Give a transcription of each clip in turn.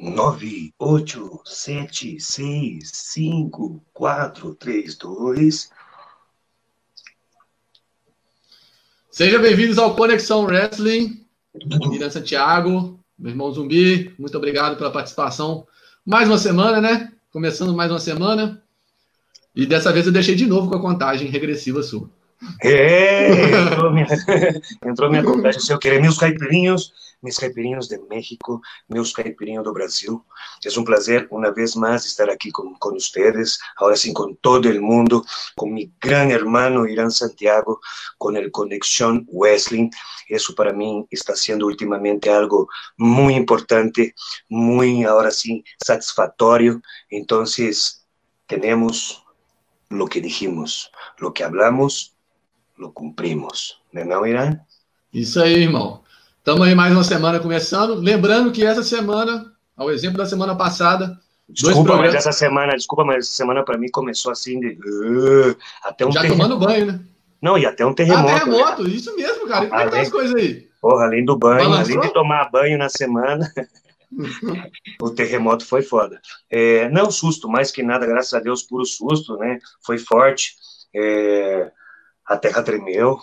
nove, oito, sete, seis, cinco, quatro, três, dois. Sejam bem-vindos ao Conexão Wrestling. Irã Santiago, meu irmão Zumbi, muito obrigado pela participação. Mais uma semana, né? Começando mais uma semana. E dessa vez eu deixei de novo com a contagem regressiva sua. É, entrou minha, entrou minha contagem. Se eu querer, meus caipirinhos, meus caipirinhos de México, meus caipirinhos do Brasil. É um prazer, uma vez mais, estar aqui com, com vocês, agora sim com todo o mundo, com meu grande irmão Irán Santiago, com el Conexión Wrestling. Isso para mim está sendo ultimamente algo muito importante, muito, agora sim, satisfatório. Então, temos lo que dijimos, lo que hablamos, lo cumprimos. Não é não, Irã? Isso aí, irmão. Estamos aí mais uma semana começando. Lembrando que essa semana, ao exemplo da semana passada, Desculpa, mas essa semana, desculpa, mas essa semana para mim começou assim de uh, até um Já terremoto. tomando banho, né? Não, e até um terremoto. Ah, terremoto, né? isso mesmo, cara. E como é que tá as coisas aí? Porra, além do banho, Balançou? além de tomar banho na semana, o terremoto foi foda. É, não susto, mais que nada, graças a Deus, puro susto, né? Foi forte. É, a terra tremeu,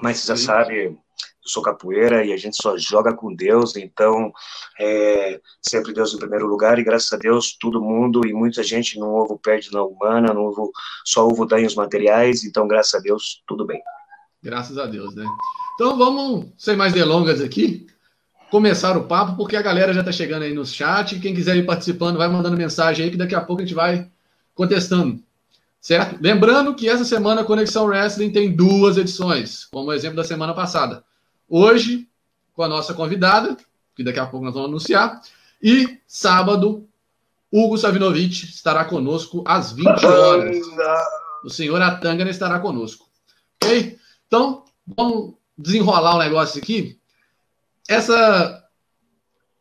mas você já sabe, eu sou capoeira e a gente só joga com Deus, então é, sempre Deus em primeiro lugar e graças a Deus todo mundo e muita gente não houve perde na humana, não houve, só houve danos materiais, então graças a Deus tudo bem. Graças a Deus, né? Então vamos, sem mais delongas aqui, começar o papo, porque a galera já está chegando aí no chat, quem quiser ir participando vai mandando mensagem aí que daqui a pouco a gente vai contestando. Certo? Lembrando que essa semana a Conexão Wrestling tem duas edições, como exemplo da semana passada. Hoje, com a nossa convidada, que daqui a pouco nós vamos anunciar, e sábado, Hugo Savinovich estará conosco às 20 horas. O senhor Atangana estará conosco. Ok? Então, vamos desenrolar o um negócio aqui. Essa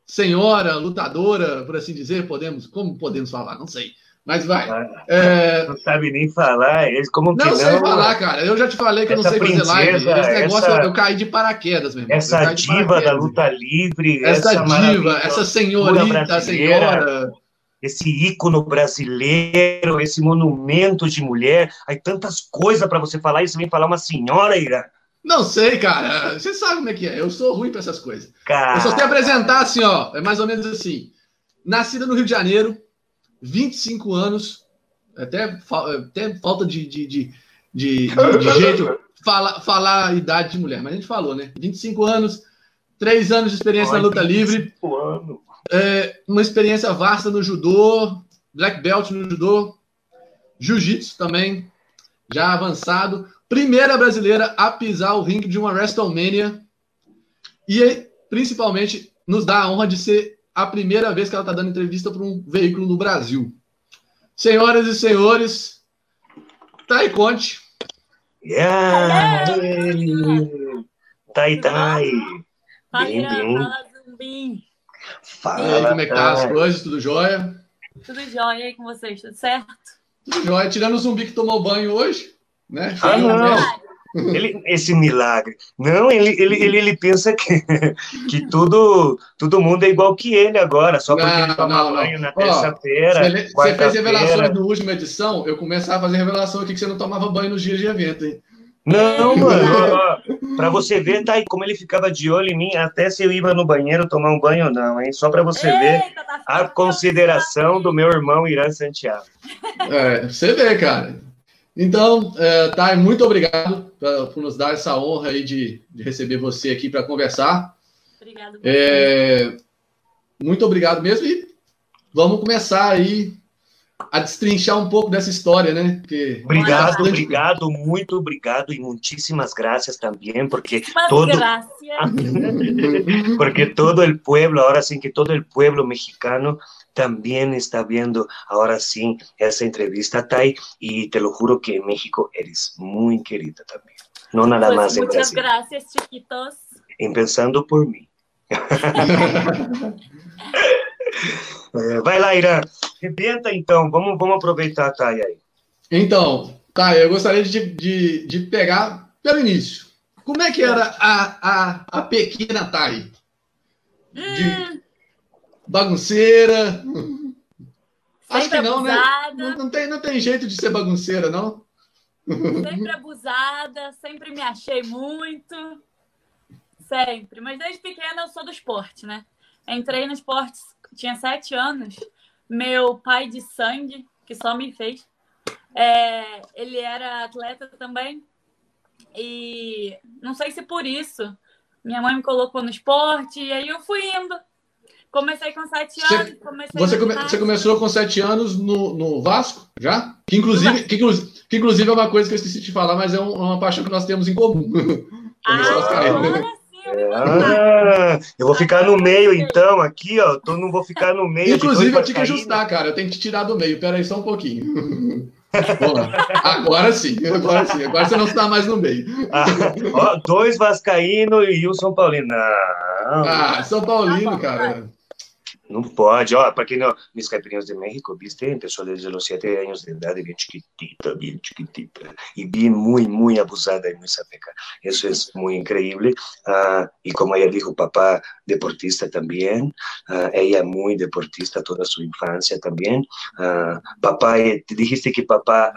senhora lutadora, por assim dizer, podemos, como podemos falar? Não sei. Mas vai. É... Não sabe nem falar. Como não, não sei falar, cara. Eu já te falei que eu não sei fazer live. Esse negócio essa, eu caí de paraquedas, meu irmão. Essa diva da luta livre. Essa, essa diva, essa senhorita, senhora. Esse ícone brasileiro, esse monumento de mulher. Aí tantas coisas para você falar e você vem falar uma senhora, Ira. Não sei, cara. Você sabe como é que é. Eu sou ruim para essas coisas. Cara... Eu só sei apresentar assim, ó. É mais ou menos assim. Nascida no Rio de Janeiro, 25 anos, até, até falta de, de, de, de, de jeito falar, falar a idade de mulher, mas a gente falou, né? 25 anos, 3 anos de experiência Ai, na luta livre, é, uma experiência vasta no judô, black belt no judô, jiu-jitsu também, já avançado, primeira brasileira a pisar o ringue de uma WrestleMania e principalmente nos dá a honra de ser a primeira vez que ela está dando entrevista para um veículo no Brasil. Senhoras e senhores, Tai Conte. Yeah. Tai Tai. Bem, bem. Fala, e aí, como é que tá as coisas? Tudo jóia? Tudo jóia e aí com vocês, tudo certo? Tudo jóia, tirando o zumbi que tomou banho hoje, né? Ah, não. Ele, esse milagre. Não, ele, ele, ele, ele pensa que, que tudo, todo mundo é igual que ele agora, só porque não, ele toma não, banho não. na terça-feira. Você fez revelações na última edição, eu começava a fazer revelação aqui que você não tomava banho nos dias de evento, hein? Não, mano, pra você ver, tá aí como ele ficava de olho em mim, até se eu ia no banheiro tomar um banho ou não, hein? Só pra você Eita, ver tá a consideração do meu irmão Irã Santiago. É, você vê, cara. Então, é, Thay, muito obrigado pra, por nos dar essa honra aí de, de receber você aqui para conversar. Obrigado. É, muito obrigado mesmo e vamos começar aí a destrinchar um pouco dessa história, né? Porque obrigado, bastante... obrigado, muito obrigado e muitíssimas graças também, porque todo porque todo o pueblo, agora sim que todo o pueblo mexicano también está viendo ahora sí esa entrevista, Tai, y te lo juro que en México eres muy querida también. No nada pues más en Muchas gracias, chiquitos. Empezando por mí. Vai lá, Irã. Rebenta então, vamos, vamos aproveitar a Thay aí. Então, Thay, eu gostaria de, de, de pegar pelo início. Como é que era a, a, a pequena Thay? De, hum bagunceira. Acho que não, né? Não, não, tem, não tem jeito de ser bagunceira, não? Sempre abusada, sempre me achei muito. Sempre. Mas desde pequena eu sou do esporte, né? Entrei no esporte, tinha sete anos. Meu pai de sangue, que só me fez, é, ele era atleta também. E não sei se por isso minha mãe me colocou no esporte, e aí eu fui indo. Comecei com sete anos. Você, come, você, começou com sete anos no, no Vasco, já? Que inclusive, que, que, inclusive é uma coisa que eu esqueci de falar, mas é um, uma paixão que nós temos em comum. ah, agora sim, eu, ah, eu vou ficar no meio então, aqui, ó. Eu não vou ficar no meio. Inclusive, eu tinha que ajustar, cara. Eu tenho que te tirar do meio. Pera aí só um pouquinho. agora sim, agora sim. Agora você não está mais no meio. Ah, ó, dois Vascaíno e um São Paulino. Não. Ah, São Paulino, cara. No pode, ó, para quem não, mis caipirinhas de México, viste, empezó desde los siete años de edad, bien chiquitita, bien chiquitita, y bien muy, muy abusada y muy sapeca. Eso es muy increíble. Uh, y como ella dijo, papá deportista también, uh, ella muy deportista toda su infancia también. Uh, papá, te dijiste que papá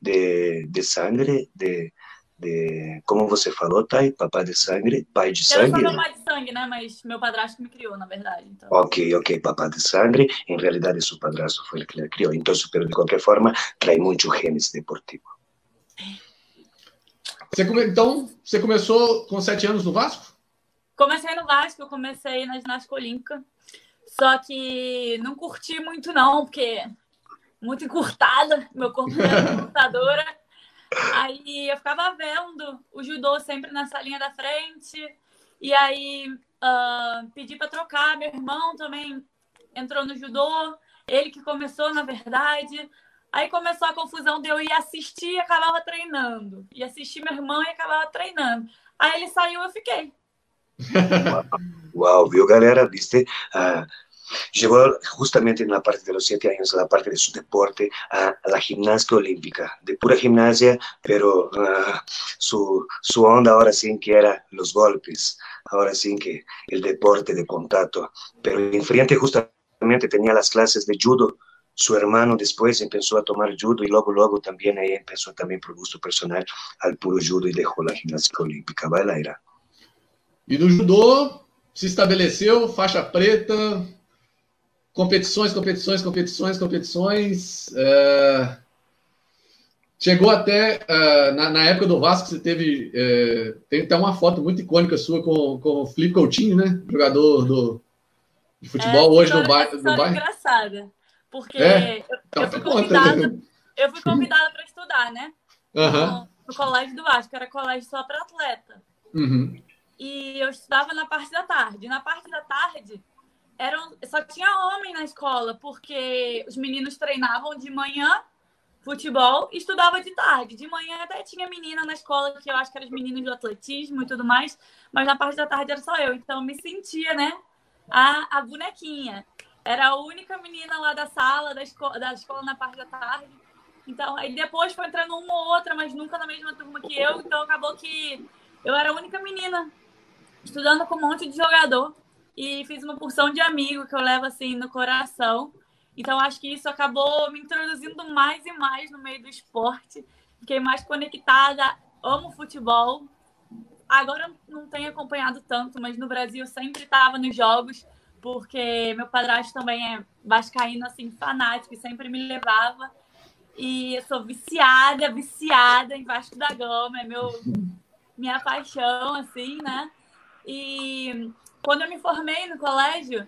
de, de sangre, de de, como você falou, Thay, papai de sangue, pai de sangue. Eu sou papai de sangue, né? Mas meu padrasto me criou, na verdade. Então. Ok, ok, papai de sangue. Em realidade, seu padrasto foi o que ele criou. Então, pero de qualquer forma, traz muito genes deportivo. Você come... Então, você começou com sete anos no Vasco? Comecei no Vasco, eu comecei na ginástica olímpica. Só que não curti muito, não, porque muito encurtada, meu corpo era encurtadora. Aí eu ficava vendo o judô sempre nessa linha da frente. E aí uh, pedi para trocar. Meu irmão também entrou no judô. Ele que começou, na verdade. Aí começou a confusão de eu ir assistir e acabava treinando. E assistir meu irmão e acabava treinando. Aí ele saiu eu fiquei. Uau, viu, galera? Viste? Uh, Llegó justamente en la parte de los siete años, la parte de su deporte, a, la gimnasia olímpica, de pura gimnasia, pero uh, su, su onda ahora sí que era los golpes, ahora sí que el deporte de contacto. Pero en frente justamente tenía las clases de judo, su hermano después empezó a tomar judo y luego, luego también ahí empezó también por gusto personal al puro judo y dejó la gimnástica olímpica. Vai, Laira. E no judô se estabeleceu faixa preta, competições, competições, competições, competições. É... Chegou até, uh, na, na, época do Vasco, você teve. Uh, tem até uma foto muito icônica sua com, com o Felipe Coutinho, né? Jogador do, de futebol é, hoje no bairro. Do bairro. engraçada. Porque é? eu, então, eu, fui convidada, eu fui convidada para estudar, né? Uhum. No, no, colégio do Vasco, era colégio só para atleta. Uhum. E eu estudava na parte da tarde. Na parte da tarde, eram, só tinha homem na escola, porque os meninos treinavam de manhã futebol e estudava de tarde. De manhã até tinha menina na escola, que eu acho que eram os meninos do atletismo e tudo mais, mas na parte da tarde era só eu. Então eu me sentia, né, a, a bonequinha. Era a única menina lá da sala, da, esco da escola na parte da tarde. Então, aí depois foi entrando uma ou outra, mas nunca na mesma turma que eu. Então acabou que eu era a única menina estudando com um monte de jogador e fiz uma porção de amigo que eu levo assim no coração. Então acho que isso acabou me introduzindo mais e mais no meio do esporte. Fiquei mais conectada, amo futebol. Agora não tenho acompanhado tanto, mas no Brasil sempre estava nos jogos, porque meu padrasto também é vascaíno assim fanático e sempre me levava. E eu sou viciada, viciada em Vasco da Gama, é meu minha paixão assim, né? E quando eu me formei no colégio,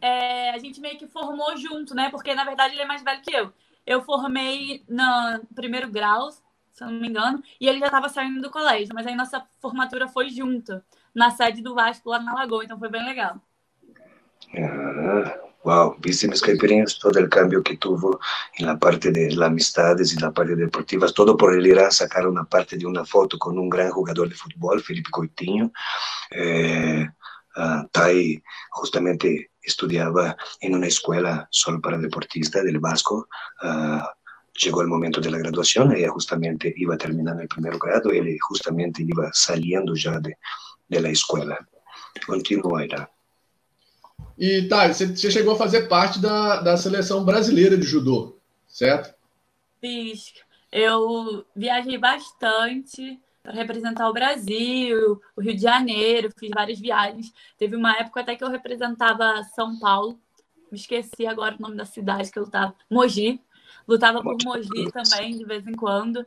é, a gente meio que formou junto, né? Porque, na verdade, ele é mais velho que eu. Eu formei no primeiro grau, se eu não me engano, e ele já estava saindo do colégio. Mas aí nossa formatura foi junto, na sede do Vasco, lá na Lagoa. Então foi bem legal. Ah, wow, viste mis caipirinhas, todo el cambio que tuvo en la parte de amistades y la parte deportiva, todo por él ir a sacar una parte de una foto con un gran jugador de fútbol, Felipe Coutinho. Eh, uh, Tai justamente estudiaba en una escuela solo para deportistas del Vasco. Uh, llegó el momento de la graduación, ella justamente iba terminando el primer grado, él justamente iba saliendo ya de, de la escuela. Continúa, Ira. E tá, você, você chegou a fazer parte da, da seleção brasileira de judô, certo? Fiz. Eu viajei bastante para representar o Brasil, o Rio de Janeiro, fiz várias viagens. Teve uma época até que eu representava São Paulo. Me esqueci agora o nome da cidade que eu lutava. Mogi. Lutava por Mogi também, de vez em quando.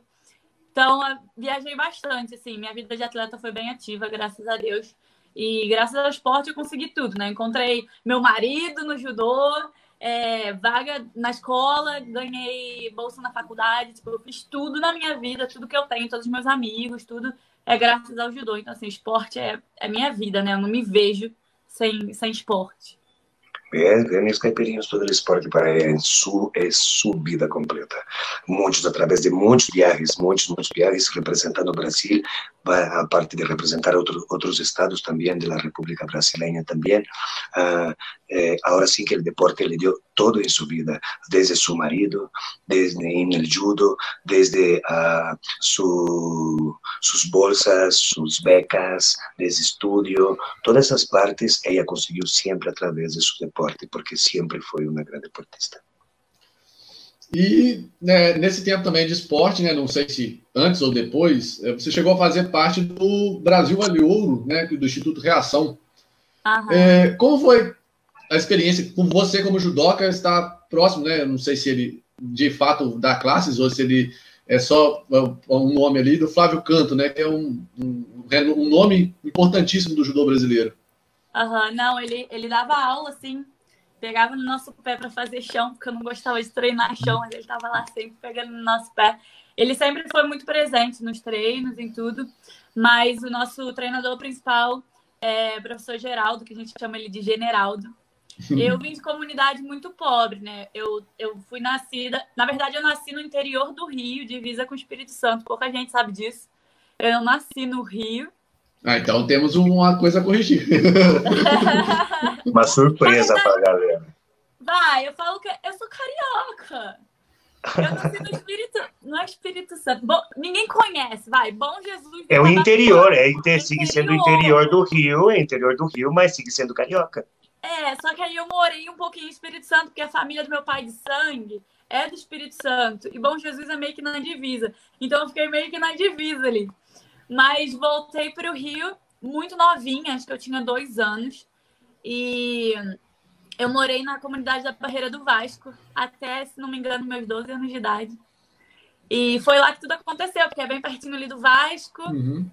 Então, viajei bastante, assim. Minha vida de atleta foi bem ativa, graças a Deus. E graças ao esporte eu consegui tudo, né? Encontrei meu marido no judô, é, vaga na escola, ganhei bolsa na faculdade, tipo, eu fiz tudo na minha vida, tudo que eu tenho, todos os meus amigos, tudo é graças ao judô. Então, assim, esporte é, é minha vida, né? Eu não me vejo sem, sem esporte. É, é meus caipirinhos todo o esporte para é, su, é sua vida completa. Muitos, através de muitos viagens, muitos, muitos viagens representando o Brasil, a parte de representar outro, outros estados também da República Brasileira também. Uh, eh, agora sim que o deporte lhe deu todo em sua vida, desde seu marido, desde no judo, desde uh, su, suas bolsas, suas becas, desde estudo, todas essas partes ela conseguiu sempre através de seu deporte, porque sempre foi uma grande deportista. E né, nesse tempo também de esporte, né, não sei se antes ou depois, eh, você chegou a fazer parte do Brasil Vale Ouro, né, do Instituto Reação. É, como foi a experiência com você como judoca está próximo, né? Não sei se ele de fato dá classes ou se ele é só um nome ali do Flávio Canto, né? Que é um, um, um nome importantíssimo do judô brasileiro. Aham, uhum, não, ele, ele dava aula, assim, pegava no nosso pé para fazer chão, porque eu não gostava de treinar chão, mas ele estava lá sempre pegando no nosso pé. Ele sempre foi muito presente nos treinos, em tudo, mas o nosso treinador principal é o professor Geraldo, que a gente chama ele de Generaldo. Eu vim de comunidade muito pobre, né? Eu, eu fui nascida. Na verdade, eu nasci no interior do Rio, divisa com o Espírito Santo. Pouca gente sabe disso. Eu nasci no Rio. Ah, então temos uma coisa a corrigir. uma surpresa para a galera. Vai, eu falo que eu sou carioca. Eu nasci no Espírito, no é Espírito Santo. Bom, ninguém conhece, vai. Bom Jesus. É o interior, é, inter, sigue sendo o interior do Rio, é interior do Rio, mas sigue sendo carioca. É, só que aí eu morei um pouquinho em Espírito Santo, porque a família do meu pai de sangue é do Espírito Santo. E Bom Jesus é meio que na divisa. Então eu fiquei meio que na divisa ali. Mas voltei para o Rio muito novinha, acho que eu tinha dois anos. E eu morei na comunidade da Barreira do Vasco até, se não me engano, meus 12 anos de idade. E foi lá que tudo aconteceu, porque é bem pertinho ali do Vasco. Uhum.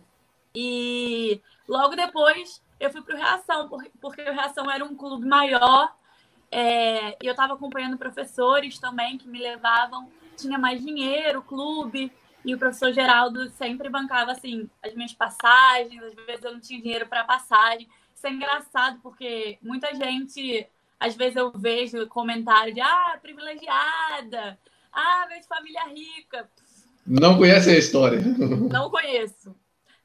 E logo depois eu fui para o Reação, porque o Reação era um clube maior é, e eu estava acompanhando professores também que me levavam, tinha mais dinheiro, clube, e o professor Geraldo sempre bancava assim as minhas passagens, às vezes eu não tinha dinheiro para passagem. Isso é engraçado, porque muita gente, às vezes eu vejo comentário de ah, privilegiada, ah, veio de família rica. Não conhece a história. Não conheço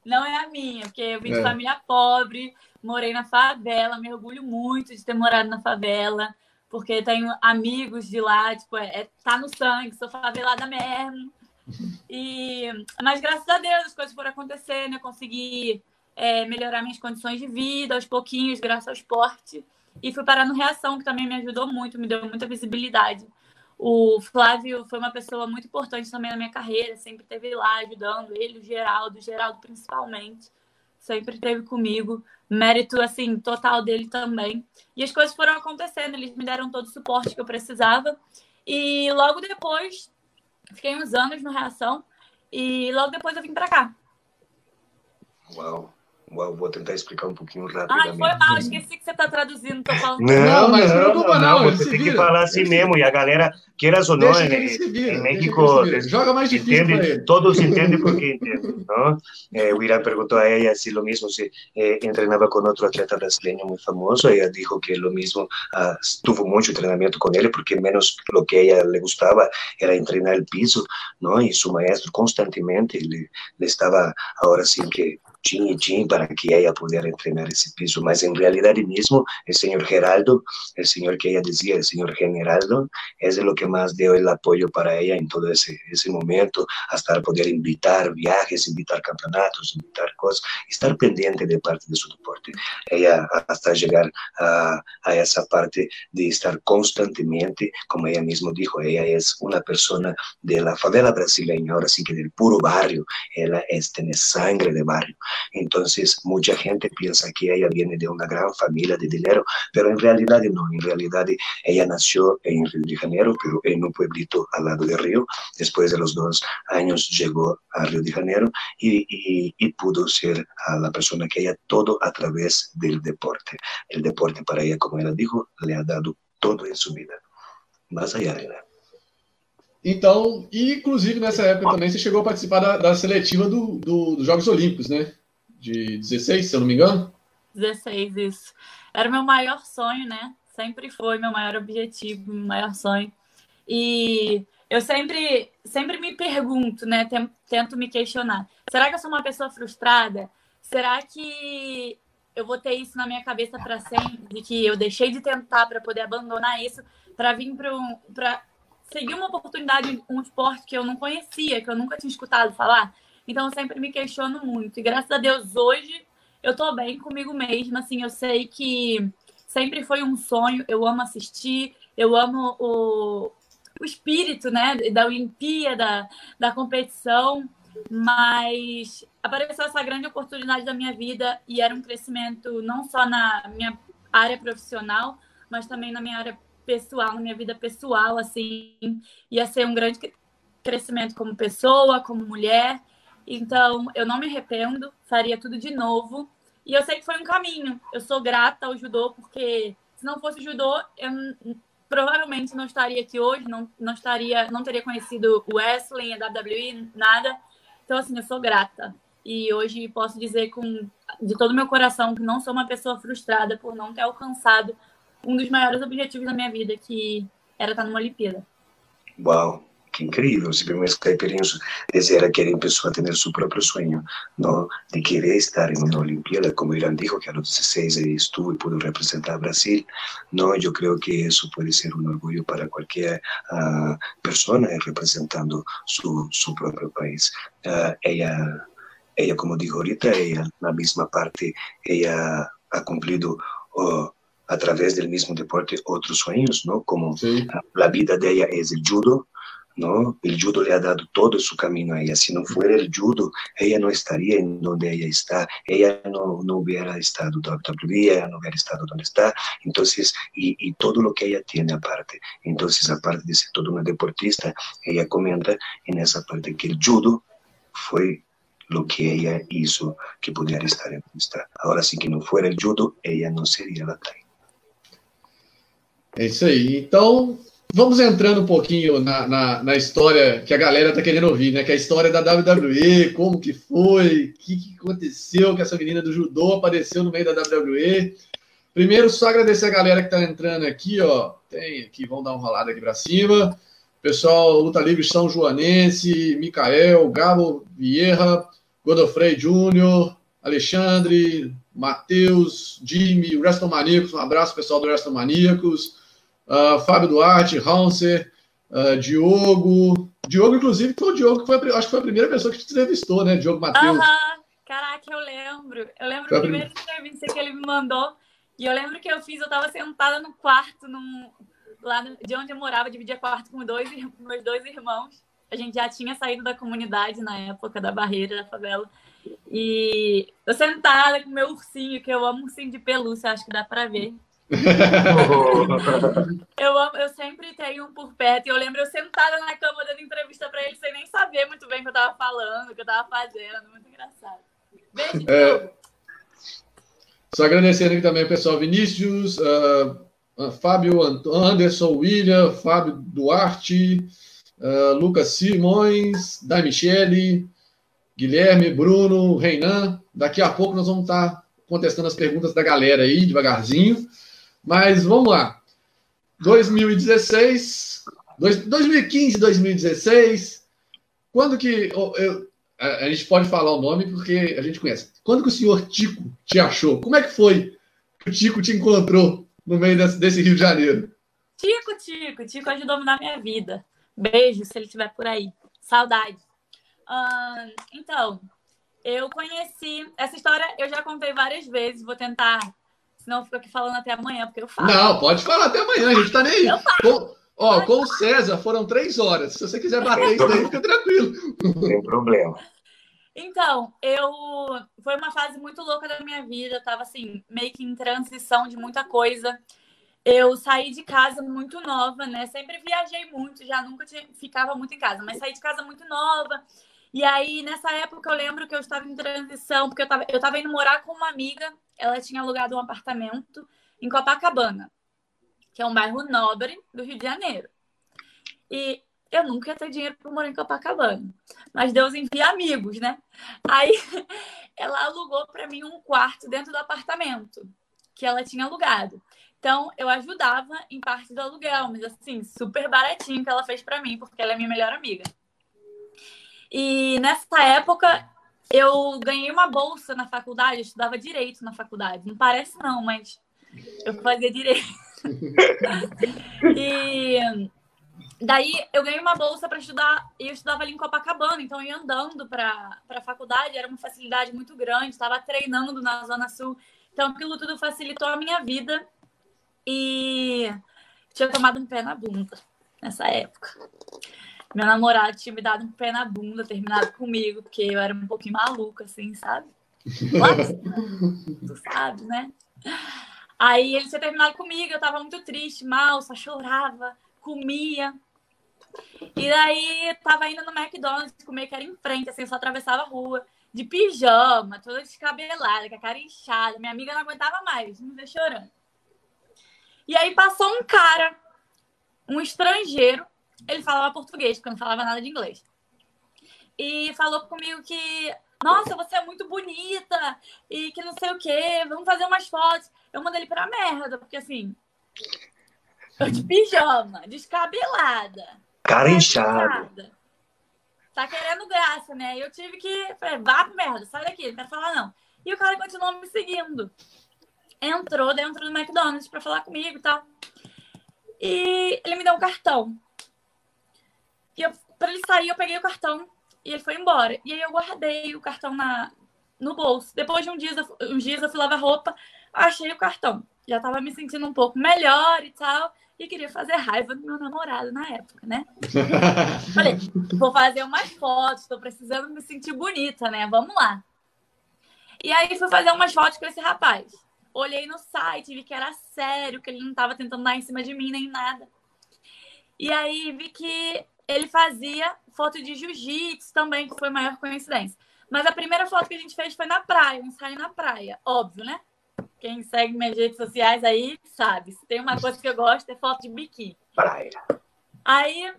não é a minha, porque eu vim de é. família pobre, morei na favela, me orgulho muito de ter morado na favela, porque tenho amigos de lá, tipo, é, é tá no sangue, sou favelada mesmo. E, mas graças a Deus as coisas foram acontecendo, eu consegui é, melhorar minhas condições de vida aos pouquinhos, graças ao esporte. E fui parar no Reação, que também me ajudou muito, me deu muita visibilidade. O Flávio foi uma pessoa muito importante também na minha carreira, sempre esteve lá ajudando ele, o Geraldo, o Geraldo principalmente, sempre esteve comigo. Mérito, assim, total dele também. E as coisas foram acontecendo, eles me deram todo o suporte que eu precisava. E logo depois, fiquei uns anos no Reação, e logo depois eu vim para cá. Uau! Vou tentar explicar um pouquinho rapidamente. Ai, foi mal, esqueci que você está traduzindo, tô falando. Não, não, mas não, não, não, você tem que falar assim mesmo, e a galera, queiras ou não, em, em México, joga mais difícil entende, todos entendem porque entendem, não? Eh, o Irã perguntou a ela se lo mesmo, se eh, treinava com outro atleta brasileiro muito famoso, ela disse que lo mesmo, ah, tuvo muito treinamento com ele, porque menos lo que ela le gostava era treinar o piso, não? E seu maestro constantemente le, le estava, agora sim que tin para que ella pudiera entrenar ese piso, mas en realidad mismo el señor Geraldo, el señor que ella decía, el señor Generaldo, es lo que más dio el apoyo para ella en todo ese, ese momento, hasta poder invitar viajes, invitar campeonatos, invitar cosas, estar pendiente de parte de su deporte. Ella hasta llegar a, a esa parte de estar constantemente, como ella misma dijo, ella es una persona de la favela brasileña, ahora sí que del puro barrio, ella es, tiene sangre de barrio. Entonces, mucha gente piensa que ella viene de una gran familia de dinero, pero en realidad no, en realidad ella nació en Río de Janeiro, pero en un pueblito al lado de Río, después de los dos años llegó a Río de Janeiro y, pudo ser la persona que ella todo a través del deporte. El deporte para ella, como ela dijo, le ha dado todo em sua vida. Mas aí, né? Então, inclusive nessa época também você chegou a participar da, da seletiva do, do, dos Jogos Olímpicos, né? De 16, se eu não me engano. 16, isso. Era meu maior sonho, né? Sempre foi meu maior objetivo, meu maior sonho. E eu sempre, sempre me pergunto, né? Tento me questionar. Será que eu sou uma pessoa frustrada? Será que eu vou ter isso na minha cabeça para sempre, de que eu deixei de tentar para poder abandonar isso, para vir para um, seguir uma oportunidade, um esporte que eu não conhecia, que eu nunca tinha escutado falar. Então eu sempre me questiono muito. E graças a Deus hoje eu tô bem comigo mesma, assim, eu sei que sempre foi um sonho, eu amo assistir, eu amo o, o espírito, né, da Olimpíada, da competição. Mas apareceu essa grande oportunidade da minha vida e era um crescimento não só na minha área profissional, mas também na minha área pessoal, na minha vida pessoal, assim, ia ser um grande crescimento como pessoa, como mulher. Então, eu não me arrependo, faria tudo de novo. E eu sei que foi um caminho. Eu sou grata ao judô, porque se não fosse judô, eu provavelmente não estaria aqui hoje, não, não estaria, não teria conhecido o wrestling, a WWE, nada. Então, assim, eu sou grata. E hoje posso dizer com de todo o meu coração que não sou uma pessoa frustrada por não ter alcançado um dos maiores objetivos da minha vida, que era estar numa Olimpíada. Uau! Que incrível, se vemos caipirinhos desejar que empezó a tener su propio sueño, ¿no? De querer estar en una Olimpiada, como Irán dijo, que a los 16 estuvo y pudo representar a Brasil, ¿no? Yo creo que eso puede ser un orgullo para cualquier uh, persona representando su, su propio país. Uh, ella, ella, como dijo ahorita, ella, la misma parte, ella ha cumplido... Uh, a través del mismo deporte otros sueños, ¿no? Como sí. la vida de ella es el judo, ¿no? El judo le ha dado todo su camino a ella. Si no fuera el judo, ella no estaría en donde ella está. Ella no, no hubiera estado WWE, ella no hubiera estado donde está. Entonces, y, y, todo lo que ella tiene aparte. Entonces, aparte de ser toda una deportista, ella comenta en esa parte que el judo fue lo que ella hizo que pudiera estar en donde está. Ahora, si que no fuera el judo, ella no sería la. É isso aí. Então, vamos entrando um pouquinho na, na, na, história que a galera tá querendo ouvir, né? Que é a história da WWE, como que foi, o que, que aconteceu que essa menina do judô apareceu no meio da WWE. Primeiro, só agradecer a galera que tá entrando aqui, ó. Tem aqui, vamos dar uma rolada aqui para cima. Pessoal, Luta Livre São Joanense, Micael, Gabo Vieira, Godofrey Júnior, Alexandre, Matheus, Jimmy, Maníacos, um abraço pessoal do Maníacos uh, Fábio Duarte, Hanser, uh, Diogo. Diogo, inclusive, foi o Diogo que foi, acho que foi a primeira pessoa que te entrevistou, né? Diogo Matheus. Uhum. Caraca, eu lembro. Eu lembro foi a primeira entrevista que ele me mandou. E eu lembro que eu fiz, eu estava sentada no quarto, num, lá de onde eu morava, dividia quarto com dois, meus dois irmãos. A gente já tinha saído da comunidade na época da barreira da favela. E eu sentada com meu ursinho, que eu amo ursinho de pelúcia, acho que dá para ver. Eu, amo, eu sempre tenho um por perto. E eu lembro eu sentada na cama dando entrevista para ele sem nem saber muito bem o que eu tava falando, o que eu tava fazendo. Muito engraçado. Beijo, é, Só agradecendo aqui também o pessoal Vinícius, uh, Fábio Anderson, William, Fábio Duarte, uh, Lucas Simões, da Michele, Guilherme, Bruno, Reinan. Daqui a pouco nós vamos estar contestando as perguntas da galera aí, devagarzinho. Mas vamos lá. 2016, 2015, 2016. Quando que eu, eu, a, a, gente pode falar o nome porque a gente conhece. Quando que o senhor Tico te achou? Como é que foi que o Tico te encontrou no meio desse, desse Rio de Janeiro? Tico, Tico, Tico ajudou a mudar minha vida. Beijo, se ele estiver por aí. Saudade. Então, eu conheci. Essa história eu já contei várias vezes, vou tentar. Senão eu fico aqui falando até amanhã, porque eu falo. Não, pode falar até amanhã, a gente tá nem aí. Com, ó, com o César foram três horas. Se você quiser bater isso aí, fica tranquilo. Não tem problema. Então, eu. Foi uma fase muito louca da minha vida. Eu tava assim, meio que em transição de muita coisa. Eu saí de casa muito nova, né? Sempre viajei muito, já nunca tinha... ficava muito em casa, mas saí de casa muito nova. E aí, nessa época, eu lembro que eu estava em transição, porque eu estava eu tava indo morar com uma amiga, ela tinha alugado um apartamento em Copacabana, que é um bairro nobre do Rio de Janeiro. E eu nunca ia ter dinheiro para morar em Copacabana, mas Deus envia amigos, né? Aí ela alugou para mim um quarto dentro do apartamento que ela tinha alugado. Então, eu ajudava em parte do aluguel, mas assim, super baratinho que ela fez para mim, porque ela é minha melhor amiga. E nessa época, eu ganhei uma bolsa na faculdade, eu estudava direito na faculdade. Não parece não, mas eu fazia direito. e daí eu ganhei uma bolsa para estudar, e eu estudava ali em Copacabana, então eu ia andando para a faculdade, era uma facilidade muito grande, estava treinando na Zona Sul. Então aquilo tudo facilitou a minha vida e tinha tomado um pé na bunda nessa época. Meu namorado tinha me dado um pé na bunda, terminado comigo, porque eu era um pouquinho maluca, assim, sabe? tu sabe, né? Aí ele tinha terminado comigo, eu tava muito triste, mal, só chorava, comia. E daí tava indo no McDonald's comer, que era em frente, assim, só atravessava a rua, de pijama, toda descabelada, com a cara inchada. Minha amiga não aguentava mais, me deixou chorando. E aí passou um cara, um estrangeiro, ele falava português, porque eu não falava nada de inglês. E falou comigo que, nossa, você é muito bonita e que não sei o quê, vamos fazer umas fotos. Eu mandei ele pra merda, porque assim, eu de pijama, descabelada. Cara inchada. Tá querendo graça, né? E eu tive que, falei, vá pra merda, sai daqui, não quero falar não. E o cara continuou me seguindo. Entrou dentro do McDonald's pra falar comigo e tal. E ele me deu um cartão. E pra ele sair, eu peguei o cartão e ele foi embora. E aí eu guardei o cartão na, no bolso. Depois de um dia, uns dias eu fui lavar roupa, achei o cartão. Já tava me sentindo um pouco melhor e tal. E queria fazer raiva do meu namorado na época, né? Falei, vou fazer umas fotos, tô precisando me sentir bonita, né? Vamos lá. E aí fui fazer umas fotos com esse rapaz. Olhei no site, vi que era sério, que ele não tava tentando dar em cima de mim nem nada. E aí vi que ele fazia foto de jiu-jitsu também, que foi a maior coincidência. Mas a primeira foto que a gente fez foi na praia, um ensaio na praia. Óbvio, né? Quem segue minhas redes sociais aí sabe. Se tem uma coisa que eu gosto é foto de biquíni. Praia. Aí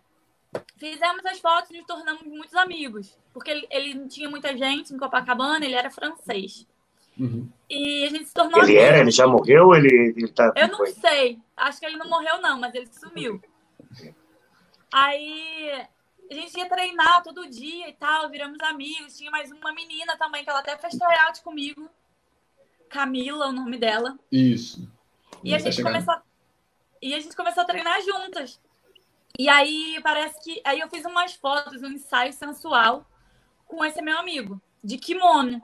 fizemos as fotos e nos tornamos muitos amigos. Porque ele, ele não tinha muita gente em Copacabana, ele era francês. Uhum. E a gente se tornou. Ele era? Ele já morreu? Ele, ele tá. Eu não foi? sei. Acho que ele não morreu, não, mas ele sumiu. Aí a gente ia treinar todo dia e tal, viramos amigos. Tinha mais uma menina também, que ela até fez tryout comigo. Camila, o nome dela. Isso. E a gente começou. E a gente começou a treinar juntas. E aí parece que. Aí eu fiz umas fotos, um ensaio sensual com esse meu amigo, de kimono.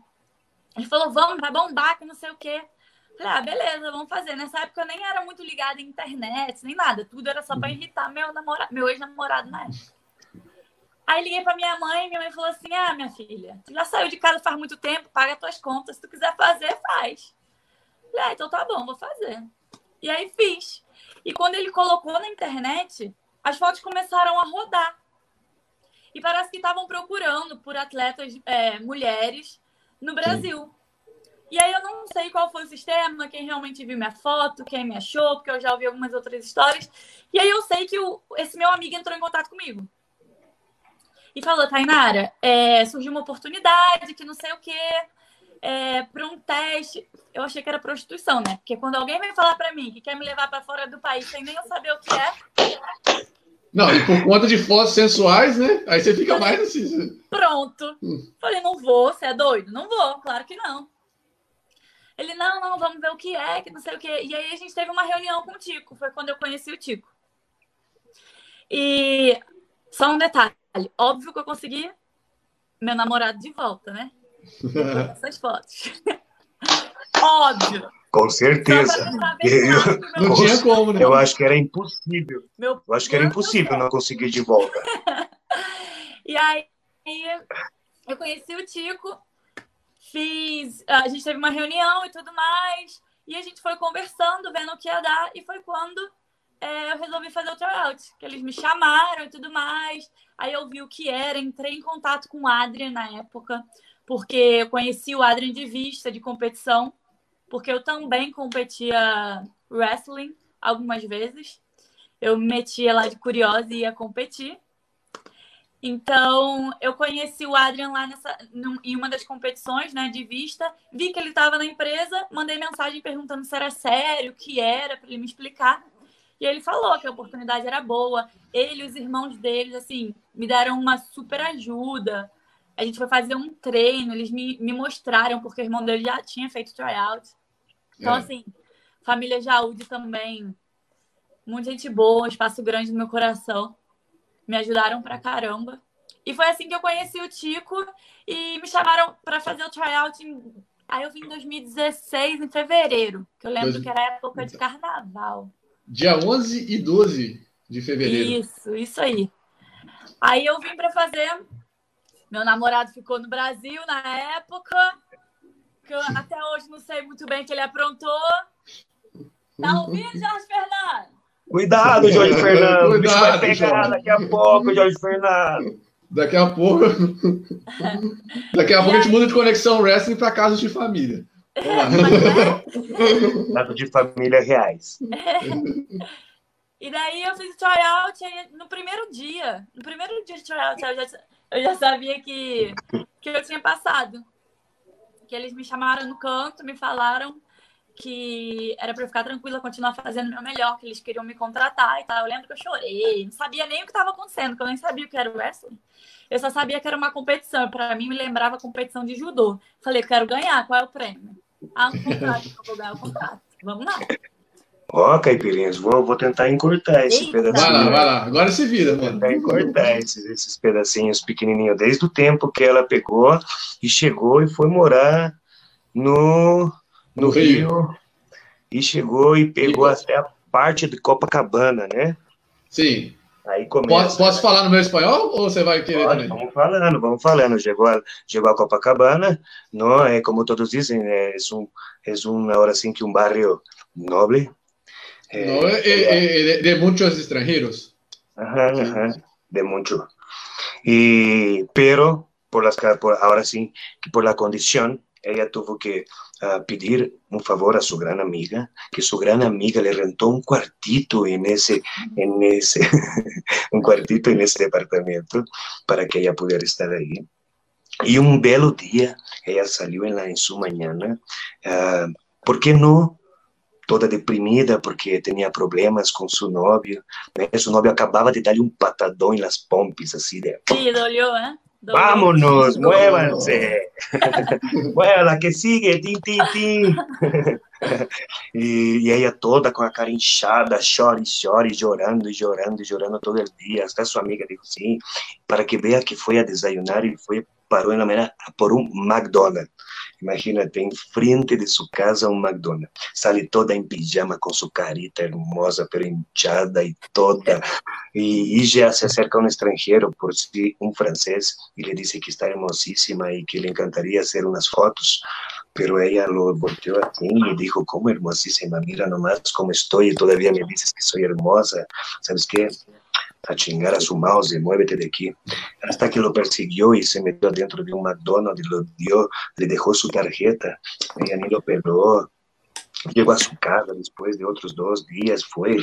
Ele falou, vamos, vai bombar, que não sei o quê. Falei, ah, beleza, vamos fazer. Nessa época eu nem era muito ligada em internet, nem nada. Tudo era só para uhum. irritar meu, namorado, meu ex-namorado na época. Aí liguei para minha mãe e minha mãe falou assim: Ah, minha filha, tu já saiu de casa faz muito tempo, paga tuas contas. Se tu quiser fazer, faz. Falei, ah, então tá bom, vou fazer. E aí fiz. E quando ele colocou na internet, as fotos começaram a rodar. E parece que estavam procurando por atletas é, mulheres no Brasil. Sim. E aí eu não sei qual foi o sistema, quem realmente viu minha foto, quem me achou, porque eu já ouvi algumas outras histórias. E aí eu sei que o, esse meu amigo entrou em contato comigo. E falou, Tainara, é, surgiu uma oportunidade que não sei o quê, é, para um teste. Eu achei que era prostituição, né? Porque quando alguém vem falar para mim que quer me levar para fora do país sem nem eu saber o que é, Não, e por conta de fotos sensuais, né? Aí você fica mais assim. Pronto. Hum. Falei, não vou, você é doido? Não vou, claro que não. Ele, não, não, vamos ver o que é, que não sei o que. E aí a gente teve uma reunião com o Tico, foi quando eu conheci o Tico. E só um detalhe, óbvio que eu consegui meu namorado de volta, né? Essas fotos. óbvio. Com certeza. Eu, não tinha como, né? Eu acho que era impossível. Meu, eu acho que era impossível não conseguir de volta. e aí, eu conheci o Tico, fiz. A gente teve uma reunião e tudo mais. E a gente foi conversando, vendo o que ia dar. E foi quando é, eu resolvi fazer o tryout. Que eles me chamaram e tudo mais. Aí eu vi o que era, entrei em contato com o Adrian na época, porque eu conheci o Adrian de vista, de competição porque eu também competia wrestling algumas vezes. Eu me metia lá de curiosa e ia competir. Então, eu conheci o Adrian lá nessa, em uma das competições, né, de vista, vi que ele estava na empresa, mandei mensagem perguntando se era sério, o que era, para ele me explicar. E ele falou que a oportunidade era boa. Ele e os irmãos deles, assim, me deram uma super ajuda. A gente foi fazer um treino, eles me, me mostraram, porque o irmão dele já tinha feito tryout. Então, é. assim, família Jaúde também, muita gente boa, espaço grande no meu coração. Me ajudaram pra caramba. E foi assim que eu conheci o Tico e me chamaram para fazer o tryout. Em... Aí eu vim em 2016, em fevereiro, que eu lembro Dois... que era época de carnaval. Dia 11 e 12 de fevereiro. Isso, isso aí. Aí eu vim para fazer. Meu namorado ficou no Brasil na época que eu até hoje não sei muito bem que ele aprontou. Tá ouvindo, Jorge Fernando? Cuidado, Jorge Fernando. Cuidado, vai pegar Jorge. daqui a pouco, Jorge Fernando. Daqui a pouco. daqui a pouco a gente muda de conexão wrestling para casos de família. Casos de família reais. E daí eu fiz tryout no primeiro dia. No primeiro dia de tryout, eu já, eu já sabia que, que eu tinha passado que eles me chamaram no canto, me falaram que era para eu ficar tranquila, continuar fazendo o meu melhor, que eles queriam me contratar e tal. Eu lembro que eu chorei, não sabia nem o que estava acontecendo, que eu nem sabia o que era o wrestling. Eu só sabia que era uma competição, para mim me lembrava a competição de judô. Falei, quero ganhar, qual é o prêmio? Ah, um contrato, eu vou ganhar o contrato. Vamos lá. Ó, oh, caipirinhas, vou, vou tentar encurtar esse Eita. pedacinho. Vai lá, vai lá. Agora se vira, mano. Tentar encurtar esses, esses pedacinhos pequenininhos, desde o tempo que ela pegou e chegou e foi morar no, no, no Rio. Rio. E chegou e pegou e... até a parte de Copacabana, né? Sim. Aí começa, posso, posso falar no meu espanhol ou você vai querer Pode, Vamos falando, vamos falando. Chegou a, chegou a Copacabana, não é como todos dizem, é, um, é um, ahora sim que um barrio noble, Eh, no, eh, eh, de, de, muchos extranjeros. Ajá, ajá, de mucho. Y, pero, por las, por, ahora sí, por la condición, ella tuvo que uh, pedir un favor a su gran amiga, que su gran amiga le rentó un cuartito en ese, en ese, un cuartito en ese departamento para que ella pudiera estar ahí. Y un belo día, ella salió en, la, en su mañana, uh, ¿por qué no toda deprimida porque tinha problemas com seu novio. Su novio acabava de dar-lhe um patadão em las pompis, assim, de... Sí, dolió, ¿eh? Vámonos, muévanse. Mueva que sigue, tim, tim, tim. e, e ela toda com a cara inchada, chora e chora, e chorando, e chorando, e chorando todo o dia. Até sua amiga disse sim, para que veja que foi a desayunar e foi parou na manhã por um McDonald's. Imagínate, em frente de sua casa um McDonald's. Sale toda em pijama com sua carita hermosa, pero hinchada e toda. E, e já se acerca um estrangeiro, por si, um francês, e lhe disse que está hermosíssima e que lhe encantaria fazer umas fotos. Pero ella lo volteó assim e dijo, como hermosíssima, mira nomás como estou e todavía me dices que sou hermosa. ¿Sabes qué? A chingar a su mouse, muévete de aquí. Hasta que lo persiguió y se metió dentro de un McDonald's y lo dio, le dejó su tarjeta. Ella ni lo peló. Llegó a su casa después de otros dos días, fue,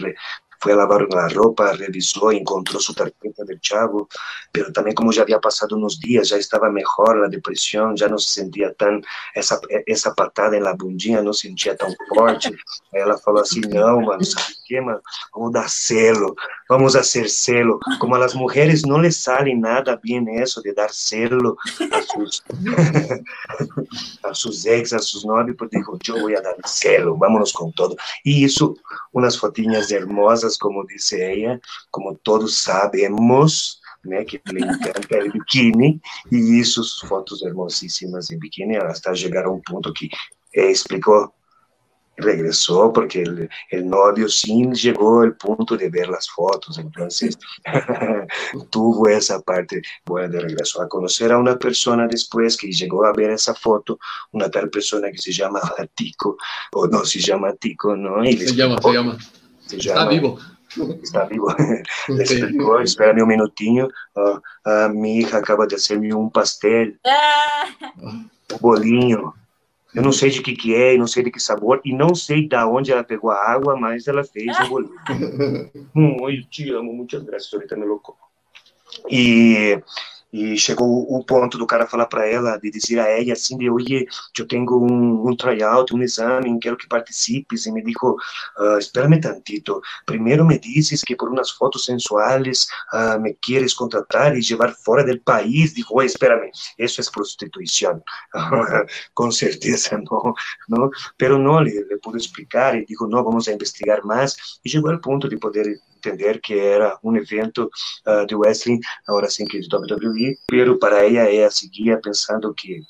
foi lavar a roupa, revisou, encontrou sua tarjeta do Thiago, mas também como já havia passado uns dias, já estava melhor a depressão, já não se sentia tão, essa, essa patada na bundinha não sentia tão forte. Aí ela falou assim, não, mano, sabe o que, mano? Vamos dar selo, vamos fazer selo. Como as mulheres não lhes sale nada bem isso de dar selo a seus, a seus ex, a seus novios, porque eu vou dar selo, vámonos com todo. E isso, umas fotinhas hermosas, como disse ela, como todos sabemos, né, que me encanta o biquíni, e isso, fotos hermosíssimas em biquíni, hasta chegar a um ponto que eh, explicou regresó porque el, el, novio sí llegó al punto de ver las fotos, entonces tuvo esa parte buena de regreso. A conocer a una persona después que llegó a ver esa foto, una tal persona que se llama Tico, o no se llama Tico, ¿no? Y se, llama, se llama, llama. Está vivo. Está vivo. Le explicó, espérame un minutinho, uh, uh, mi hija acaba de hacerme un pastel, un bolinho. Eu não sei de que que é, não sei de que sabor, e não sei da onde ela pegou a água, mas ela fez o bolinho. hum, eu te amo, muitas graças, ahorita me louco. E e chegou o ponto do cara falar para ela, de dizer a ela assim, de, oye, eu tenho um, um tryout, um exame, quero que participes. E me disse, uh, espérame tantito, primeiro me dizes que por umas fotos sensuais uh, me queres contratar e levar fora do país. Digo, oye, espérame, isso é prostituição. Com certeza não, não. Pero não, lhe, lhe pude explicar e digo, não, vamos a investigar mais. E chegou ao ponto de poder entender que era um evento uh, de wrestling, agora sim que de WWE, pero para ela ela seguia pensando que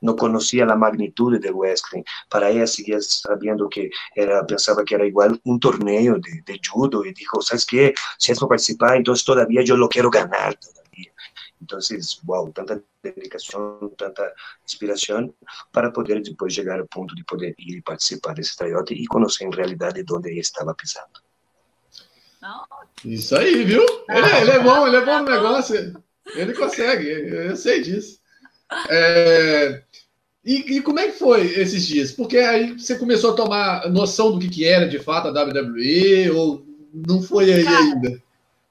não conhecia a magnitude do wrestling. Para ela seguia sabendo que era pensava que era igual um torneio de, de judo e disse, sabes que se é para participar, então todavia eu lo quero ganhar todavia. Então, wow, tanta dedicação, tanta inspiração para poder depois chegar ao ponto de poder ir participar desse tryout e conhecer em realidade onde ele estava pisando. Isso aí, viu? Ele, é, ele, é bom, ele é bom no negócio. Ele consegue, eu sei disso. É... E, e, como é que foi esses dias? Porque aí você começou a tomar noção do que, que era de fato a WWE ou não foi aí Cara, ainda?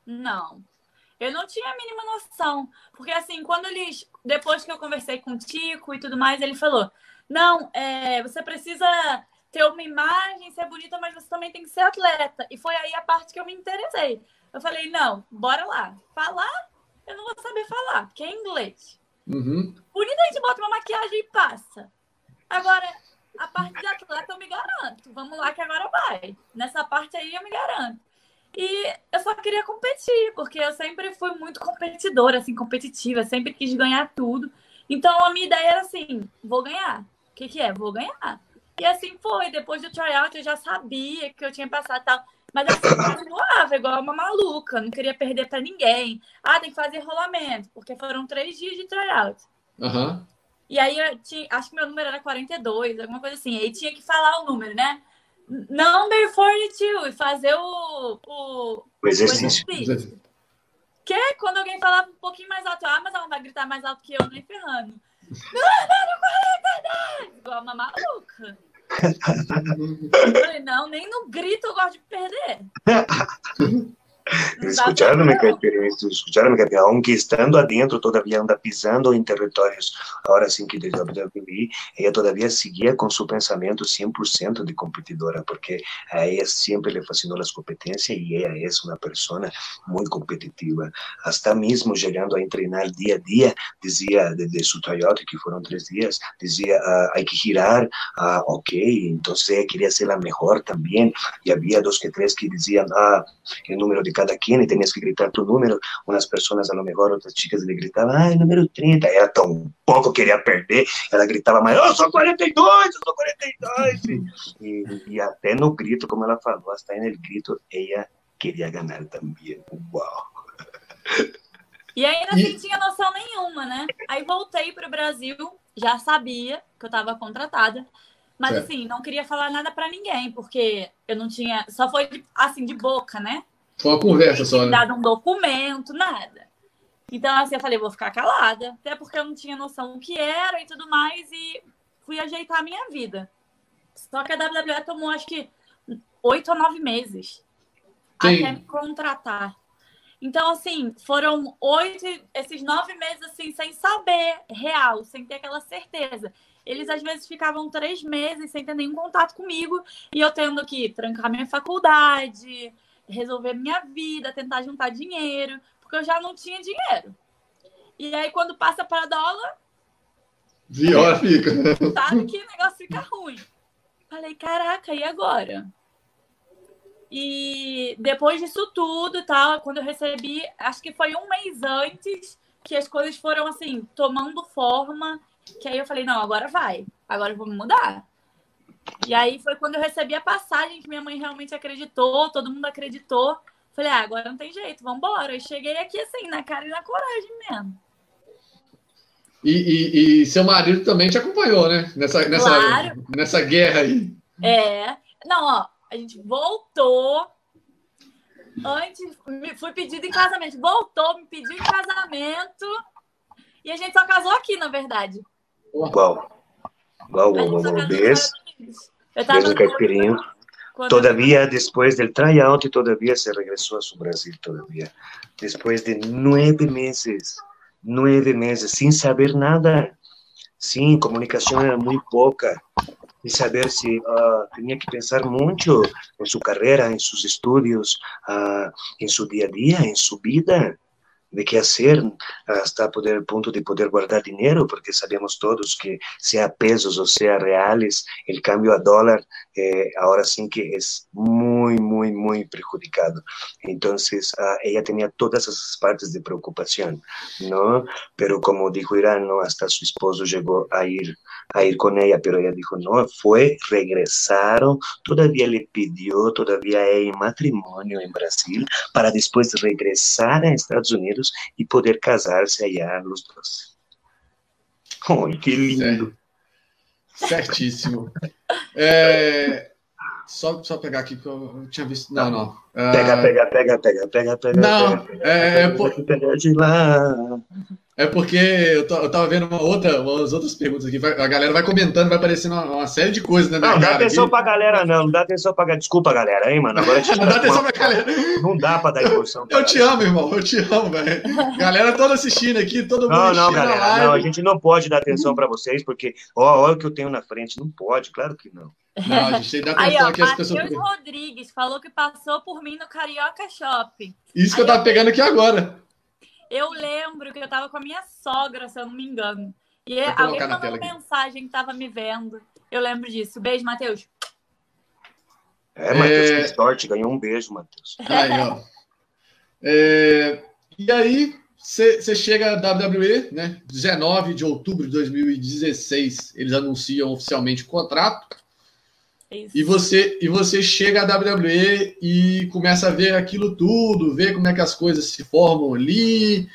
Não. Eu não tinha a mínima noção. Porque assim, quando eles. Depois que eu conversei com o Tico e tudo mais, ele falou: Não, é, você precisa ter uma imagem, ser bonita, mas você também tem que ser atleta. E foi aí a parte que eu me interessei. Eu falei, não, bora lá. Falar, eu não vou saber falar, porque é inglês. Uhum. Bonita a gente bota uma maquiagem e passa. Agora, a parte de atleta eu me garanto. Vamos lá que agora vai. Nessa parte aí eu me garanto. E eu só queria competir, porque eu sempre fui muito competidora, assim, competitiva, sempre quis ganhar tudo. Então a minha ideia era assim: vou ganhar. O que, que é? Vou ganhar. E assim foi. Depois do tryout eu já sabia que eu tinha passado tal. Mas assim, continuava igual uma maluca. Não queria perder para ninguém. Ah, tem que fazer rolamento, porque foram três dias de tryout. Uhum. E aí eu tinha, acho que meu número era 42, alguma coisa assim. Aí tinha que falar o número, né? Number 42 e fazer o, o, o exercício. O exercício. Que é quando alguém falava um pouquinho mais alto, ah, mas ela vai gritar mais alto que eu, nem ferrando. Número 42! Igual uma maluca. não, nem no grito eu gosto de perder. Escucharon mi experiencia, escucharon mi aunque estando adentro todavía anda pisando en territorios, ahora sin que de WWE, ella todavía seguía con su pensamiento 100% de competidora, porque a ella siempre le fascinó las competencias y ella es una persona muy competitiva. Hasta mismo llegando a entrenar día a día, decía desde su Toyota, que fueron tres días, decía, uh, hay que girar, uh, ok, entonces ella quería ser la mejor también, y había dos que tres que decían, ah, el número de cada quien y tenías que gritar tu número. Unas personas, a lo mejor, otras chicas le gritaban, ay, número 30. Ella tampoco quería perder. Ela gritava mais, eu sou 42, eu sou 42. E, e até no grito, como ela falou, até no grito, ela queria ganhar também. Uau! E ainda assim tinha noção nenhuma, né? Aí voltei para o Brasil, já sabia que eu estava contratada. Mas é. assim, não queria falar nada para ninguém, porque eu não tinha. Só foi assim, de boca, né? Foi uma conversa só, né? Dado um documento, nada. Então, assim, eu falei, vou ficar calada. Até porque eu não tinha noção do que era e tudo mais. E fui ajeitar a minha vida. Só que a WWE tomou, acho que, oito ou nove meses. Sim. até me contratar. Então, assim, foram oito, esses nove meses, assim, sem saber real, sem ter aquela certeza. Eles, às vezes, ficavam três meses sem ter nenhum contato comigo e eu tendo que trancar minha faculdade, resolver minha vida, tentar juntar dinheiro, porque eu já não tinha dinheiro. E aí, quando passa para dólar. Pior fica. Sabe que o negócio fica ruim. Falei, caraca, e agora? E depois disso tudo, tal, quando eu recebi, acho que foi um mês antes que as coisas foram assim, tomando forma, que aí eu falei, não, agora vai, agora eu vou me mudar. E aí foi quando eu recebi a passagem que minha mãe realmente acreditou, todo mundo acreditou. Falei, ah, agora não tem jeito, vamos embora. E cheguei aqui assim, na cara e na coragem mesmo. E, e, e, seu marido também te acompanhou, né? Nessa, nessa, claro. nessa guerra aí. É. Não, ó, a gente voltou. Antes, fui pedido em casamento. Voltou, me pediu em casamento. E a gente só casou aqui, na verdade. Igual. Igual, igual, Beijo. Beijo, Caipirinho. Todavía, después del tryout, todavía se regresó a su Brasil, todavía. Después de nueve meses, nueve meses, sin saber nada. Sim, comunicação era muito pouca. E saber se uh, tinha que pensar muito em sua carreira, em seus estudos, uh, em seu dia a dia, em sua vida de qué hacer hasta poder, el punto de poder guardar dinero, porque sabemos todos que sea pesos o sea reales, el cambio a dólar eh, ahora sí que es muy, muy, muy perjudicado. Entonces, uh, ella tenía todas esas partes de preocupación, ¿no? Pero como dijo Irán, ¿no? Hasta su esposo llegó a ir, a ir con ella, pero ella dijo, no, fue, regresaron, todavía le pidió, todavía en matrimonio en Brasil, para después regresar a Estados Unidos e poder casar-se allá os dois. Ai, que lindo! Certíssimo. É, só, só pegar aqui que eu tinha visto. Não, não. Pega, pega, pega, pega, pega, pega. Não, pega, é, é por... pega de lá. É porque eu, tô, eu tava vendo uma outra, umas outras perguntas aqui. A galera vai comentando, vai aparecendo uma, uma série de coisas, né? Não, dá atenção aqui. pra galera, não. Não dá atenção pra Desculpa, galera, hein, mano. Agora não dá atenção pra galera. Não dá pra dar emoção. Eu te amo, irmão. Eu te amo, velho. Galera toda assistindo aqui, todo mundo Não, não, galera. Não, a gente não pode dar atenção pra vocês, porque ó, olha o que eu tenho na frente. Não pode, claro que não. Não, a gente tem que Aí, ó, aqui às pessoas. Matheus Rodrigues falou que passou por mim no Carioca Shopping. Isso que Aí eu tava eu... pegando aqui agora. Eu lembro que eu tava com a minha sogra, se eu não me engano. E alguém mandou mensagem que tava me vendo. Eu lembro disso. Beijo, Matheus. É, Matheus, é... que sorte. Ganhou um beijo, Matheus. Aí, ó. É... E aí, você chega à WWE, né? 19 de outubro de 2016, eles anunciam oficialmente o contrato. E você, e você chega à WWE e começa a ver aquilo tudo, ver como é que as coisas se formam ali.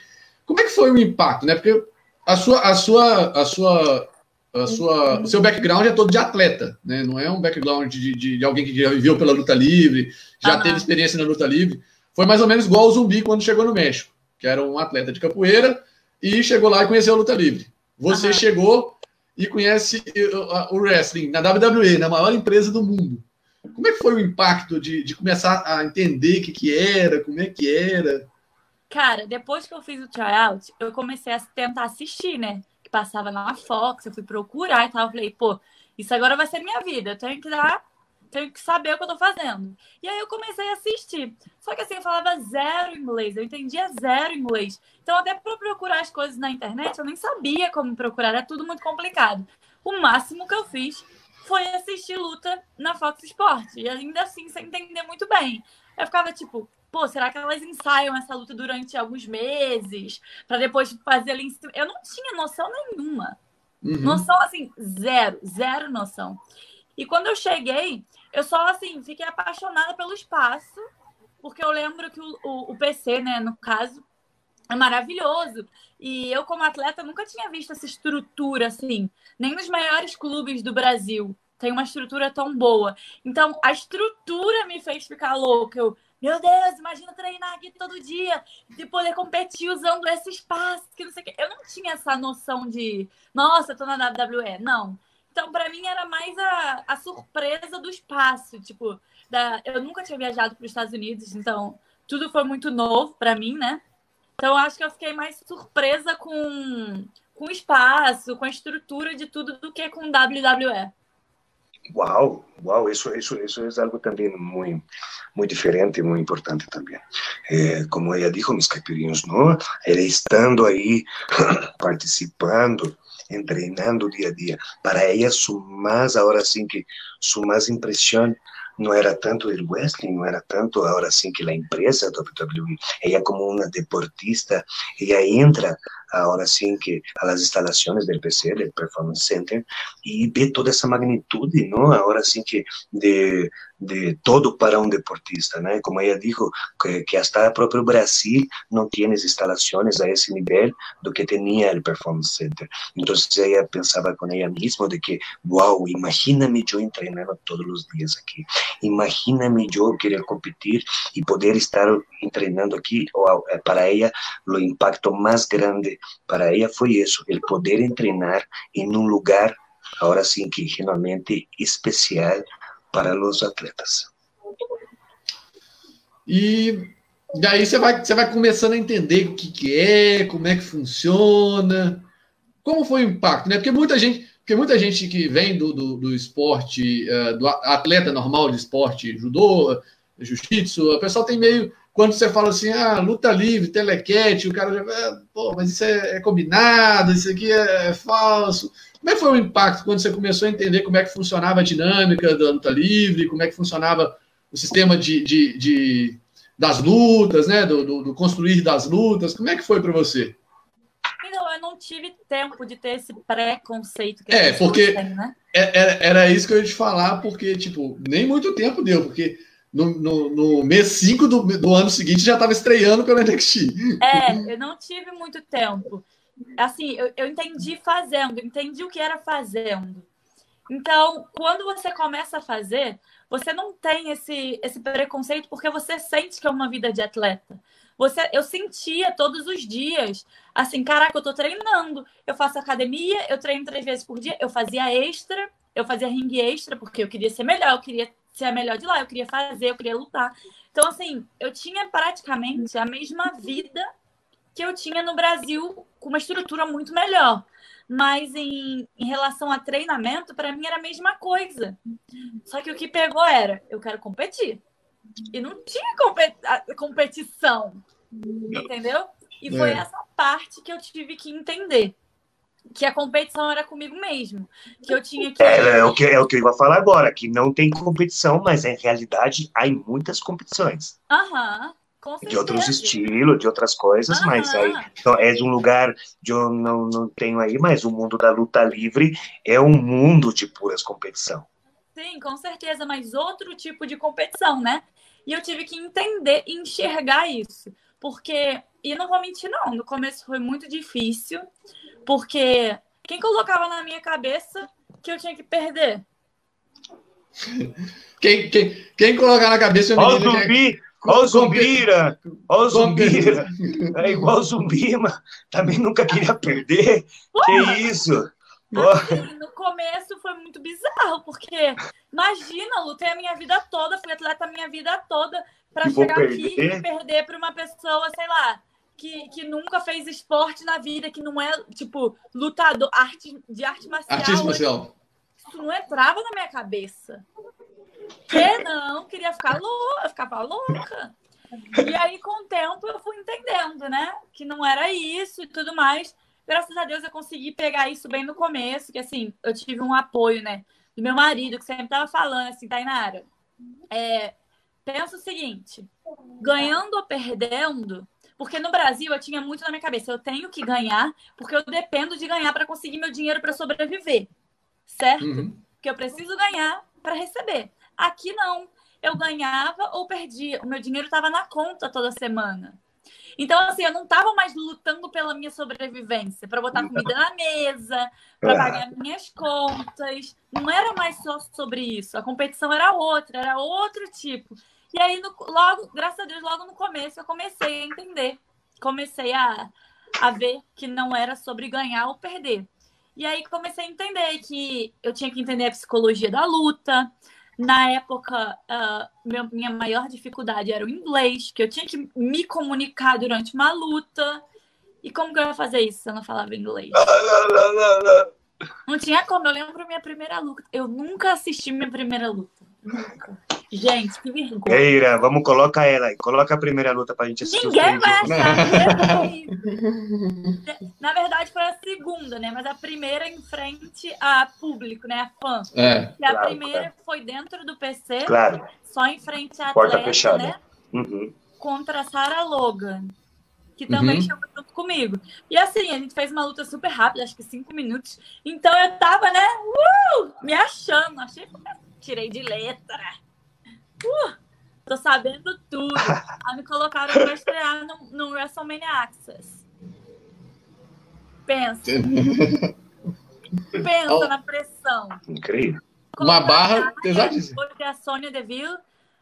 Como é que foi o impacto, né? Porque a sua, a sua, a sua, a sua, o seu background é todo de atleta, né? Não é um background de, de, de alguém que já viveu pela luta livre, já teve experiência na luta livre. Foi mais ou menos igual o Zumbi quando chegou no México, que era um atleta de capoeira e chegou lá e conheceu a luta livre. Você chegou e conhece o wrestling na WWE, na maior empresa do mundo. Como é que foi o impacto de, de começar a entender o que, que era, como é que era? Cara, depois que eu fiz o tryout, eu comecei a tentar assistir, né? Que passava na Fox, eu fui procurar e tal. Eu falei, pô, isso agora vai ser minha vida. Eu tenho que dar tenho que saber o que eu tô fazendo. E aí eu comecei a assistir. Só que assim, eu falava zero inglês, eu entendia zero inglês. Então, até para procurar as coisas na internet, eu nem sabia como procurar, era tudo muito complicado. O máximo que eu fiz foi assistir luta na Fox Sports. E ainda assim, sem entender muito bem. Eu ficava tipo, pô, será que elas ensaiam essa luta durante alguns meses? para depois fazer ali em cima? Eu não tinha noção nenhuma. Uhum. Noção, assim, zero, zero noção. E quando eu cheguei, eu só, assim, fiquei apaixonada pelo espaço, porque eu lembro que o, o, o PC, né, no caso, é maravilhoso. E eu, como atleta, nunca tinha visto essa estrutura assim. Nem nos maiores clubes do Brasil tem uma estrutura tão boa. Então, a estrutura me fez ficar louca. Eu, meu Deus, imagina treinar aqui todo dia e poder competir usando esse espaço, que não sei o quê. Eu não tinha essa noção de, nossa, tô na WWE. Não. Então, para mim, era mais a, a surpresa do espaço. Tipo, da. Eu nunca tinha viajado para os Estados Unidos, então tudo foi muito novo para mim, né? Então acho que eu fiquei mais surpresa com, com o espaço, com a estrutura de tudo do que com WWE. Uau, uau, isso, isso, isso é algo também muito, muito diferente muito importante também. É, como ela disse, mis caipirinhos, não? Ela estando aí, participando, treinando dia a dia. Para ela, su mais, agora sim que, su mais impressão não era tanto o wrestling, não era tanto agora sim que a empresa WWE. Ela como uma deportista, ela entra agora sim que a las instalações do PC, do Performance Center, e vê toda essa magnitude, não? Agora sim que de de todo para um deportista, né? Como ela disse, que, que hasta o próprio Brasil não tinha instalações a esse nível do que tinha o Performance Center. Então ela pensava com ela mesma de que, wow, imagina-me eu treinando todos os dias aqui, imagina-me eu querer competir e poder estar treinando aqui. Eh, para ela, o impacto mais grande para ela foi isso, o poder treinar em um lugar agora sim que realmente especial para os atletas. E daí você vai, você vai começando a entender o que, que é, como é que funciona, como foi o impacto, né? Porque muita gente, porque muita gente que vem do, do, do esporte, uh, do atleta normal de esporte, judô, jiu-jitsu, o pessoal tem meio. Quando você fala assim, ah, luta livre, telequete, o cara já. Ah, pô, mas isso é, é combinado, isso aqui é, é falso. Como é que foi o impacto quando você começou a entender como é que funcionava a dinâmica da luta livre, como é que funcionava o sistema de, de, de das lutas, né? Do, do, do, construir das lutas? Como é que foi para você? Então, eu não tive tempo de ter esse preconceito. Que é, porque tem, né? era, é, é, era isso que eu ia te falar, porque, tipo, nem muito tempo deu, porque no, no, no mês 5 do, do ano seguinte já estava estreando pelo NXT. É, eu não tive muito tempo assim, eu, eu entendi fazendo, entendi o que era fazendo. Então, quando você começa a fazer, você não tem esse, esse preconceito porque você sente que é uma vida de atleta. Você, eu sentia todos os dias, assim, caraca, eu tô treinando, eu faço academia, eu treino três vezes por dia, eu fazia extra, eu fazia ringue extra, porque eu queria ser melhor, eu queria ser a melhor de lá, eu queria fazer, eu queria lutar. Então, assim, eu tinha praticamente a mesma vida que eu tinha no Brasil com uma estrutura muito melhor. Mas em, em relação a treinamento, para mim era a mesma coisa. Só que o que pegou era: eu quero competir. E não tinha competição. Entendeu? E foi é. essa parte que eu tive que entender. Que a competição era comigo mesmo. Que eu tinha que. É, é, o, que é o que eu ia falar agora, que não tem competição, mas em realidade há muitas competições. Aham. Uhum de outros estilos, de outras coisas, ah, mas aí então, é um lugar que eu não, não tenho aí, mas o mundo da luta livre é um mundo de puras competição. Sim, com certeza, mas outro tipo de competição, né? E eu tive que entender e enxergar isso. Porque, e não vou mentir, não, no começo foi muito difícil, porque quem colocava na minha cabeça que eu tinha que perder? Quem, quem, quem colocar na cabeça... Ó, o zumbi! Olha o Zumbira, olha o Zumbira. É igual o Zumbi, mas também nunca queria perder. Que isso? Assim, no começo foi muito bizarro, porque imagina, lutei a minha vida toda, fui atleta a minha vida toda, para chegar perder? aqui e perder para uma pessoa, sei lá, que, que nunca fez esporte na vida, que não é, tipo, lutador arte, de arte marcial. Arte marcial. Isso não entrava na minha cabeça. Que não, queria ficar louca, ficava louca. E aí, com o tempo, eu fui entendendo, né? Que não era isso e tudo mais. Graças a Deus eu consegui pegar isso bem no começo, que assim, eu tive um apoio, né? Do meu marido, que sempre tava falando assim, Tainara, é, pensa o seguinte, ganhando ou perdendo, porque no Brasil eu tinha muito na minha cabeça, eu tenho que ganhar, porque eu dependo de ganhar para conseguir meu dinheiro para sobreviver, certo? Uhum. Porque eu preciso ganhar para receber. Aqui não. Eu ganhava ou perdia. O meu dinheiro estava na conta toda semana. Então, assim, eu não estava mais lutando pela minha sobrevivência, para botar comida na mesa, para pagar minhas contas. Não era mais só sobre isso. A competição era outra, era outro tipo. E aí, no, logo, graças a Deus, logo no começo, eu comecei a entender. Comecei a, a ver que não era sobre ganhar ou perder. E aí comecei a entender que eu tinha que entender a psicologia da luta, Na época, uh, minha maior dificuldade era o inglês, que eu tinha que me comunicar durante uma luta. E como que eu ia fazer isso se eu não falava inglês? Não tinha como. Eu lembro minha primeira luta. Eu nunca assisti minha primeira luta. Nunca. Gente, que vergonha. Eira, vamos, coloca ela aí. Coloca a primeira luta pra gente assistir. Ninguém vai achar. Na verdade, foi a segunda, né? Mas a primeira em frente a público, né? A fã. É. E a claro, primeira claro. foi dentro do PC. Claro. Só em frente à Porta atleta, fechada. né? Uhum. Contra a Sarah Logan. Que também uhum. chegou junto comigo. E assim, a gente fez uma luta super rápida, acho que cinco minutos. Então eu tava, né? Uh, me achando. Achei que tirei de letra. Uh, tô sabendo tudo. Aí me colocaram pra estrear no, no WrestleMania Access. Pensa. Pensa oh. na pressão. Incrível. Uma barra pesadíssima. Foi a Sônia Deville,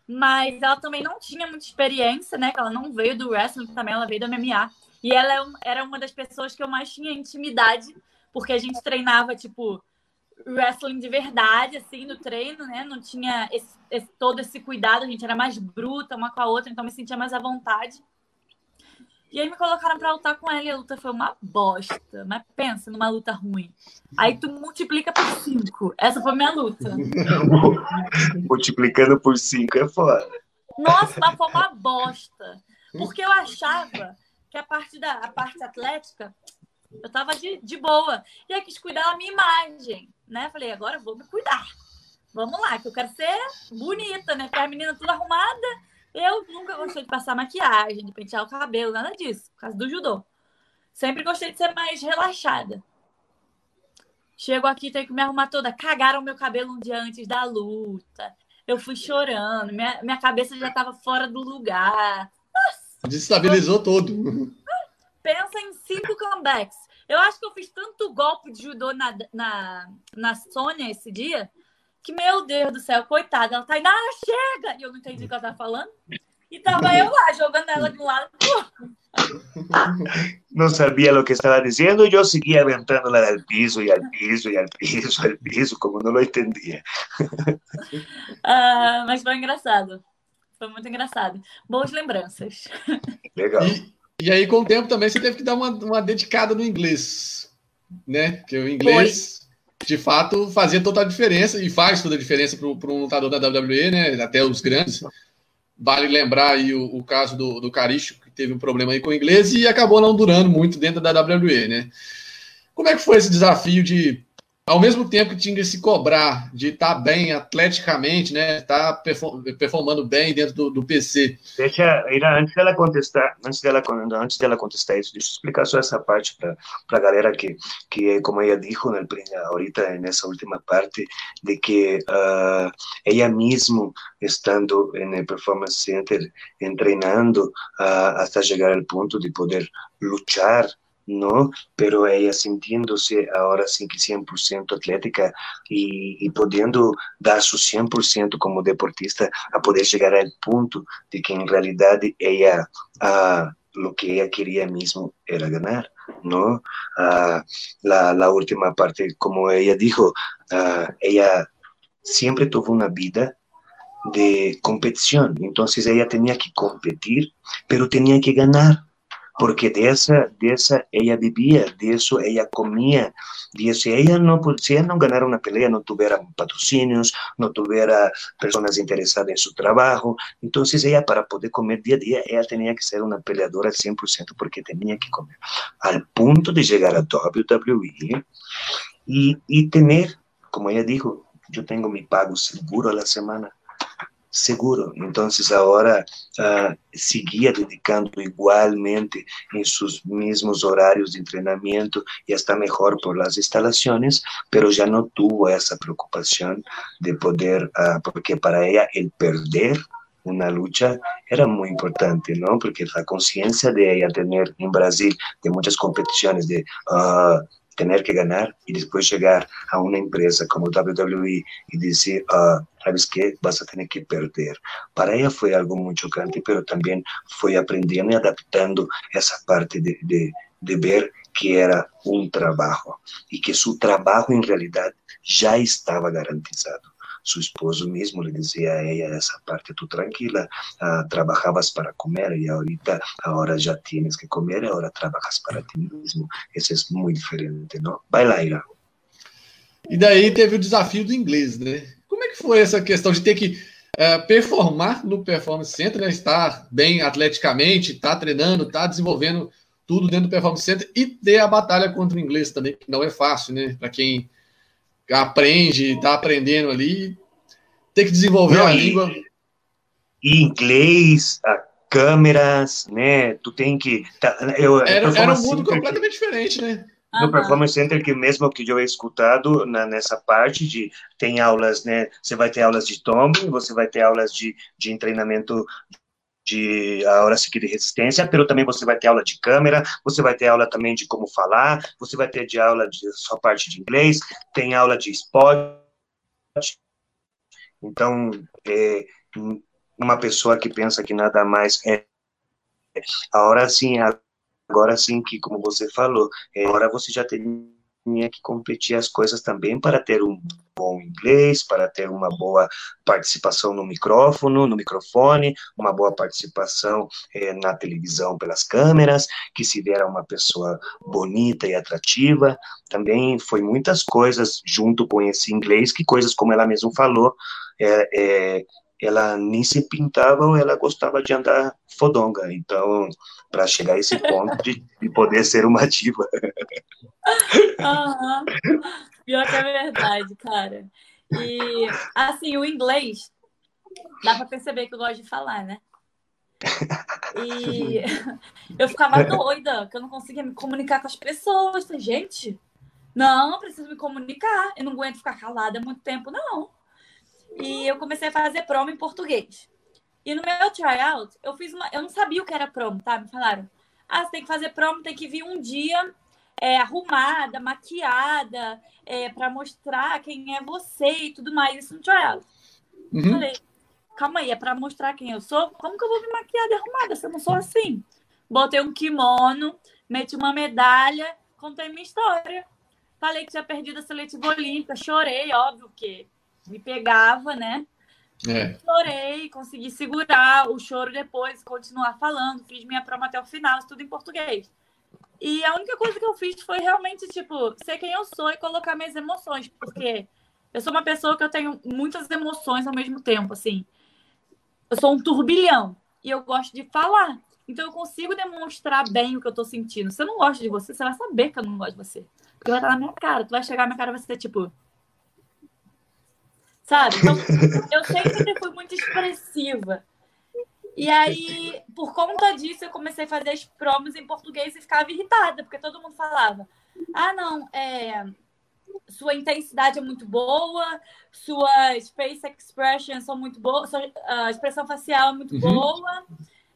mas ela também não tinha muita experiência, né? Ela não veio do wrestling também, ela veio do MMA. E ela é era uma das pessoas que eu mais tinha intimidade, porque a gente treinava, tipo, wrestling de verdade, assim, no treino, né? Não tinha esse, esse, todo esse cuidado, a gente era mais bruta uma com a outra, então me sentia mais à vontade. E aí me colocaram pra lutar com ela e a luta foi uma bosta. Mas pensa numa luta ruim. Aí tu multiplica por cinco. Essa foi minha luta. Multiplicando por cinco é foda. Nossa, mas foi uma bosta. Porque eu achava que a parte da a parte atlética eu tava de, de boa. E aí quis cuidar da minha imagem, né? Falei, agora vou me cuidar. Vamos lá, que eu quero ser bonita, né? Porque a menina tudo arrumada. Eu nunca gostei de passar maquiagem, de pentear o cabelo, nada disso, por causa do judô. Sempre gostei de ser mais relaxada. Chego aqui, tenho que me arrumar toda. Cagaram meu cabelo um dia antes da luta. Eu fui chorando, minha, minha cabeça já estava fora do lugar. Nossa, Destabilizou eu... todo pensa em cinco comebacks. Eu acho que eu fiz tanto golpe de judô na, na, na Sônia esse dia, que, meu Deus do céu, coitada, ela tá indo, ah, chega! E eu não entendi o que ela tá falando. E tava eu lá, jogando ela de um lado. Não sabia o que estava dizendo, eu seguia aventando-la al piso e al piso e al piso, al piso, como não lo entendia. Uh, mas foi engraçado. Foi muito engraçado. Boas lembranças. Legal. E, e aí, com o tempo também, você teve que dar uma, uma dedicada no inglês, né? Porque o inglês, Foi. de fato, fazia total diferença e faz toda a diferença para um lutador da WWE, né? Até os grandes. Vale lembrar aí o, o caso do, do Caricho, que teve um problema aí com o inglês e acabou não durando muito dentro da WWE, né? Como é que foi esse desafio de ao mesmo tempo que tinha que se cobrar de estar tá bem atleticamente, né, estar tá performando bem dentro do, do PC. Deixa, antes dela contestar, antes dela, antes dela contestar isso, deixa eu explicar só essa parte para a galera que, que, como ela disse né, ahorita nessa última parte, de que uh, ela mesmo estando no Performance Center, treinando uh, até chegar ao ponto de poder lutar ¿no? Pero ella sintiéndose ahora sí que 100% atlética y, y, pudiendo dar su 100% como deportista a poder llegar al punto de que en realidad ella, uh, lo que ella quería mismo era ganar, ¿no? Uh, la, última parte, como ella dijo, uh, ella siempre tuvo una vida de competición, entonces ella tenía que competir, pero tenía que ganar porque de esa, de esa ella vivía, de eso ella comía, de si ella no, si ella no ganara una pelea, no tuviera patrocinios, no tuviera personas interesadas en su trabajo, entonces ella para poder comer día a día, ella tenía que ser una peleadora al 100% porque tenía que comer, al punto de llegar a WWE y, y tener, como ella dijo, yo tengo mi pago seguro a la semana, seguro. Entonces ahora uh, seguía dedicando igualmente en sus mismos horarios de entrenamiento y hasta mejor por las instalaciones, pero ya no tuvo esa preocupación de poder, uh, porque para ella el perder una lucha era muy importante, ¿no? Porque la conciencia de ella tener en Brasil de muchas competiciones de... Uh, tener que ganar y después llegar a una empresa como WWE y decir, uh, ¿sabes qué? Vas a tener que perder. Para ella fue algo muy chocante, pero también fue aprendiendo y adaptando esa parte de, de, de ver que era un trabajo y que su trabajo en realidad ya estaba garantizado. Su esposo mismo le decía a ella, esa parte tú tranquila, uh, trabajabas para comer y ahorita, ahora ya tienes que comer, ahora trabajas para ti mesmo. Isso é muito diferente, não? Vai lá, Ira. E daí teve o desafio do inglês, né? Como é que foi essa questão de ter que uh, performar no Performance Center, né? estar bem atleticamente, estar tá treinando, estar tá desenvolvendo tudo dentro do Performance Center e ter a batalha contra o inglês também, que não é fácil, né? Para quem aprende, está aprendendo ali, ter que desenvolver não, a e, língua. E inglês, câmeras, né? Tu tem que. Tá, eu, era, era um mundo completamente que, diferente, né? No uhum. Performance Center, que mesmo que eu he escutado na, nessa parte de tem aulas, né? Você vai ter aulas de tombo, você vai ter aulas de, de treinamento de a hora seguir de resistência, pero também você vai ter aula de câmera, você vai ter aula também de como falar, você vai ter de aula de sua parte de inglês, tem aula de esporte. Então, é, uma pessoa que pensa que nada mais é a hora sim, agora sim que como você falou, é, agora você já tem tinha que competir as coisas também para ter um bom inglês, para ter uma boa participação no micrófono, no microfone, uma boa participação eh, na televisão pelas câmeras, que se vier uma pessoa bonita e atrativa, também foi muitas coisas junto com esse inglês, que coisas como ela mesma falou, é, é, ela nem se pintava ou ela gostava de andar fodonga. Então, para chegar a esse ponto de, de, poder ser uma diva. Uhum. Pior que é verdade, cara. E, assim, o inglês, dá para perceber que eu gosto de falar, né? E eu ficava doida, que eu não conseguia me comunicar com as pessoas. Gente, não, preciso me comunicar. Eu não aguento ficar calada muito tempo, não. E eu comecei a fazer promo em português. E no meu tryout, eu fiz uma. Eu não sabia o que era promo, tá? Me falaram. Ah, você tem que fazer promo, tem que vir um dia é, arrumada, maquiada, é, para mostrar quem é você e tudo mais. Isso no tryout. Uhum. Falei, calma aí, é para mostrar quem eu sou? Como que eu vou vir maquiada e arrumada se eu não sou assim? Botei um kimono, meti uma medalha, contei minha história. Falei que tinha perdido a seletiva olímpica, chorei, óbvio que me pegava, né? É. Chorei, consegui segurar o choro depois, continuar falando, fiz minha prova até o final, tudo em português. E a única coisa que eu fiz foi realmente, tipo, ser quem eu sou e colocar minhas emoções, porque eu sou uma pessoa que eu tenho muitas emoções ao mesmo tempo, assim. Eu sou um turbilhão e eu gosto de falar. Então eu consigo demonstrar bem o que eu tô sentindo. Se eu não gosto de você, você vai saber que eu não gosto de você. Porque vai estar na minha cara. Tu vai chegar na minha cara e vai ser tipo, sabe? Então, eu sempre fui muito expressiva. E aí, por conta disso, eu comecei a fazer as promos em português e ficava irritada, porque todo mundo falava: ah, não, é, sua intensidade é muito boa, suas face expressions são muito boas, sua a expressão facial é muito uhum. boa.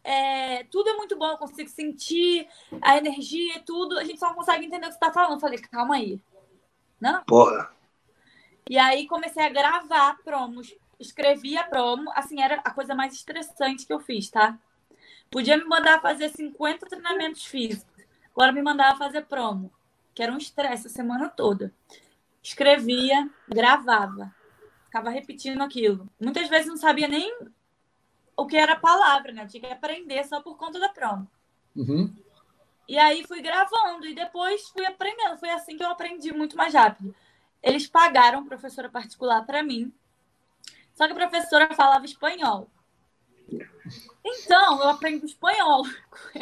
É, tudo é muito bom, eu consigo sentir a energia e tudo. A gente só não consegue entender o que você está falando. Eu falei, calma aí. Não? Porra. E aí comecei a gravar promos. Escrevi a promo, assim, era a coisa mais estressante que eu fiz, tá? Podia me mandar fazer 50 treinamentos físicos. Agora me mandava fazer promo, que era um estresse a semana toda. Escrevia, gravava. Ficava repetindo aquilo. Muitas vezes não sabia nem o que era a palavra, né? Eu tinha que aprender só por conta da promo. Uhum. E aí fui gravando e depois fui aprendendo. Foi assim que eu aprendi muito mais rápido. Eles pagaram professora particular para mim. Só que a professora falava espanhol. Então, eu aprendo espanhol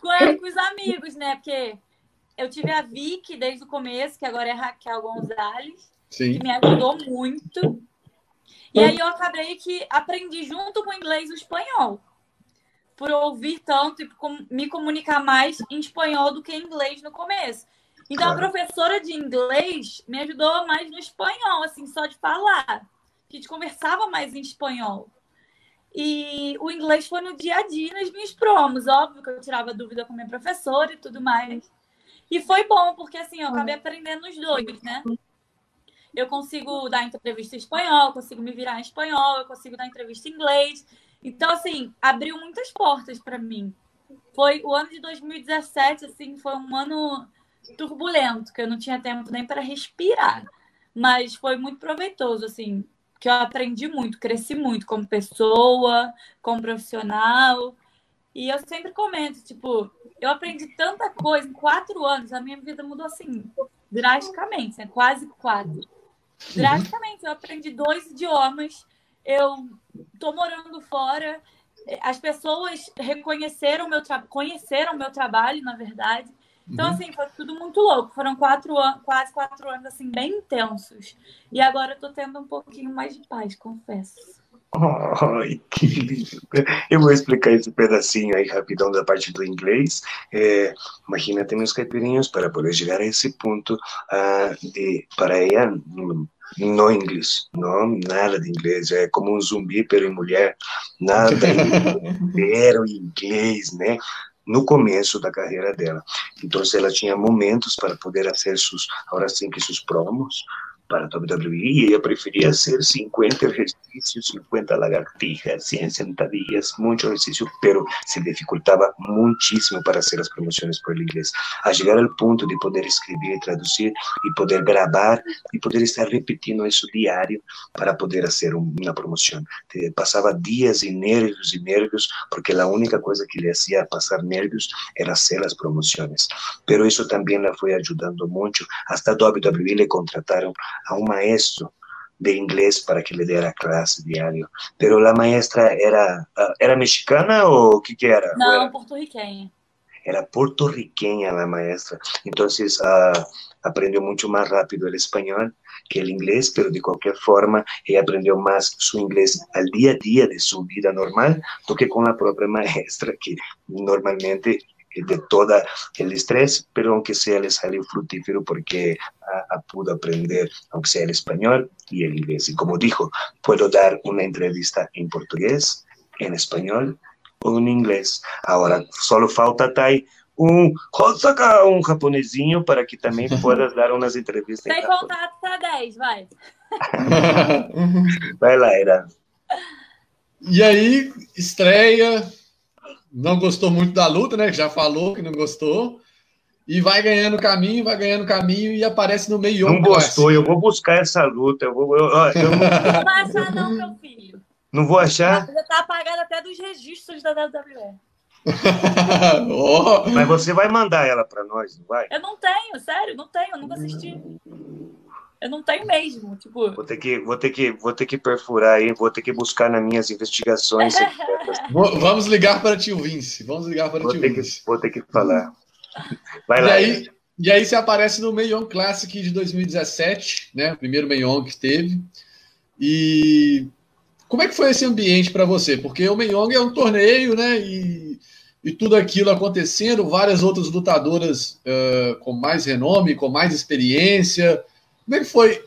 com ela, com, os amigos, né? Porque eu tive a Vicky desde o começo, que agora é Raquel Gonzalez, Sim. que me ajudou muito. E aí eu acabei que aprendi junto com o inglês o espanhol. Por ouvir tanto e me comunicar mais em espanhol do que em inglês no começo. Então, claro. a professora de inglês me ajudou mais no espanhol, assim, só de falar. A gente conversava mais em espanhol. E o inglês foi no dia a dia, nas minhas promos. Óbvio que eu tirava dúvida com minha professora e tudo mais. E foi bom, porque assim, eu acabei aprendendo os dois, né? Eu consigo dar entrevista em espanhol, consigo me virar em espanhol, eu consigo dar entrevista em inglês. Então, assim, abriu muitas portas para mim. Foi o ano de 2017, assim, foi um ano turbulento, que eu não tinha tempo nem para respirar. mas foi muito proveitoso, assim, que eu aprendi muito, cresci muito como pessoa, como profissional. E eu sempre comento, tipo, eu aprendi tanta coisa em quatro anos, a minha vida mudou assim, drasticamente, né? quase quatro. Drasticamente, eu aprendi dois idiomas, eu tô morando fora, as pessoas reconheceram meu trabalho, conheceram meu trabalho, na verdade. Então, uhum. assim, foi tudo muito louco. Foram quatro anos, quase quatro anos, assim, bem intensos. E agora eu tô tendo um pouquinho mais de paz, confesso. Ai, que lindo. Eu vou explicar esse pedacinho aí rapidão da parte do inglês. É, imagínate meus caipirinhos para poder chegar a esse ponto uh, de para ela no inglês, não nada de inglês, é como um zumbi pero em mulher, nada em inglês, né? No começo da carreira dela. Então, ela tinha momentos para poder fazer seus, agora sim que seus promos, para WWE ella preferia hacer 50 ejercicios, 50 lagartijas, 100 sentadillas, mucho ejercicio, pero se dificultaba muchísimo para hacer las promociones por el inglés. A llegar al punto de poder escribir y traducir y poder grabar y poder estar repitiendo eso diario para poder hacer una promoción. Pasaba días y nervios y nervios porque la única cosa que le hacía pasar nervios era hacer las promociones. Pero eso también la fue ayudando mucho. Hasta WWE le contrataron a un maestro de inglés para que le diera clase diario. Pero la maestra era, uh, ¿era mexicana o qué que era? No, era? puertorriqueña. Era puertorriqueña la maestra. Entonces uh, aprendió mucho más rápido el español que el inglés, pero de cualquier forma ella aprendió más su inglés al día a día de su vida normal do que con la propia maestra, que normalmente de toda el estrés, pero aunque sea le salió fructífero porque a, a pudo aprender, aunque sea el español y el inglés. Y como dijo, puedo dar una entrevista en portugués, en español o en inglés. Ahora, solo falta Tai um, saca um japonesinho para que também puedas dar umas entrevistas. Sem contato até 10, vai. vai lá, Era. E aí, estreia, não gostou muito da luta, né? Já falou que não gostou. E vai ganhando caminho, vai ganhando caminho e aparece no meio. Não gostou, eu vou buscar essa luta. Eu vou, eu, eu não... não vai achar, não, meu filho. Não vou achar? Já tá apagado até dos registros da WWE. oh. Mas você vai mandar ela para nós, não vai? Eu não tenho, sério, não tenho, eu nunca assisti. Eu não tenho mesmo, tipo. Vou ter que, vou ter que, vou ter que perfurar aí, vou ter que buscar nas minhas investigações. vamos ligar para tio Vince. Vamos ligar para vou tio Vince. Que, vou ter que falar. Vai e lá. Aí, e aí você aparece no Meion Classic de 2017, né? O primeiro Meion que teve. E como é que foi esse ambiente para você? Porque o Meiong é um torneio, né? E, e tudo aquilo acontecendo, várias outras lutadoras uh, com mais renome, com mais experiência. Como é que foi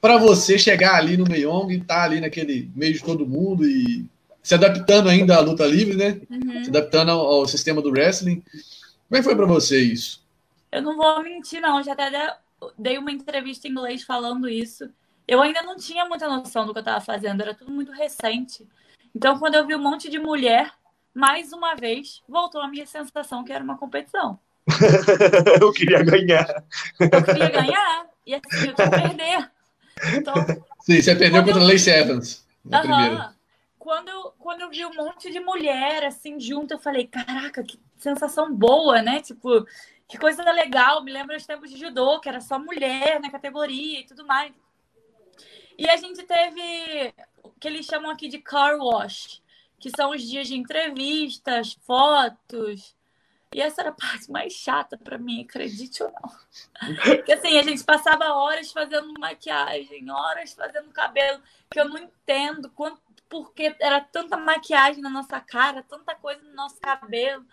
para você chegar ali no Meiong e estar tá ali naquele meio de todo mundo e se adaptando ainda à luta livre, né? Uhum. Se adaptando ao, ao, sistema do wrestling. Como é que foi para você isso? Eu não vou mentir, não. Já até dei uma entrevista em inglês falando isso. Eu ainda não tinha muita noção do que eu estava fazendo, era tudo muito recente. Então, quando eu vi um monte de mulher, mais uma vez, voltou a minha sensação que era uma competição. eu queria ganhar. Eu queria ganhar. E assim, eu queria perder. Então, Sim, você perdeu contra a Lacey Evans. Na. Quando, eu, quando eu vi um monte de mulher assim junto, eu falei, caraca, que sensação boa, né? Tipo, que coisa legal. Me lembra os tempos de judô, que era só mulher na categoria e tudo mais. E a gente teve o que eles chamam aqui de car wash, que são os dias de entrevistas, fotos, e essa era a parte mais chata para mim, acredite ou não. Porque assim, a gente passava horas fazendo maquiagem, horas fazendo cabelo, que eu não entendo quanto, porque era tanta maquiagem na nossa cara, tanta coisa no nosso cabelo,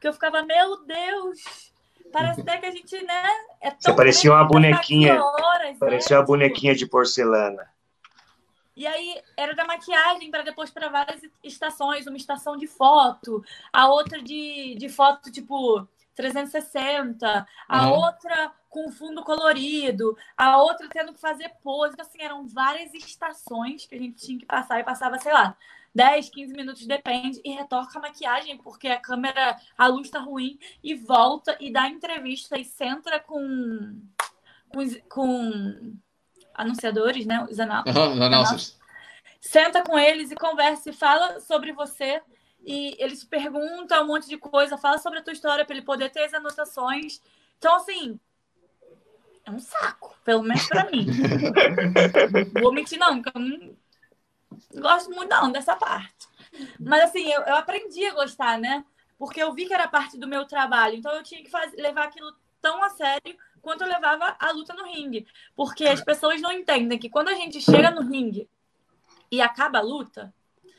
que eu ficava, meu Deus, parece até que a gente, né? É Você parecia uma bonequinha. Horas, parecia né? uma bonequinha de porcelana. E aí era da maquiagem para depois para várias estações, uma estação de foto, a outra de, de foto tipo 360, a uhum. outra com fundo colorido, a outra tendo que fazer pose. Então, assim, eram várias estações que a gente tinha que passar e passava, sei lá, 10, 15 minutos, depende, e retorca a maquiagem, porque a câmera, a luz tá ruim, e volta e dá entrevista e centra com. com, com anunciadores, né? Os uhum, Senta com eles e conversa e fala sobre você. E eles perguntam um monte de coisa, fala sobre a tua história para ele poder ter as anotações. Então, assim, é um saco, pelo menos para mim. Vou mentir, não, porque eu não gosto muito não dessa parte. Mas assim, eu, eu aprendi a gostar, né? Porque eu vi que era parte do meu trabalho. Então eu tinha que fazer, levar aquilo tão a sério quanto eu levava a luta no ringue. Porque as pessoas não entendem que quando a gente chega no ringue e acaba a luta,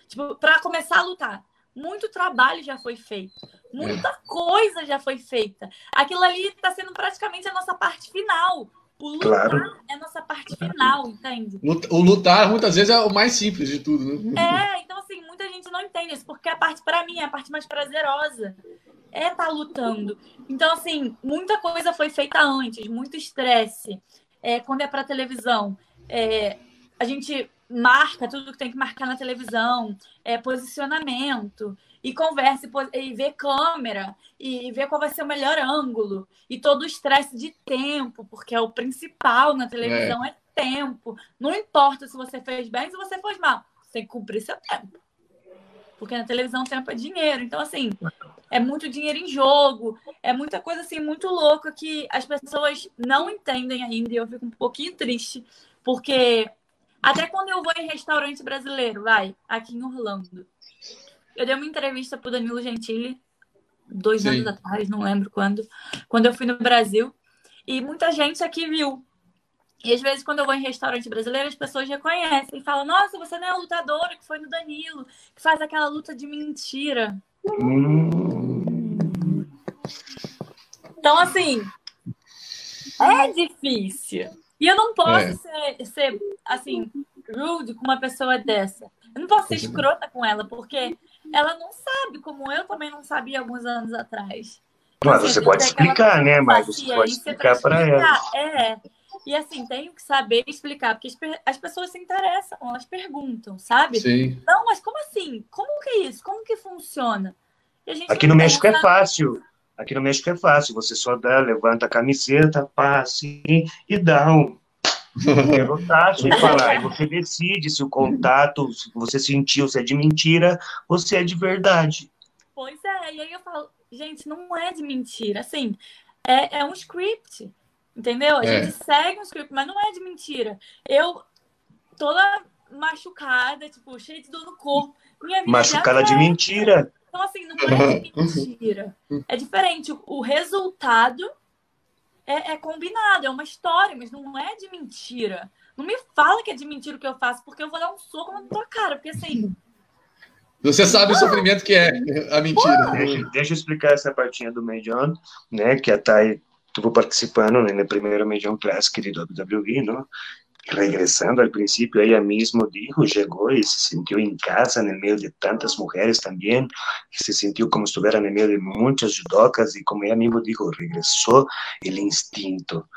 tipo, para começar a lutar, muito trabalho já foi feito, muita é. coisa já foi feita. Aquilo ali está sendo praticamente a nossa parte final. O lutar claro. é a nossa parte final, entende? O lutar muitas vezes é o mais simples de tudo, né? É, então assim, muita gente não entende isso, porque a parte, para mim, é a parte mais prazerosa. É estar tá lutando. Então, assim, muita coisa foi feita antes, muito estresse. É, quando é para televisão, é, a gente marca tudo que tem que marcar na televisão, é, posicionamento, e conversa e, vê câmera, e vê qual vai ser o melhor ângulo, e todo o estresse de tempo, porque é o principal na televisão é. é tempo. Não importa se você fez bem, se você fez mal, você tem que cumprir seu tempo. Porque na televisão tempo é dinheiro. Então, assim, é muito dinheiro em jogo, é muita coisa assim muito louca que as pessoas não entendem ainda, e eu fico um pouquinho triste, porque até quando eu vou em restaurante brasileiro, vai, aqui em Orlando. Eu dei uma entrevista pro Danilo Gentili, dois Sim. anos atrás, não lembro quando, quando eu fui no Brasil. E muita gente aqui viu. E às vezes, quando eu vou em restaurante brasileiro, as pessoas reconhecem e falam: Nossa, você não é a lutadora que foi no Danilo, que faz aquela luta de mentira. Então, assim, é difícil. E eu não posso é. ser, ser, assim, rude com uma pessoa dessa. Eu não posso ser escrota com ela, porque ela não sabe, como eu também não sabia alguns anos atrás. Mas assim, você pode explicar, né? Mas você pode explicar para ela. É. E assim, tenho que saber explicar, porque as pessoas se interessam, elas perguntam, sabe? Sim. Não, mas como assim? Como que é isso? Como que funciona? Aqui no México é fácil. Aqui no México é fácil, você só dá, levanta a camiseta, passa e dá um derrotaço e falar. E você decide se o contato, se você sentiu se é de mentira ou se é de verdade. Pois é, e aí eu falo, gente, não é de mentira, assim, é, é um script, entendeu? A é. gente segue um script, mas não é de mentira. Eu, toda machucada, tipo, cheia de dor no corpo. Machucada de mentira. Então, assim, não é mentira. É diferente. O resultado é, é, combinado, é uma história, mas não é de mentira. Não me fala que é de mentira o que eu faço, porque eu vou dar um soco na tua cara, porque assim. Você sabe o sofrimento que é a mentira. Deixa, deixa eu explicar essa partinha do Medion, né? Que a Thay estuvo participando né, no primeiro Medion Classic de WWE, não? Regresando al principio, ella mismo dijo, llegó y se sintió en casa en el medio de tantas mujeres también, se sintió como si estuviera en el medio de muchas judocas y como ella mismo dijo, regresó el instinto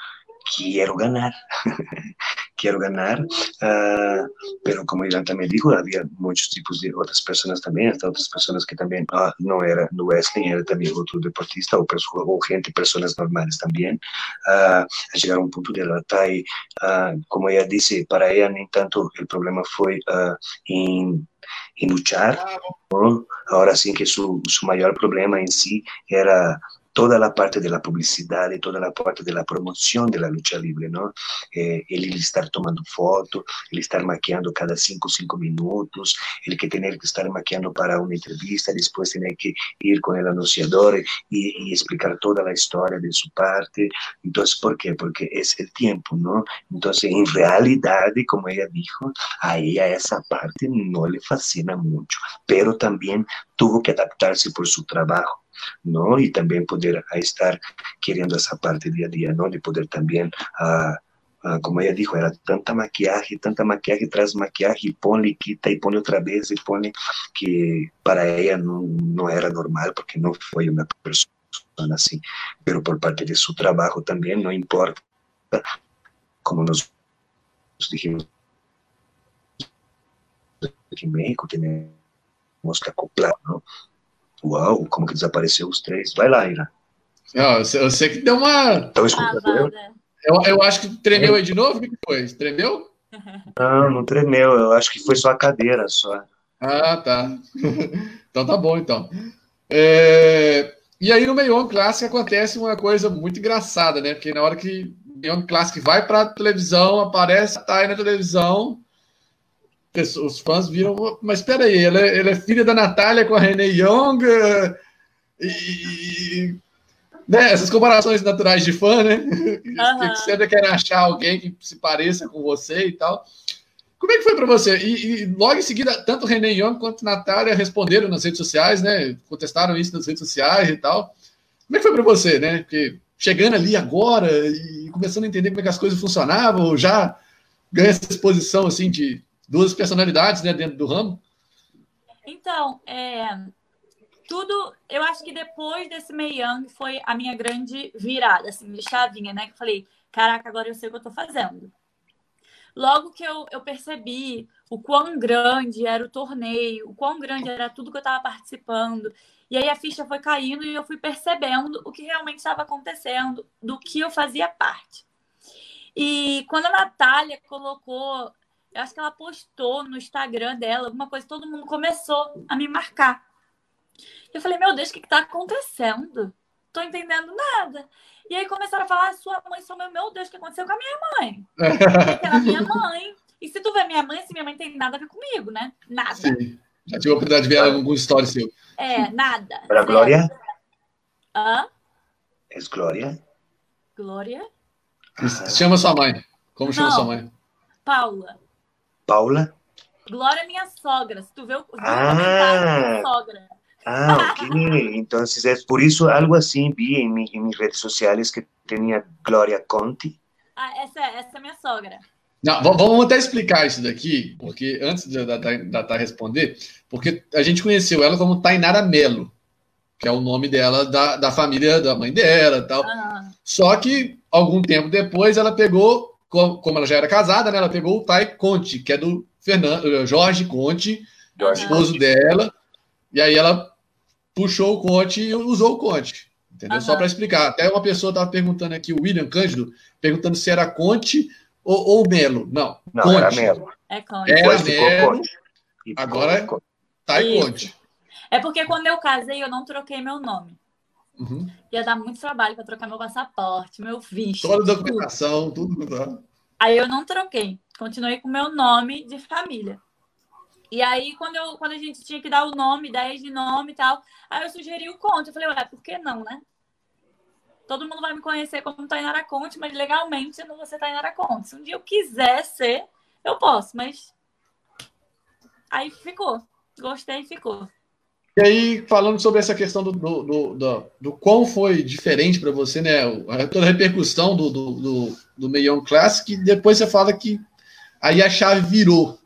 quiero ganar, quiero ganar, uh, pero como Irán también dijo, había muchos tipos de otras personas también, hasta otras personas que también uh, no era no wrestling, era también otro deportista o, o gente, personas normales también, uh, a llegar a un punto de la talla, como ella dice, para ella ni tanto el problema fue en luchar, ¿no? ahora sí que su, su mayor problema en sí era toda la parte de la publicidad y toda la parte de la promoción de la lucha libre, ¿no? Eh, el, estar tomando foto, el estar maquillando cada cinco, cinco minutos, el que tener que estar maquillando para una entrevista, después tener que ir con el anunciador y, y explicar toda la historia de su parte. Entonces, ¿por qué? Porque es el tiempo, ¿no? Entonces, en realidad, como ella dijo, a ella esa parte no le fascina mucho, pero también tuvo que adaptarse por su trabajo. ¿No? Y también poder estar queriendo esa parte día a día, ¿no? De poder también, uh, como ella dijo, era tanta maquillaje, tanta maquillaje tras maquillaje, y pone, y quita, y pone otra vez, y pone, que para ella no, no era normal, porque no fue una persona así, pero por parte de su trabajo también, no importa, como nos dijimos en México, tenemos que acoplar, ¿no? Uau, como que desapareceu os três? Vai lá, Ira. Não, eu sei que deu uma. Estão escutando? Eu, eu acho que tremeu aí de novo. O que foi? Tremeu? Não, não tremeu. Eu acho que foi só a cadeira só. Ah, tá. então tá bom, então. É... E aí no Meion Classic acontece uma coisa muito engraçada, né? Porque na hora que o Meion Classic vai para televisão, aparece, tá aí na televisão, os fãs viram, mas espera aí, ela, é, ela é filha da Natália com a René Young, e, né, essas comparações naturais de fã, né? Uhum. Que sempre quer achar alguém que se pareça com você e tal. Como é que foi para você? E, e, logo em seguida, tanto René Young quanto Natália responderam nas redes sociais, né? Contestaram isso nas redes sociais e tal. Como é que foi para você, né? Porque chegando ali agora e começando a entender como é que as coisas funcionavam, já ganha essa exposição assim de duas personalidades, né, dentro do ramo. Então, é, tudo, eu acho que depois desse Meiang foi a minha grande virada, assim, de chavinha, né? Que eu falei, caraca, agora eu sei o que eu tô fazendo. Logo que eu, eu percebi o quão grande era o torneio, o quão grande era tudo que eu estava participando. E aí a ficha foi caindo e eu fui percebendo o que realmente estava acontecendo, do que eu fazia parte. E quando a Natália colocou, eu acho que ela postou no Instagram dela alguma coisa, todo mundo começou a me marcar. Eu falei, meu Deus, o que está acontecendo? Tô entendendo nada. E aí começaram a falar, ah, sua mãe sua meu Deus, o que aconteceu com a minha mãe? Era minha mãe. E se tu vê minha mãe, assim, minha mãe tem nada a ver comigo, né? Nada. Sim. Já tive a oportunidade de ver algum story seu. É, nada. Para Glória? Hã? É Glória? Glória? Chama sua mãe. Como chama Não, sua mãe? Paula. Paula? Glória é minha sogra. Se tu vê o, ah. é minha sogra. Ah, ok. Entonces es por isso algo assim vi em, mi, em minhas redes sociais que tinha Glória Conti. Ah, essa, essa é minha sogra. Não, vamos até explicar isso daqui, porque antes da, da, da responder, porque a gente conheceu ela como Tainara Melo, que é o nome dela da, da família da mãe dela tal. Ah. Só que algum tempo depois ela pegou, como ela já era casada, né? Ela pegou o Tai Conte, que é do Fernando, Jorge Conte, Jorge esposo Conte. dela. E aí ela puxou o Conte e usou o Conte. Entendeu? Uhum. Só para explicar. Até uma pessoa estava perguntando aqui, o William Cândido, perguntando se era Conte ou, ou Melo. Não, Não Conte. era Melo. É Conte. Era Melo, agora é tá Conte. É porque quando eu casei, eu não troquei meu nome. Uhum. Ia dar muito trabalho para trocar meu passaporte, meu visto. Toda a documentação, tudo. tudo. Aí eu não troquei. Continuei com meu nome de família. E aí, quando, eu, quando a gente tinha que dar o nome, ideias de nome e tal, aí eu sugeri o Conte. Eu falei, ué, por que não, né? Todo mundo vai me conhecer como Tainara Conte, mas legalmente eu não vou ser Tainara Conte. Se um dia eu quiser ser, eu posso, mas. Aí ficou. Gostei e ficou. E aí, falando sobre essa questão do, do, do, do, do quão foi diferente para você, né? Toda a repercussão do, do, do, do Meião Classic, depois você fala que aí a chave virou.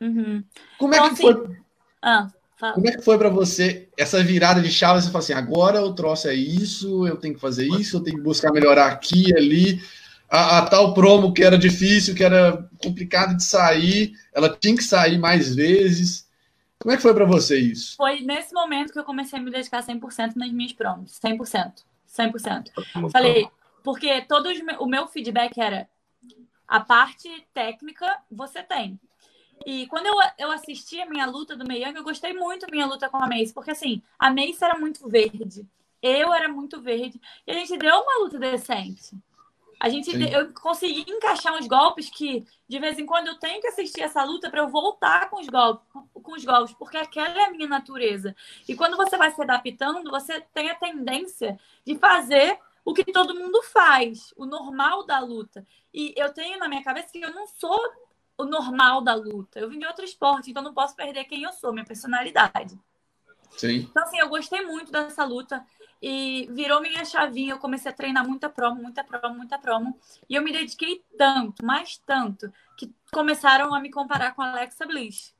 Uhum. Como é então, que assim... foi? Ah, Como é que foi para você essa virada de chave? Você fala assim, agora o troço é isso, eu tenho que fazer isso, eu tenho que buscar melhorar aqui, ali. A, a, tal promo que era difícil, que era complicado de sair, ela tinha que sair mais vezes. Como é que foi para você isso? Foi nesse momento que eu comecei a me dedicar 100% nas minhas promos. 100%. 100%. Falei, porque todo o meu feedback era a parte técnica você tem. E quando eu, eu assisti a minha luta do Mei Young, eu gostei muito da minha luta com a Mace, porque assim, a Mace era muito verde, eu era muito verde, e a gente deu uma luta decente. A gente, eu consegui encaixar uns golpes que, de vez em quando, eu tenho que assistir essa luta para eu voltar com os, golpes, com os golpes, porque aquela é a minha natureza. E quando você vai se adaptando, você tem a tendência de fazer o que todo mundo faz, o normal da luta. E eu tenho na minha cabeça que eu não sou o normal da luta. Eu vim de outro esporte, então não posso perder quem eu sou, minha personalidade. Sim. Então, assim, eu gostei muito dessa luta e virou minha chavinha. Eu comecei a treinar muita promo, muita promo, muita promo. E eu me dediquei tanto, mais tanto, que começaram a me comparar com a Alexa Bliss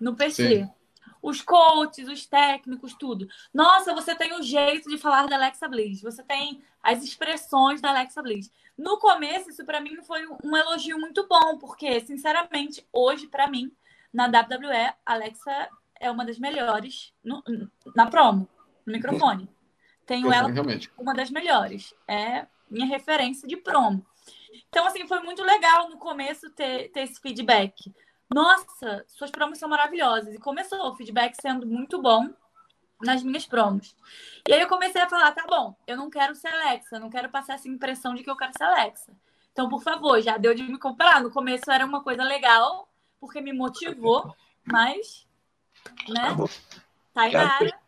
no PC. Sim. Os coaches, os técnicos, tudo. Nossa, você tem o jeito de falar da Alexa Bliss. Você tem as expressões da Alexa Bliss. No começo, isso para mim foi um elogio muito bom, porque, sinceramente, hoje, para mim, na WWE, Alexa é uma das melhores no, na promo, no microfone. Tenho ela realmente. uma das melhores. É minha referência de promo. Então, assim, foi muito legal no começo ter, ter esse feedback. Nossa, suas promos são maravilhosas. E começou o feedback sendo muito bom nas minhas promos. E aí eu comecei a falar, tá bom, eu não quero ser Alexa, não quero passar essa impressão de que eu quero ser Alexa. Então, por favor, já deu de me comprar. No começo era uma coisa legal, porque me motivou, mas, né? Tainara,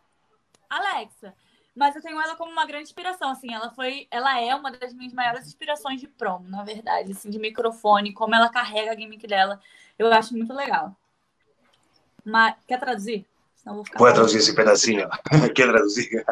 Alexa. Mas eu tenho ela como uma grande inspiração, assim, ela foi, ela é uma das minhas maiores inspirações de promo, na verdade, assim, de microfone, como ela carrega a gimmick dela, eu acho muito legal. Mas, quer traduzir? Vou ficar... Traduzir esse pedacinho? quer traduzir?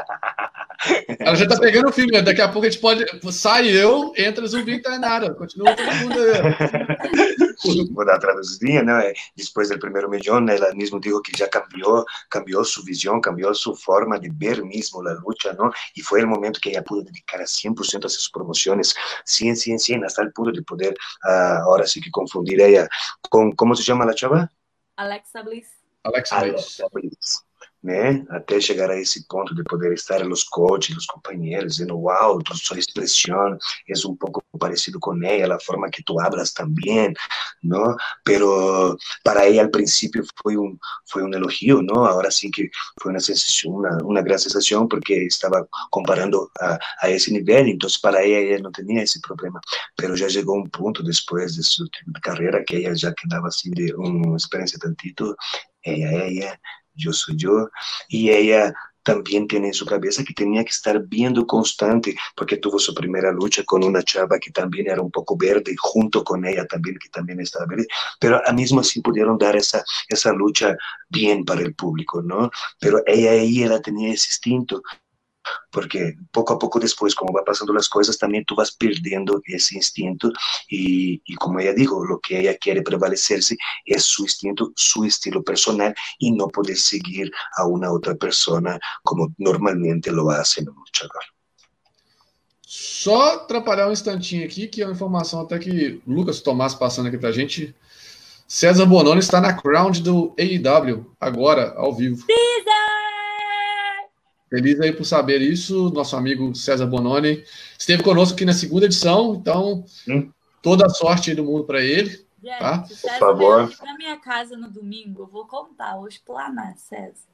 Ela já tá pegando o filme, né? daqui a pouco a gente pode. Sai eu, entra zumbi e tá nada. Continua todo mundo aí. Vou dar a traduzidinha, né? Depois do primeiro milhão, ela mesmo disse que já cambiou, cambiou sua visão, cambiou sua forma de ver mesmo a luta, não? E foi o momento que ela pôde dedicar a 100% a suas promoções, 100, 100, 100, hasta o ponto de poder, uh, agora sim que confundir ela com, como se chama a chava? Alexa Bliss. Alexa Bliss né? Até chegar a esse ponto de poder estar nos coaches, os companheiros, dizendo, uau, tu sua expressão é um pouco parecido com ela, a forma que tu hablas também, não? Pero para ela, al princípio, foi um foi um elogio, não? Agora sim que foi uma sensação, uma, uma grande sensação, porque estava comparando a, a esse nível, então para ela, ela não tinha esse problema. Pero já chegou um ponto, depois de sua carreira, que ela já quedava assim de uma experiência tantito, ella, ella, yo soy yo, y ella también tiene en su cabeza que tenía que estar viendo constante, porque tuvo su primera lucha con una chava que también era un poco verde, junto con ella también, que también estaba verde, pero a mismo así pudieron dar esa, esa lucha bien para el público, ¿no? Pero ella ahí, ella tenía ese instinto, porque pouco a pouco depois, como vai passando as coisas, também tu vas perdendo esse instinto e, e como ela digo, o que ela quer prevalecer-se é seu instinto, seu estilo personal e não poder seguir a uma outra pessoa como normalmente lo hace no luchador. Só atrapalhar um instantinho aqui, que é uma informação até que Lucas Tomás passando aqui pra gente. César Bononi está na crowd do AEW, agora, ao vivo. César! Feliz aí por saber isso. Nosso amigo César Bononi esteve conosco aqui na segunda edição, então hum. toda a sorte do mundo para ele. Gente, tá? Por favor. Na minha casa no domingo, eu vou contar, vou explanar, César.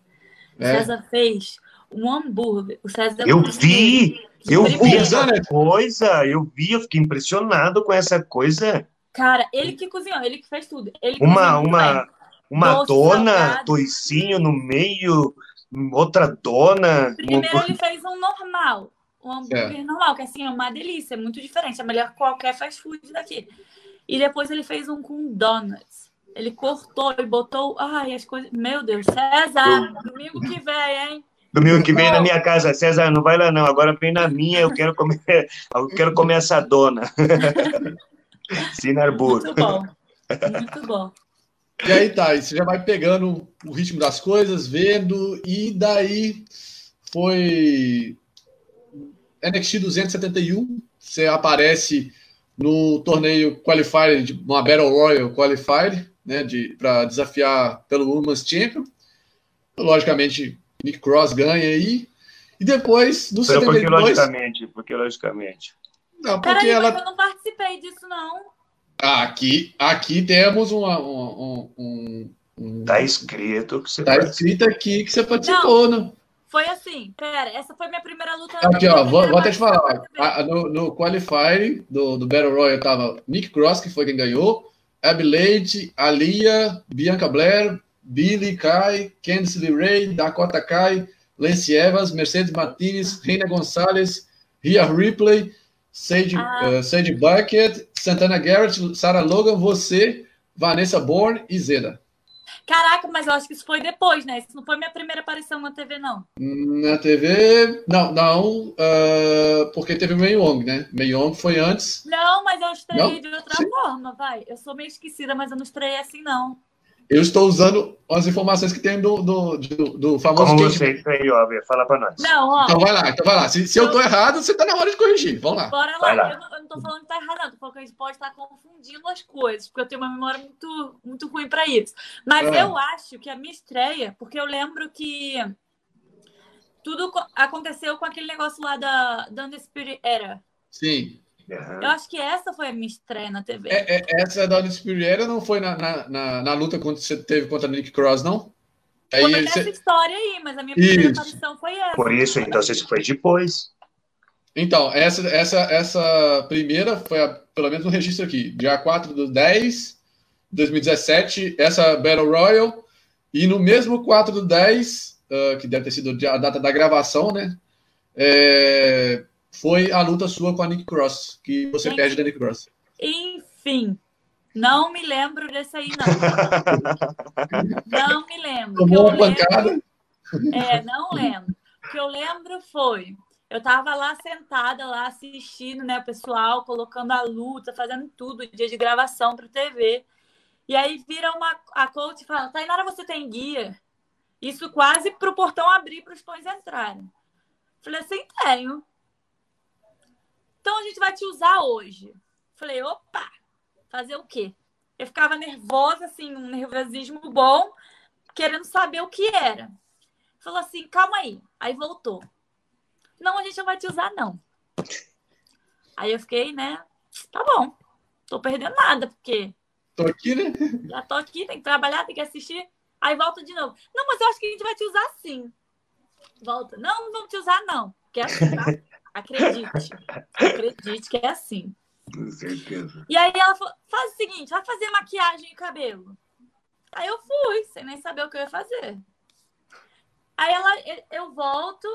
É. César fez um hambúrguer. O César eu vi, eu vi essa coisa, eu vi, eu fiquei impressionado com essa coisa. Cara, ele que cozinhou, ele que fez tudo. Ele uma uma, uma dona, toicinho no meio, outra dona. Primeiro ele fez um normal, um hambúrguer é. normal, que assim é uma delícia, é muito diferente, é melhor que qualquer fast food daqui. E depois ele fez um com donuts. Ele cortou e botou. Ai, as coisas. Meu Deus, César, domingo que vem, hein? Domingo que vem na minha casa, César, não vai lá não, agora vem na minha, eu quero comer, eu quero comer essa dona. Sinarbur. Muito bom, muito bom. E aí tá, você já vai pegando o ritmo das coisas, vendo, e daí foi NXT 271, você aparece no torneio Qualifier, uma Battle Royal Qualifier, né, de, para desafiar pelo Women's Champion. Logicamente, Nick Cross ganha aí. E depois, no 72... Porque logicamente, porque logicamente. Não, porque Peraí, ela... eu não participei disso, não. Aqui, aqui temos uma, um, um, um, Tá escrito que você Tá escrito aqui que você participou, não, né? Foi assim, pera, essa foi minha primeira luta. Aqui, ó, vou, vou até te falar. A, no, no Qualify do, do Battle Royale tava Nick Cross, que foi quem ganhou, Abby Leite, Alia, Bianca Blair, Billy Kai, Candice LeRae, Dakota Kai, Lance Evans, Mercedes Martinez, Reina Gonçalves, Rhea Ripley, Sage, ah. uh, Sage Bucket, Santana Garrett, Sarah Logan, você, Vanessa Bourne e Zeda. Caraca, mas eu acho que isso foi depois, né? Isso não foi minha primeira aparição na TV, não. Na TV, não, não, uh, porque teve o Mei Wong, né? Mei Wong foi antes. Não, mas eu estreiei não? de outra Sim. forma, vai. Eu sou meio esquecida, mas eu não estreiei assim, não. Eu estou usando as informações que tem do, do, do, do famoso. Como você aí, ó, fala para nós. Não, ó. Então vai lá, então vai lá. Se, se eu estou errado, você está na hora de corrigir. Vamos lá. Bora lá. lá. Eu, não, eu não tô falando que tá errado, não. Tô falando que a gente pode estar confundindo as coisas, porque eu tenho uma memória muito, muito ruim para isso. Mas é. eu acho que a minha estreia, porque eu lembro que tudo aconteceu com aquele negócio lá da, da Undisputed Era. Sim. Uhum. Eu acho que essa foi a minha estreia na TV. É, é, essa da Undisputed não foi na, na, na, na, luta que você teve contra Nick Cross, não? Aí, foi você... história aí, mas a minha primeira isso. aparição foi essa. Por isso, então, você foi depois. Então, essa, essa, essa primeira foi, a, pelo menos no registro aqui, dia 4 do 10 de 2017, essa Battle Royal, e no mesmo 4 do 10, uh, que deve ter sido a data da gravação, né? É, foi a luta sua com a Nick Cross, que você perde da Nick Cross. Enfim, não me lembro desse aí, não. não me lembro. Tomou uma pancada? É, não lembro. O que eu lembro foi eu tava lá sentada, lá assistindo, né, o pessoal, colocando a luta, fazendo tudo, dia de gravação para TV. E aí vira uma, a coach e fala, Tainara, você tem guia? Isso quase pro portão abrir para os pães entrarem. Falei assim, tenho. Então a gente vai te usar hoje. Falei, opa, fazer o quê? Eu ficava nervosa, assim, um nervosismo bom, querendo saber o que era. Falou assim, calma aí. Aí voltou. Não, a gente não vai te usar, não. Aí eu fiquei, né? Tá bom. Tô perdendo nada, porque. Tô aqui, né? Já tô aqui, tem que trabalhar, tem que assistir. Aí volta de novo. Não, mas eu acho que a gente vai te usar sim. Volta. Não, não vamos te usar, não. Que assim, tá? Acredite. Acredite que é assim. Com certeza. E aí ela falou: faz o seguinte, vai fazer maquiagem e cabelo. Aí eu fui, sem nem saber o que eu ia fazer. Aí ela, eu volto,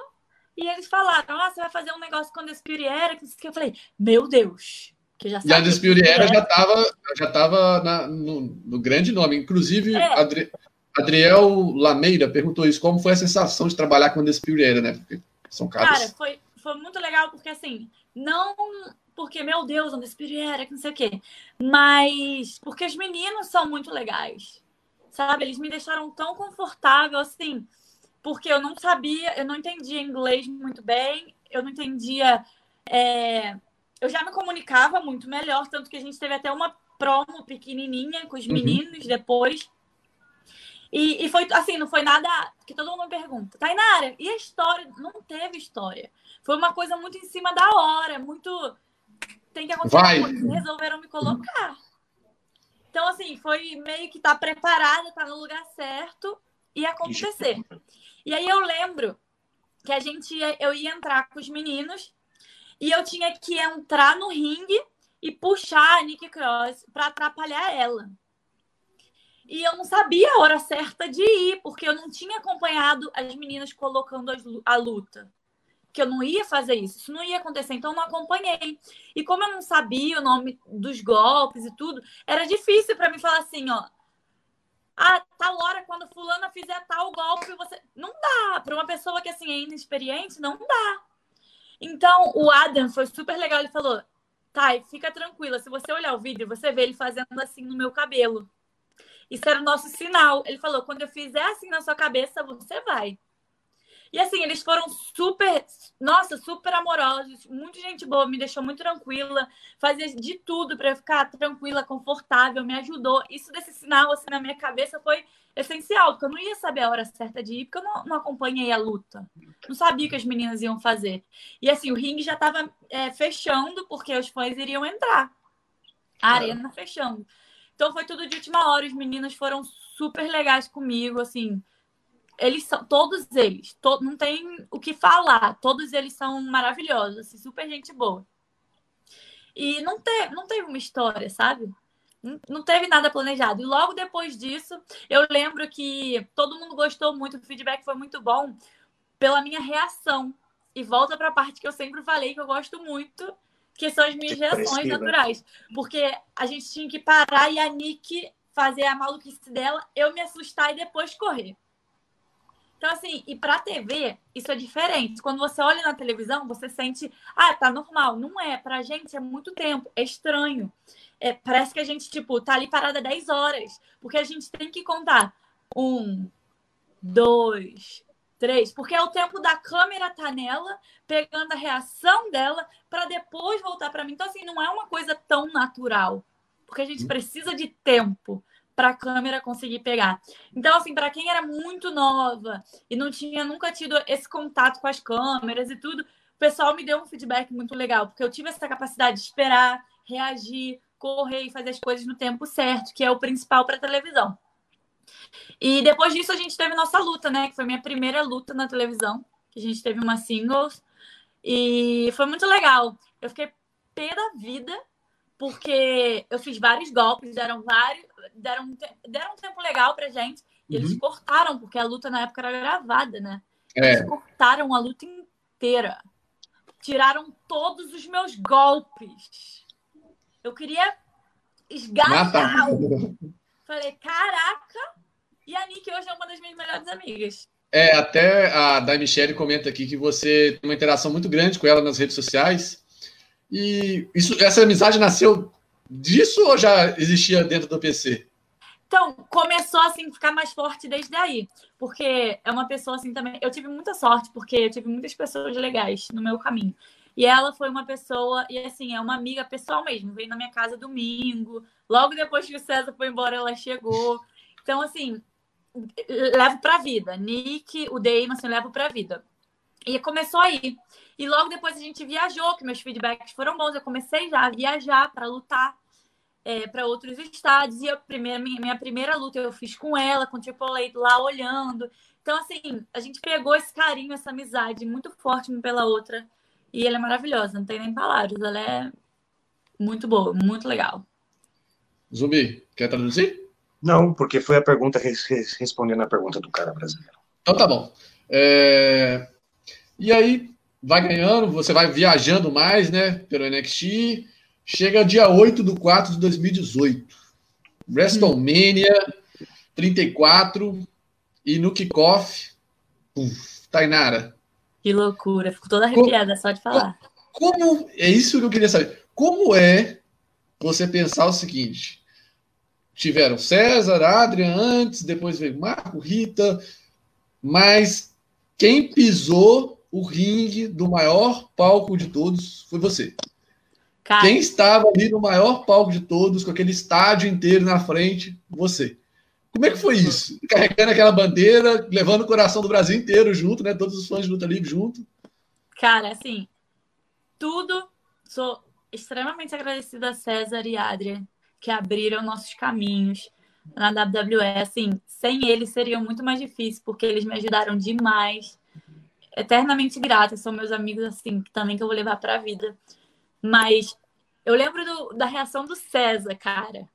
e eles falaram: ah, você vai fazer um negócio com a Despiriera, que eu falei, meu Deus. Que já e a Despiriera já estava já tava no, no, grande nome. Inclusive, é. Adri, Adriel Lameira perguntou isso: como foi a sensação de trabalhar com a Despiriera, né? Porque são caras. Cara, foi, foi muito legal, porque assim, não porque, meu Deus, a Despiriera, que não sei o quê, mas porque os meninos são muito legais. Sabe? Eles me deixaram tão confortável assim porque eu não sabia, eu não entendia inglês muito bem, eu não entendia. É... Eu já me comunicava muito melhor, tanto que a gente teve até uma promo pequenininha com os uhum. meninos uhum. depois. E, e, foi assim, não foi nada que todo mundo me pergunta. Tainara, e a história? Não teve história. Foi uma coisa muito em cima da hora, muito. Tem que acontecer. Vai. Resolveram me colocar. Então, assim, foi meio que tá preparada, tá no lugar certo e acontecer. E aí eu lembro que a gente ia, eu ia entrar com os meninos e eu tinha que entrar no ringue e puxar a Nick Cross para atrapalhar ela. E eu não sabia a hora certa de ir, porque eu não tinha acompanhado as meninas colocando a luta. Que eu não ia fazer isso, isso não ia acontecer, então eu não acompanhei. E como eu não sabia o nome dos golpes e tudo, era difícil para mim falar assim, ó, ah, tal hora, quando fulana fizer tal golpe, você. Não dá. Para uma pessoa que assim é inexperiente, não dá. Então, o Adam foi super legal. Ele falou: Thay, fica tranquila. Se você olhar o vídeo, você vê ele fazendo assim no meu cabelo. Isso era o nosso sinal. Ele falou: quando eu fizer assim na sua cabeça, você vai. E assim, eles foram super, nossa, super amorosos, muita gente boa, me deixou muito tranquila, fazia de tudo para ficar tranquila, confortável, me ajudou. Isso desse sinal assim na minha cabeça foi essencial, porque eu não ia saber a hora certa de ir, porque eu não, não acompanhei a luta. Não sabia o que as meninas iam fazer. E assim, o ringue já estava é, fechando, porque os fãs iriam entrar. A arena fechando. Então foi tudo de última hora. Os meninos foram super legais comigo, assim eles são todos eles, to, não tem o que falar, todos eles são maravilhosos, assim, super gente boa. E não teve, não teve uma história, sabe? Não, não teve nada planejado. E logo depois disso, eu lembro que todo mundo gostou muito, o feedback foi muito bom pela minha reação. E volta para a parte que eu sempre falei que eu gosto muito, que são as minhas reações naturais. Porque a gente tinha que parar e a Nick fazer a maluquice dela, eu me assustar e depois correr. Então, assim, e pra TV, isso é diferente. Quando você olha na televisão, você sente, ah, tá normal. Não é. Pra gente é muito tempo. É estranho. É, parece que a gente, tipo, tá ali parada 10 horas. Porque a gente tem que contar. Um, dois, três. Porque é o tempo da câmera tá nela, pegando a reação dela, para depois voltar para mim. Então, assim, não é uma coisa tão natural. Porque a gente precisa de tempo para a câmera conseguir pegar. Então, assim, para quem era muito nova e não tinha nunca tido esse contato com as câmeras e tudo, o pessoal me deu um feedback muito legal, porque eu tive essa capacidade de esperar, reagir, correr e fazer as coisas no tempo certo, que é o principal para televisão. E depois disso a gente teve nossa luta, né? Que foi minha primeira luta na televisão. Que a gente teve uma singles. E foi muito legal. Eu fiquei pé da vida, porque eu fiz vários golpes, deram vários. Deram, deram um tempo legal pra gente. E uhum. eles cortaram, porque a luta na época era gravada, né? É. Eles cortaram a luta inteira. Tiraram todos os meus golpes. Eu queria esgajar. Falei, caraca! E a Nick hoje é uma das minhas melhores amigas. É, até a da Michelle comenta aqui que você tem uma interação muito grande com ela nas redes sociais. E isso, essa amizade nasceu disso ou já existia dentro do PC? Então, começou assim ficar mais forte desde aí, porque é uma pessoa assim também. Eu tive muita sorte, porque eu tive muitas pessoas legais no meu caminho. E ela foi uma pessoa, e assim, é uma amiga pessoal mesmo. Veio na minha casa domingo. Logo depois que o César foi embora, ela chegou. Então, assim, levo pra vida. Nick, o Damon, assim, levo pra vida. E começou aí. E logo depois a gente viajou, que meus feedbacks foram bons. Eu comecei já a viajar para lutar é, para outros estados. E a primeira, minha, minha primeira luta eu fiz com ela, com o Triple A lá olhando. Então, assim, a gente pegou esse carinho, essa amizade muito forte uma pela outra. E ela é maravilhosa, não tem nem palavras. Ela é muito boa, muito legal. Zumbi, quer traduzir? Não, porque foi a pergunta respondendo a pergunta do cara brasileiro. Então tá bom. É... E aí, vai ganhando, você vai viajando mais, né, pelo NXT. Chega dia 8 de 4 de 2018. WrestleMania 34 e no kickoff, Tainara, que loucura, fico toda arrepiada como, só de falar. Como é isso que eu queria saber? Como é você pensar o seguinte? Tiveram César, Adrian antes, depois veio Marco, Rita, mas quem pisou o ringue do maior palco de todos foi você. Cara. Quem estava ali no maior palco de todos, com aquele estádio inteiro na frente, você. Como é que foi isso? Carregando aquela bandeira, levando o coração do Brasil inteiro junto, né? Todos os fãs de luta livre junto. Cara, assim, tudo. Sou extremamente agradecida a César e Adria, que abriram nossos caminhos na WWE. Assim, sem eles seria muito mais difícil, porque eles me ajudaram demais. Eternamente grata, são meus amigos, assim, também que eu vou levar pra vida. Mas eu lembro do, da reação do César, cara,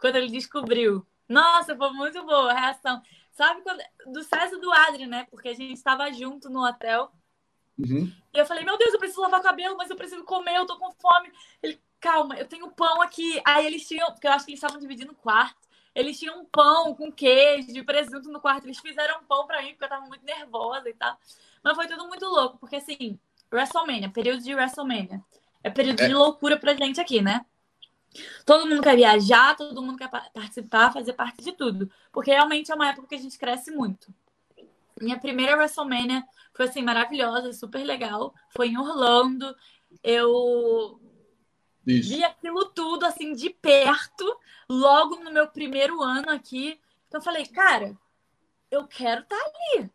quando ele descobriu nossa, foi muito boa a reação. Sabe quando... do César e do Adri, né? Porque a gente estava junto no hotel. Uhum. E eu falei, meu Deus, eu preciso lavar o cabelo, mas eu preciso comer, eu tô com fome. Ele, calma, eu tenho pão aqui. Aí eles tinham, porque eu acho que eles estavam dividindo o quarto. Eles tinham um pão com queijo e presunto no quarto. Eles fizeram pão pra mim, porque eu tava muito nervosa e tal. Mas foi tudo muito louco, porque assim, WrestleMania, período de WrestleMania. É período é. de loucura pra gente aqui, né? Todo mundo quer viajar, todo mundo quer participar, fazer parte de tudo. Porque realmente é uma época que a gente cresce muito. Minha primeira WrestleMania foi assim maravilhosa, super legal. Foi em Orlando. Eu Isso. vi aquilo tudo assim de perto, logo no meu primeiro ano aqui. Então eu falei, cara, eu quero estar tá ali.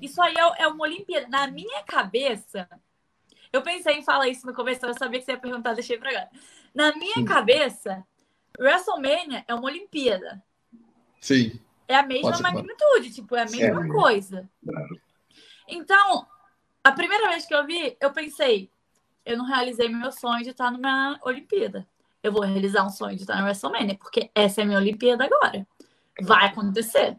Isso aí é, é uma Olimpíada. Na minha cabeça, eu pensei em falar isso no começo, eu sabia que você ia perguntar, deixei pra agora. Na minha Sim. cabeça, WrestleMania é uma Olimpíada. Sim. É a mesma magnitude, tipo, é a mesma é. coisa. Claro. Então, a primeira vez que eu vi, eu pensei, eu não realizei meu sonho de estar numa Olimpíada. Eu vou realizar um sonho de estar na WrestleMania, porque essa é a minha Olimpíada agora. Vai acontecer.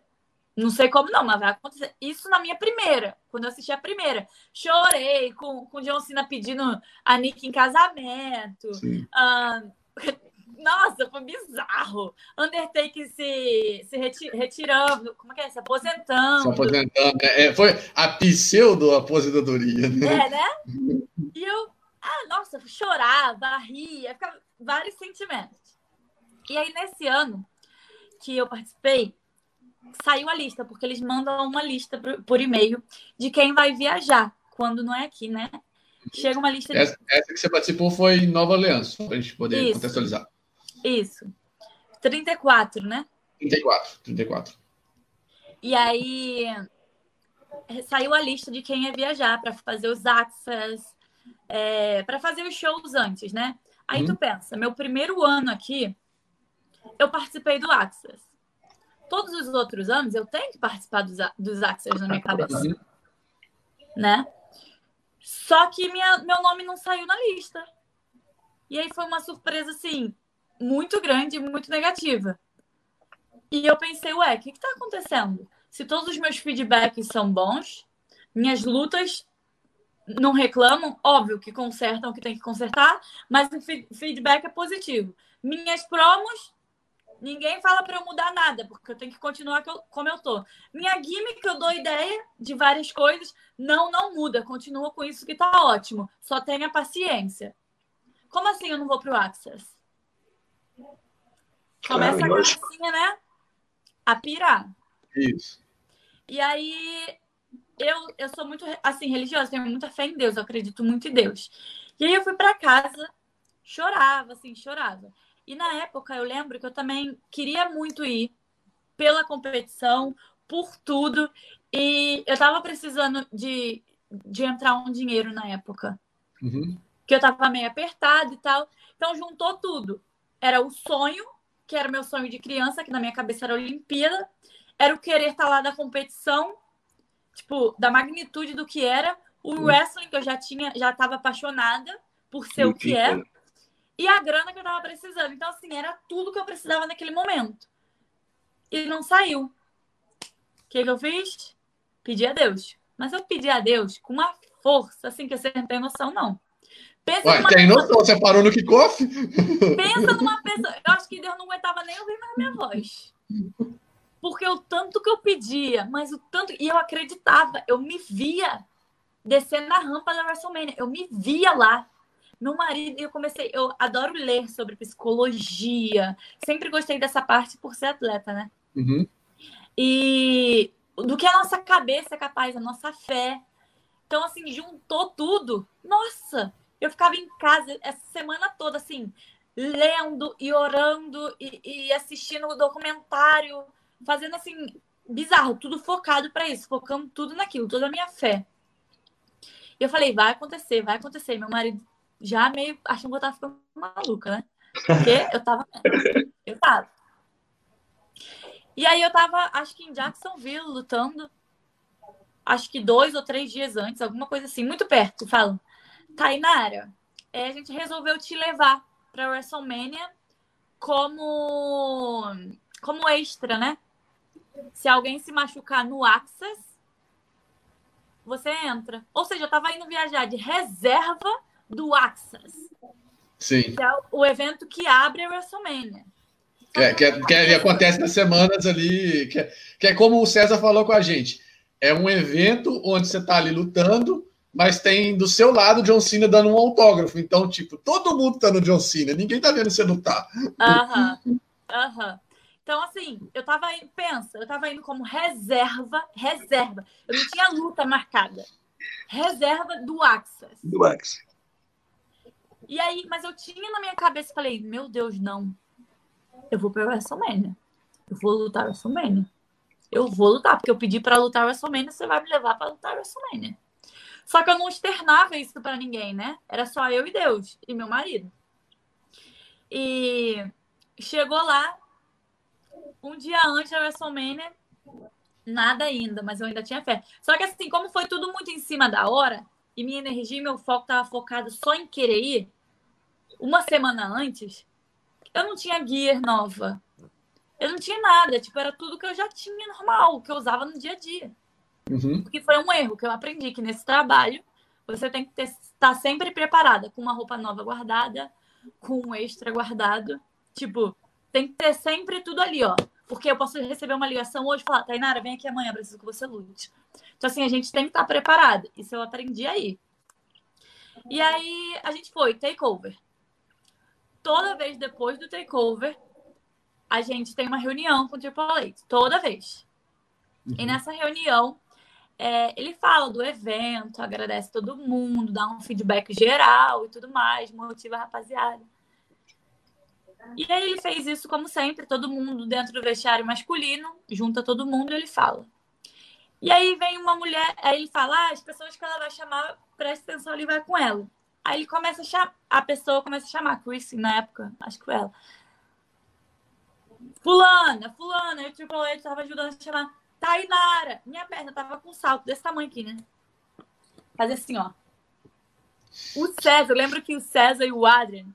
Não sei como não, mas vai acontecer. Isso na minha primeira, quando eu assisti a primeira. Chorei com, com John Cena pedindo a Nick em casamento. Nossa, foi bizarro. Undertaker se, se reti retirando, como é que é? Se aposentando. Se aposentando, né? É, foi a pseudo-aposentadoria, né? É, né? E eu, ah, nossa, chorava, ria, ficava vários sentimentos. E aí, nesse ano que eu participei, saiu a lista, porque eles mandam uma lista por, por e-mail de quem vai viajar, quando não é aqui, né? Chega uma lista. Essa, de... essa que você participou foi em Nova Aliança, para a gente poder Isso. contextualizar. Isso. 34, né? 34, 34. E aí saiu a lista de quem ia viajar para fazer os Access, é, para fazer os shows antes, né? Aí uhum. tu pensa, meu primeiro ano aqui, eu participei do Access. Todos os outros anos eu tenho que participar dos, dos na minha cabeça. Uhum. Né? Só que minha, meu nome não saiu na lista. E aí foi uma surpresa, assim, muito grande, muito negativa. E eu pensei, ué, o que está acontecendo? Se todos os meus feedbacks são bons, minhas lutas não reclamam, óbvio que consertam o que tem que consertar, mas o feedback é positivo. Minhas promos, ninguém fala para eu mudar nada, porque eu tenho que continuar como eu tô. Minha gimmick, eu dou ideia de várias coisas, não, não muda, continua com isso que tá ótimo. Só tenha paciência. Como assim eu não vou pro Access? Começa claro, a cabecinha, né? A pirar. Isso. E aí, eu, eu sou muito, assim, religiosa, tenho muita fé em Deus, eu acredito muito em Deus. E aí eu fui para casa, chorava, assim, chorava. E na época eu lembro que eu também queria muito ir pela competição, por tudo. E eu tava precisando de, de entrar um dinheiro na época. Uhum. Que eu tava meio apertado e tal. Então juntou tudo. Era o sonho, que era meu sonho de criança, que na minha cabeça era a Olimpíada. Era o querer estar tá lá da competição tipo, da magnitude do que era. O hum. wrestling, que eu já tinha, já estava apaixonada por ser o que é. E a grana que eu tava precisando. Então, assim, era tudo que eu precisava naquele momento. E não saiu. O que, que eu fiz? Pedi a Deus. Mas eu pedi a Deus com uma força, assim, que você não tem noção, não. Pensa Ué, tem pessoa... noção? Você parou no kickoff? Pensa numa pessoa. Eu acho que Deus não aguentava nem ouvir mais minha voz. Porque o tanto que eu pedia, mas o tanto. E eu acreditava, eu me via descendo na rampa da WrestleMania. Eu me via lá. Meu marido, eu comecei, eu adoro ler sobre psicologia. Sempre gostei dessa parte por ser atleta, né? Uhum. E do que a nossa cabeça é capaz, a nossa fé. Então, assim, juntou tudo. Nossa, eu ficava em casa essa semana toda, assim, lendo e orando e, e assistindo o documentário fazendo assim, bizarro, tudo focado para isso, focando tudo naquilo, toda a minha fé. E eu falei, vai acontecer, vai acontecer. Meu marido já meio achando que eu tava ficando maluca, né? Porque eu tava. Eu tava. E aí eu tava, acho que em Jacksonville, lutando. Acho que dois ou três dias antes, alguma coisa assim, muito perto. Falam, Tainara, é, a gente resolveu te levar pra WrestleMania como, como extra, né? Se alguém se machucar no Access, você entra. Ou seja, eu tava indo viajar de reserva do Access. Sim. Que é o evento que abre a WrestleMania. Que, é, que, é, que, é, acontece nas semanas ali, que é, que é como o César falou com a gente. É um evento onde você está ali lutando, mas tem do seu lado o John Cena dando um autógrafo. Então, tipo, todo mundo tá no John Cena, ninguém tá vendo você lutar. Aham, aham. Então, assim, eu tava indo, pensa, eu tava indo como reserva, reserva. Eu não tinha luta marcada. Reserva do Access. Do Access. E aí, mas eu tinha na minha cabeça, falei, meu Deus, não. Eu vou pra WrestleMania. Eu vou lutar WrestleMania. Eu vou lutar, porque eu pedi para lutar WrestleMania, você vai me levar para lutar WrestleMania. Só que eu não externava isso para ninguém, né? Era só eu e Deus e meu marido. E chegou lá, um dia antes da WrestleMania, nada ainda, mas eu ainda tinha fé. Só que assim, como foi tudo muito em cima da hora, e minha energia e meu foco tava focado só em querer ir, uma semana antes, eu não tinha gear nova. Eu não tinha nada, tipo, era tudo que eu já tinha normal, que eu usava no dia a dia. Uhum. Porque foi um erro que eu aprendi que nesse trabalho você tem que estar sempre preparada, com uma roupa nova guardada, com um extra guardado. Tipo, tem que ter sempre tudo ali, ó. Porque eu posso receber uma ligação hoje e falar, Tainara, vem aqui amanhã, preciso que você lute. Então, assim, a gente tem que estar preparado. Isso eu aprendi aí. E aí, a gente foi, takeover. Toda vez depois do takeover, a gente tem uma reunião com o Triple H. Toda vez. Uhum. E nessa reunião, é, ele fala do evento, agradece todo mundo, dá um feedback geral e tudo mais, motiva a rapaziada. E aí ele fez isso como sempre, todo mundo dentro do vestiário masculino, junta todo mundo e ele fala: E aí vem uma mulher, aí ele fala, ah, as pessoas que ela vai chamar, presta atenção ali, vai com ela. Aí ele começa a chamar, a pessoa começa a chamar, Chrissy na época, acho que foi ela. Fulana, fulana, eu tipo, ele tava ajudando a chamar Tainara. Minha perna tava com um salto desse tamanho aqui, né? Fazer assim, ó. O César, eu lembro que o César e o Adrian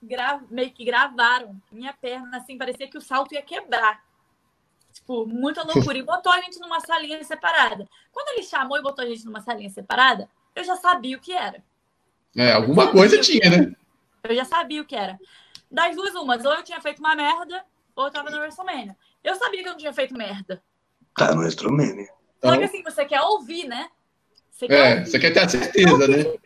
gra... meio que gravaram minha perna, assim, parecia que o salto ia quebrar. Tipo, muita loucura. E botou a gente numa salinha separada. Quando ele chamou e botou a gente numa salinha separada, eu já sabia o que era. É, alguma coisa tinha, né? Eu já sabia o que era. Das duas, umas, ou eu tinha feito uma merda, ou eu tava no WrestleMania. Eu sabia que eu não tinha feito merda. Tá no WrestleMania. Só que então- assim, você quer ouvir, né? Você quer é, ouvir. você quer ter a certeza, né?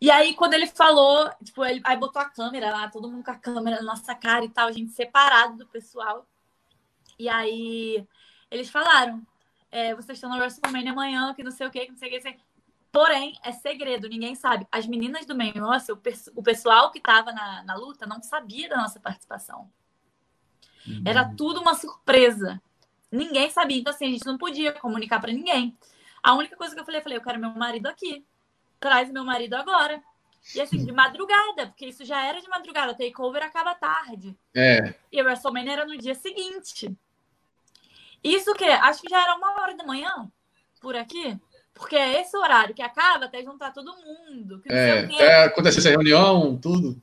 E aí, quando ele falou, tipo, ele aí botou a câmera lá, todo mundo com a câmera na nossa cara e tal, a gente separado do pessoal. E aí, eles falaram, é, vocês estão no WrestleMania amanhã, que não sei o que, que não sei o que, sei. Porém, é segredo, ninguém sabe. As meninas do Main Roster, o, pessoal que estava na, na luta, não sabia da nossa participação. Uhum. Era tudo uma surpresa. Ninguém sabia. Então, assim, a gente não podia comunicar para ninguém. A única coisa que eu falei, eu falei, eu quero meu marido aqui. Traz meu marido agora. E assim, de madrugada, porque isso já era de madrugada. O takeover acaba tarde. É. E o WrestleMania era no dia seguinte. Isso que acho que já era uma hora da manhã por aqui. Porque é esse horário que acaba até juntar todo mundo. é, é acontecer essa reunião, tudo.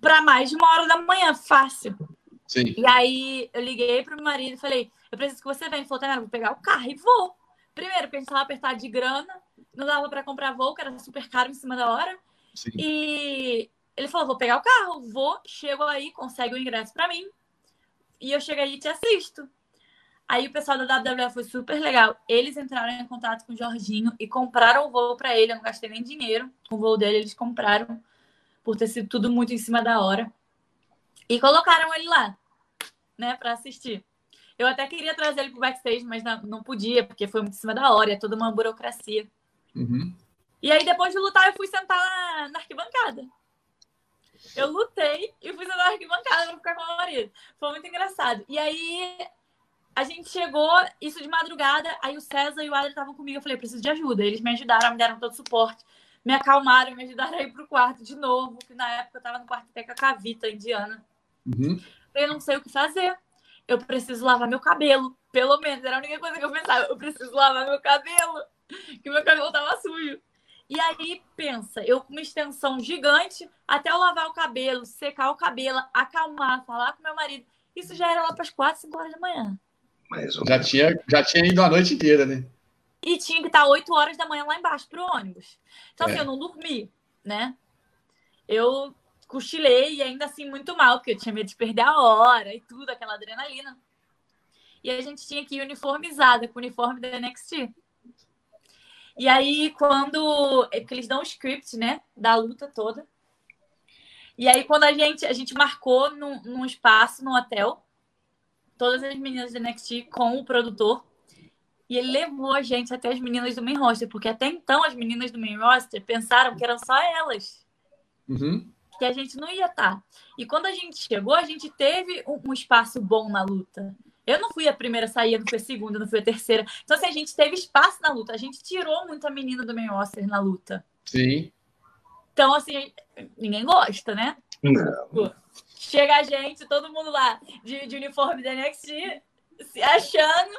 Para mais de uma hora da manhã, fácil. Sim. E aí eu liguei pro meu marido e falei: eu preciso que você venha. Ele falou: Tanera, vou pegar o carro e vou. Primeiro, porque a gente tava apertado de grana, não dava para comprar voo, que era super caro em cima da hora. Sim. E ele falou: vou pegar o carro, vou, chego aí, consegue o ingresso para mim. E eu chego aí e te assisto. Aí o pessoal da WWE foi super legal. Eles entraram em contato com o Jorginho e compraram o voo para ele. Eu não gastei nem dinheiro com o voo dele, eles compraram por ter sido tudo muito em cima da hora. E colocaram ele lá, né, para assistir. Eu até queria trazer ele pro backstage, mas não, não podia, porque foi muito em cima da hora, é toda uma burocracia. Uhum. E aí, depois de lutar, eu fui sentar na, na arquibancada. Eu lutei e fui sentar na arquibancada pra ficar com o meu marido. Foi muito engraçado. E aí, a gente chegou, isso de madrugada, aí o César e o Adri estavam comigo. Eu falei, preciso de ajuda. Eles me ajudaram, me deram todo o suporte, me acalmaram, me ajudaram a ir pro quarto de novo, que na época eu tava no quarto até com a Cavita, indiana. Uhum. Eu não sei o que fazer. Eu preciso lavar meu cabelo. Pelo menos, era a única coisa que eu pensava. Eu preciso lavar meu cabelo. Que meu cabelo tava sujo. E aí, pensa, eu com uma extensão gigante, até eu lavar o cabelo, secar o cabelo, acalmar, falar com meu marido. Isso já era lá para as 4, 5 horas da manhã. Já tinha, já tinha ido a noite inteira, né? E tinha que estar 8 horas da manhã lá embaixo pro ônibus. Então, assim, é. assim, eu não dormi, né? Eu cochilei e ainda assim muito mal, porque eu tinha medo de perder a hora e tudo, aquela adrenalina. E a gente tinha que ir uniformizada com o uniforme da NXT. E aí, quando. É porque eles dão o script, né? Da luta toda. E aí, quando a gente, a gente marcou num, num espaço, no hotel, todas as meninas do NXT com o produtor. E ele levou a gente até as meninas do main roster, porque até então as meninas do main roster pensaram que eram só elas. Uhum. Que a gente não ia estar. Tá. E quando a gente chegou, a gente teve um, um, espaço bom na luta. Eu não fui a primeira a sair, eu não fui a segunda, não fui a terceira. Então, assim, a gente teve espaço na luta. A gente tirou muita menina do main roster na luta. Sim. Então, assim, ninguém gosta, né? Não. Chega a gente, todo mundo lá de, de uniforme da NXT, se achando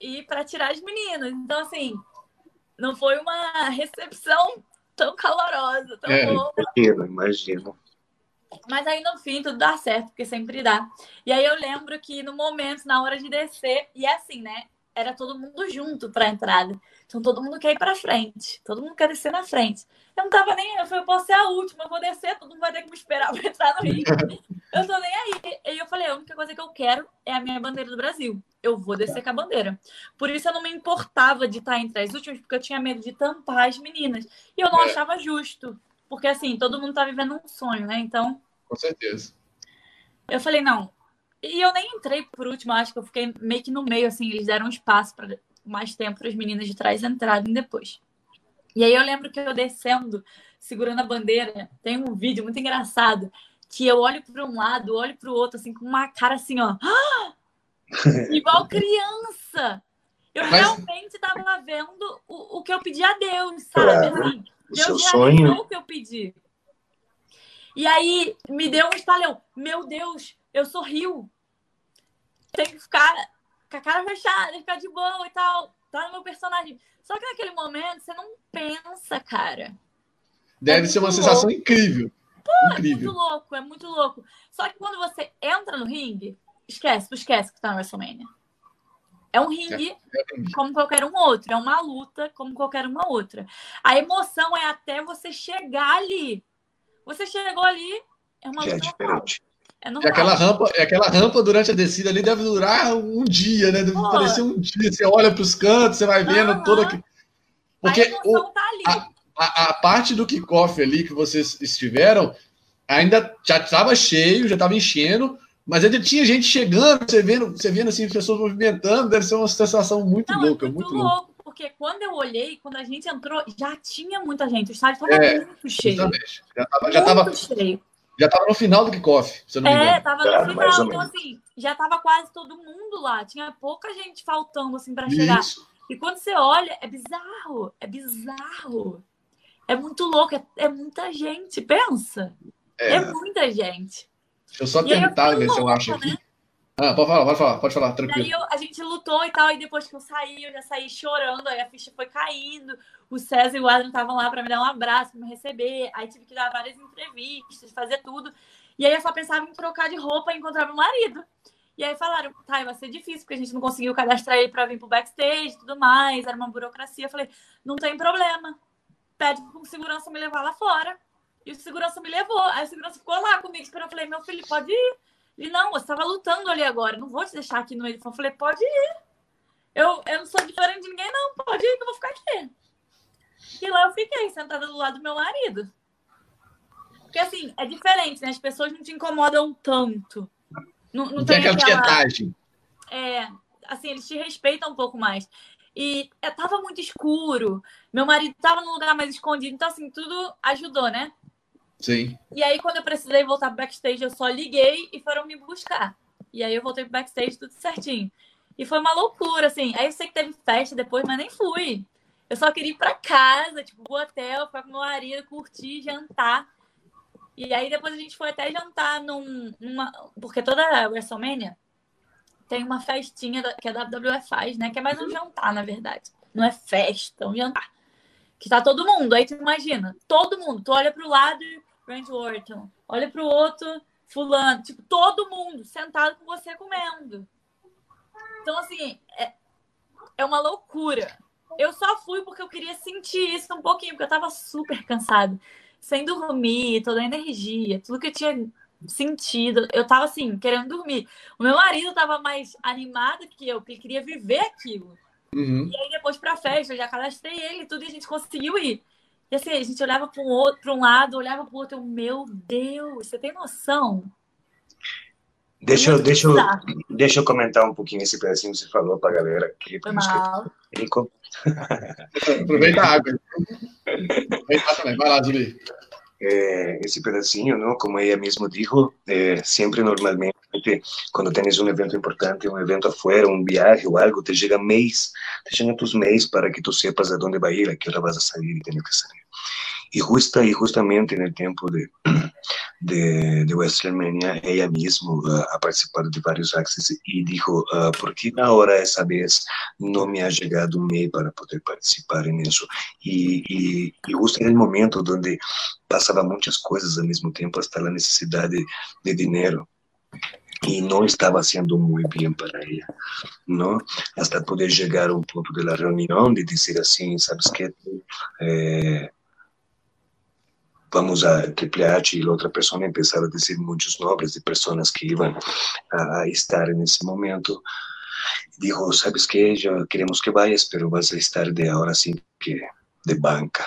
e para tirar as meninas. Então, assim, não foi uma recepção tão calorosa, tão é, boa. Imagino, imagino. Mas aí no fim tudo dá certo, porque sempre dá. E aí eu lembro que no momento, na hora de descer, e é assim, né? Era todo mundo junto para a entrada. Então todo mundo quer ir para frente, todo mundo quer descer na frente. Eu não tava nem, eu falei, eu posso ser a última, eu vou descer, todo mundo vai ter que me esperar para entrar no ringue. eu tô nem aí. E eu falei, a única coisa que eu quero é a minha bandeira do Brasil. Eu vou descer com a bandeira. Por isso eu não me importava de estar entre as últimas, porque eu tinha medo de tampar as meninas. E eu não é. achava justo. Porque assim, todo mundo tá vivendo um sonho, né? Então. Com certeza. Eu falei, não. E eu nem entrei por último, acho que eu fiquei meio que no meio, assim, eles deram espaço para mais tempo para as meninas de trás entrarem depois. E aí eu lembro que eu descendo, segurando a bandeira, tem um vídeo muito engraçado que eu olho para um lado, olho para o outro, assim, com uma cara assim, ó. Igual criança. Eu Mas... realmente estava vendo o, o que eu pedi a Deus, sabe? Claro. Assim, o Deus seu sonho. o que eu pedi. E aí me deu um estalhão. Meu Deus, eu sou rio. Tem que ficar com a cara fechada, ficar de boa e tal. Tá no meu personagem. Só que naquele momento você não pensa, cara. Deve é ser uma louco. sensação incrível. Pô, incrível. É muito louco, é muito louco. Só que quando você entra no ringue, esquece, tu esquece que tá no WrestleMania. É um ringue é, é como qualquer um outro, é uma luta como qualquer uma outra. A emoção é até você chegar ali. Você chegou ali, é uma luta é diferente. É normal. E aquela rampa, aquela rampa durante a descida ali deve durar um dia, né? Deve Pô. parecer um dia. Você olha para os cantos, você vai vendo uhum. toda aqui. Porque a, o, tá a, a, a, parte do kickoff ali que vocês estiveram ainda já estava cheio, já estava enchendo, mas ainda tinha gente chegando, você vendo, você vendo assim, pessoas movimentando, deve ser uma sensação muito Não, louca, é muito, muito louco. Porque quando eu olhei, quando a gente entrou, já tinha muita gente. O estádio estava é, muito cheio. Exatamente. Já estava já tava, cheio. Já estava no final do kickoff, se eu não me é, engano. É, estava no final. Então, assim, já estava quase todo mundo lá. Tinha pouca gente faltando, assim, para chegar. E quando você olha, é bizarro. É bizarro. É muito louco. É, é muita gente. Pensa. É. é. muita gente. Deixa eu só tentar ver se eu acho aqui. Ah, pode falar, pode falar, pode falar, tranquilo. Aí eu, a gente lutou e tal, e depois que eu saí, eu já saí chorando, aí a ficha foi caindo. O César e o Adrian estavam lá para me dar um abraço, para me receber. Aí tive que dar várias entrevistas, fazer tudo. E aí eu só pensava em trocar de roupa e encontrar meu marido. E aí falaram, tá, vai ser difícil, porque a gente não conseguiu cadastrar ele para vir pro backstage e tudo mais, era uma burocracia. Eu falei, não tem problema. Pede pro segurança me levar lá fora. E o segurança me levou. Aí o segurança ficou lá comigo, esperando. Eu falei, meu filho, pode ir. Ele, não, você estava lutando ali agora, não vou te deixar aqui no meio. Eu falei, pode ir. Eu, eu não sou diferente de ninguém, não. Pode ir, que eu vou ficar aqui. E lá eu fiquei, sentada do lado do meu marido. Porque assim, é diferente, né? As pessoas não te incomodam tanto. Não, não, não tem, tem aquela tietagem. É, assim, eles te respeitam um pouco mais. E é, tava muito escuro. Meu marido tava num lugar mais escondido. Então, assim, tudo ajudou, né? Sim. E aí, quando eu precisei voltar pro backstage, eu só liguei e foram me buscar. E aí eu voltei pro backstage, tudo certinho. E foi uma loucura, assim. Aí eu sei que teve festa depois, mas nem fui. Eu só queria ir pra casa, tipo, pro hotel, ficar com meu marido, curtir, jantar. E aí depois a gente foi até jantar num, numa. Porque toda a WrestleMania tem uma festinha que a WWE faz, né? Que é mais um jantar, na verdade. Não é festa, é um jantar. Que tá todo mundo. Aí tu imagina, todo mundo. Tu olha pro lado Randy Orton. Olha para o outro, fulano. Tipo, todo mundo sentado com você comendo. Então, assim, é, é uma loucura. Eu só fui porque eu queria sentir isso um pouquinho, porque eu tava super cansado. Sem dormir, toda a energia, tudo que eu tinha sentido. Eu tava, assim, querendo dormir. O meu marido tava mais animado que eu, porque ele queria viver aquilo. Uhum. E aí, depois pra festa, eu já cadastrei ele e tudo, e a gente conseguiu ir. E assim, a gente olhava para um, outro, para um lado, olhava para o outro, eu, meu Deus, você tem noção? Deixa, eu, deixa, eu, deixa eu comentar um pouquinho esse pedacinho que você falou para a galera aqui. Foi mal. Rico. Aproveita a água. Aproveita também. Vai lá, Julie. É, esse pedacinho, não? como ela mesmo disse, é, sempre normalmente, quando tens um evento importante, um evento afuera, um viagem ou algo, te chega mês, te chegam tus mês para que tu sepas aonde vai ir, a que hora vas a sair e tens que sair. Y, justa, y justamente en el tiempo de, de, de WrestleMania, ella misma uh, ha participado de varios access y dijo, uh, ¿por qué ahora esa vez no me ha llegado un mail para poder participar en eso? Y, y, y, justo en el momento donde pasaba muchas cosas al mismo tiempo, hasta la necesidad de, de dinero y no estaba haciendo muy bien para ella, ¿no? Hasta poder llegar a un punto de la reunión de decir así, ¿sabes qué? Eh, vamos a Triple H y la otra persona empezaron a decir muchos nombres de personas que iban a estar en ese momento. Dijo, ¿sabes qué? Ya queremos que vayas, pero vas a estar de ahora sí que de banca.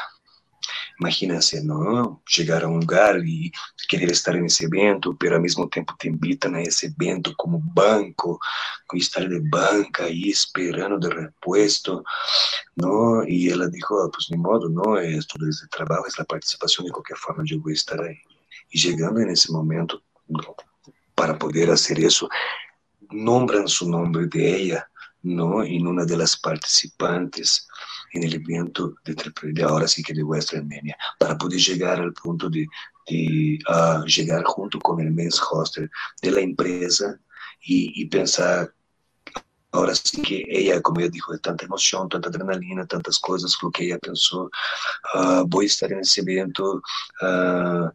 Imagínense, ¿no? Llegar a un lugar y querer estar en evento, pero al mismo tiempo te invitan a evento como banco, con estar de banca ahí esperando de repuesto, ¿no? Y ella dijo, ah, pues ni modo, ¿no? Esto es el trabajo, es la participación, de cualquier forma voy a estar ahí. Y llegando en ese momento, para poder hacer eso, nombran su nombre de ella no, en una de las participantes en el evento de, de ahora sí que de Western Armenia, para poder llegar al punto de, de uh, llegar junto con el men's hoster de la empresa y pensar ahora sí que ella, como ella dijo, de tanta emoción, tanta adrenalina, tantas cosas, lo que ella pensó, uh, estar en ese evento, uh,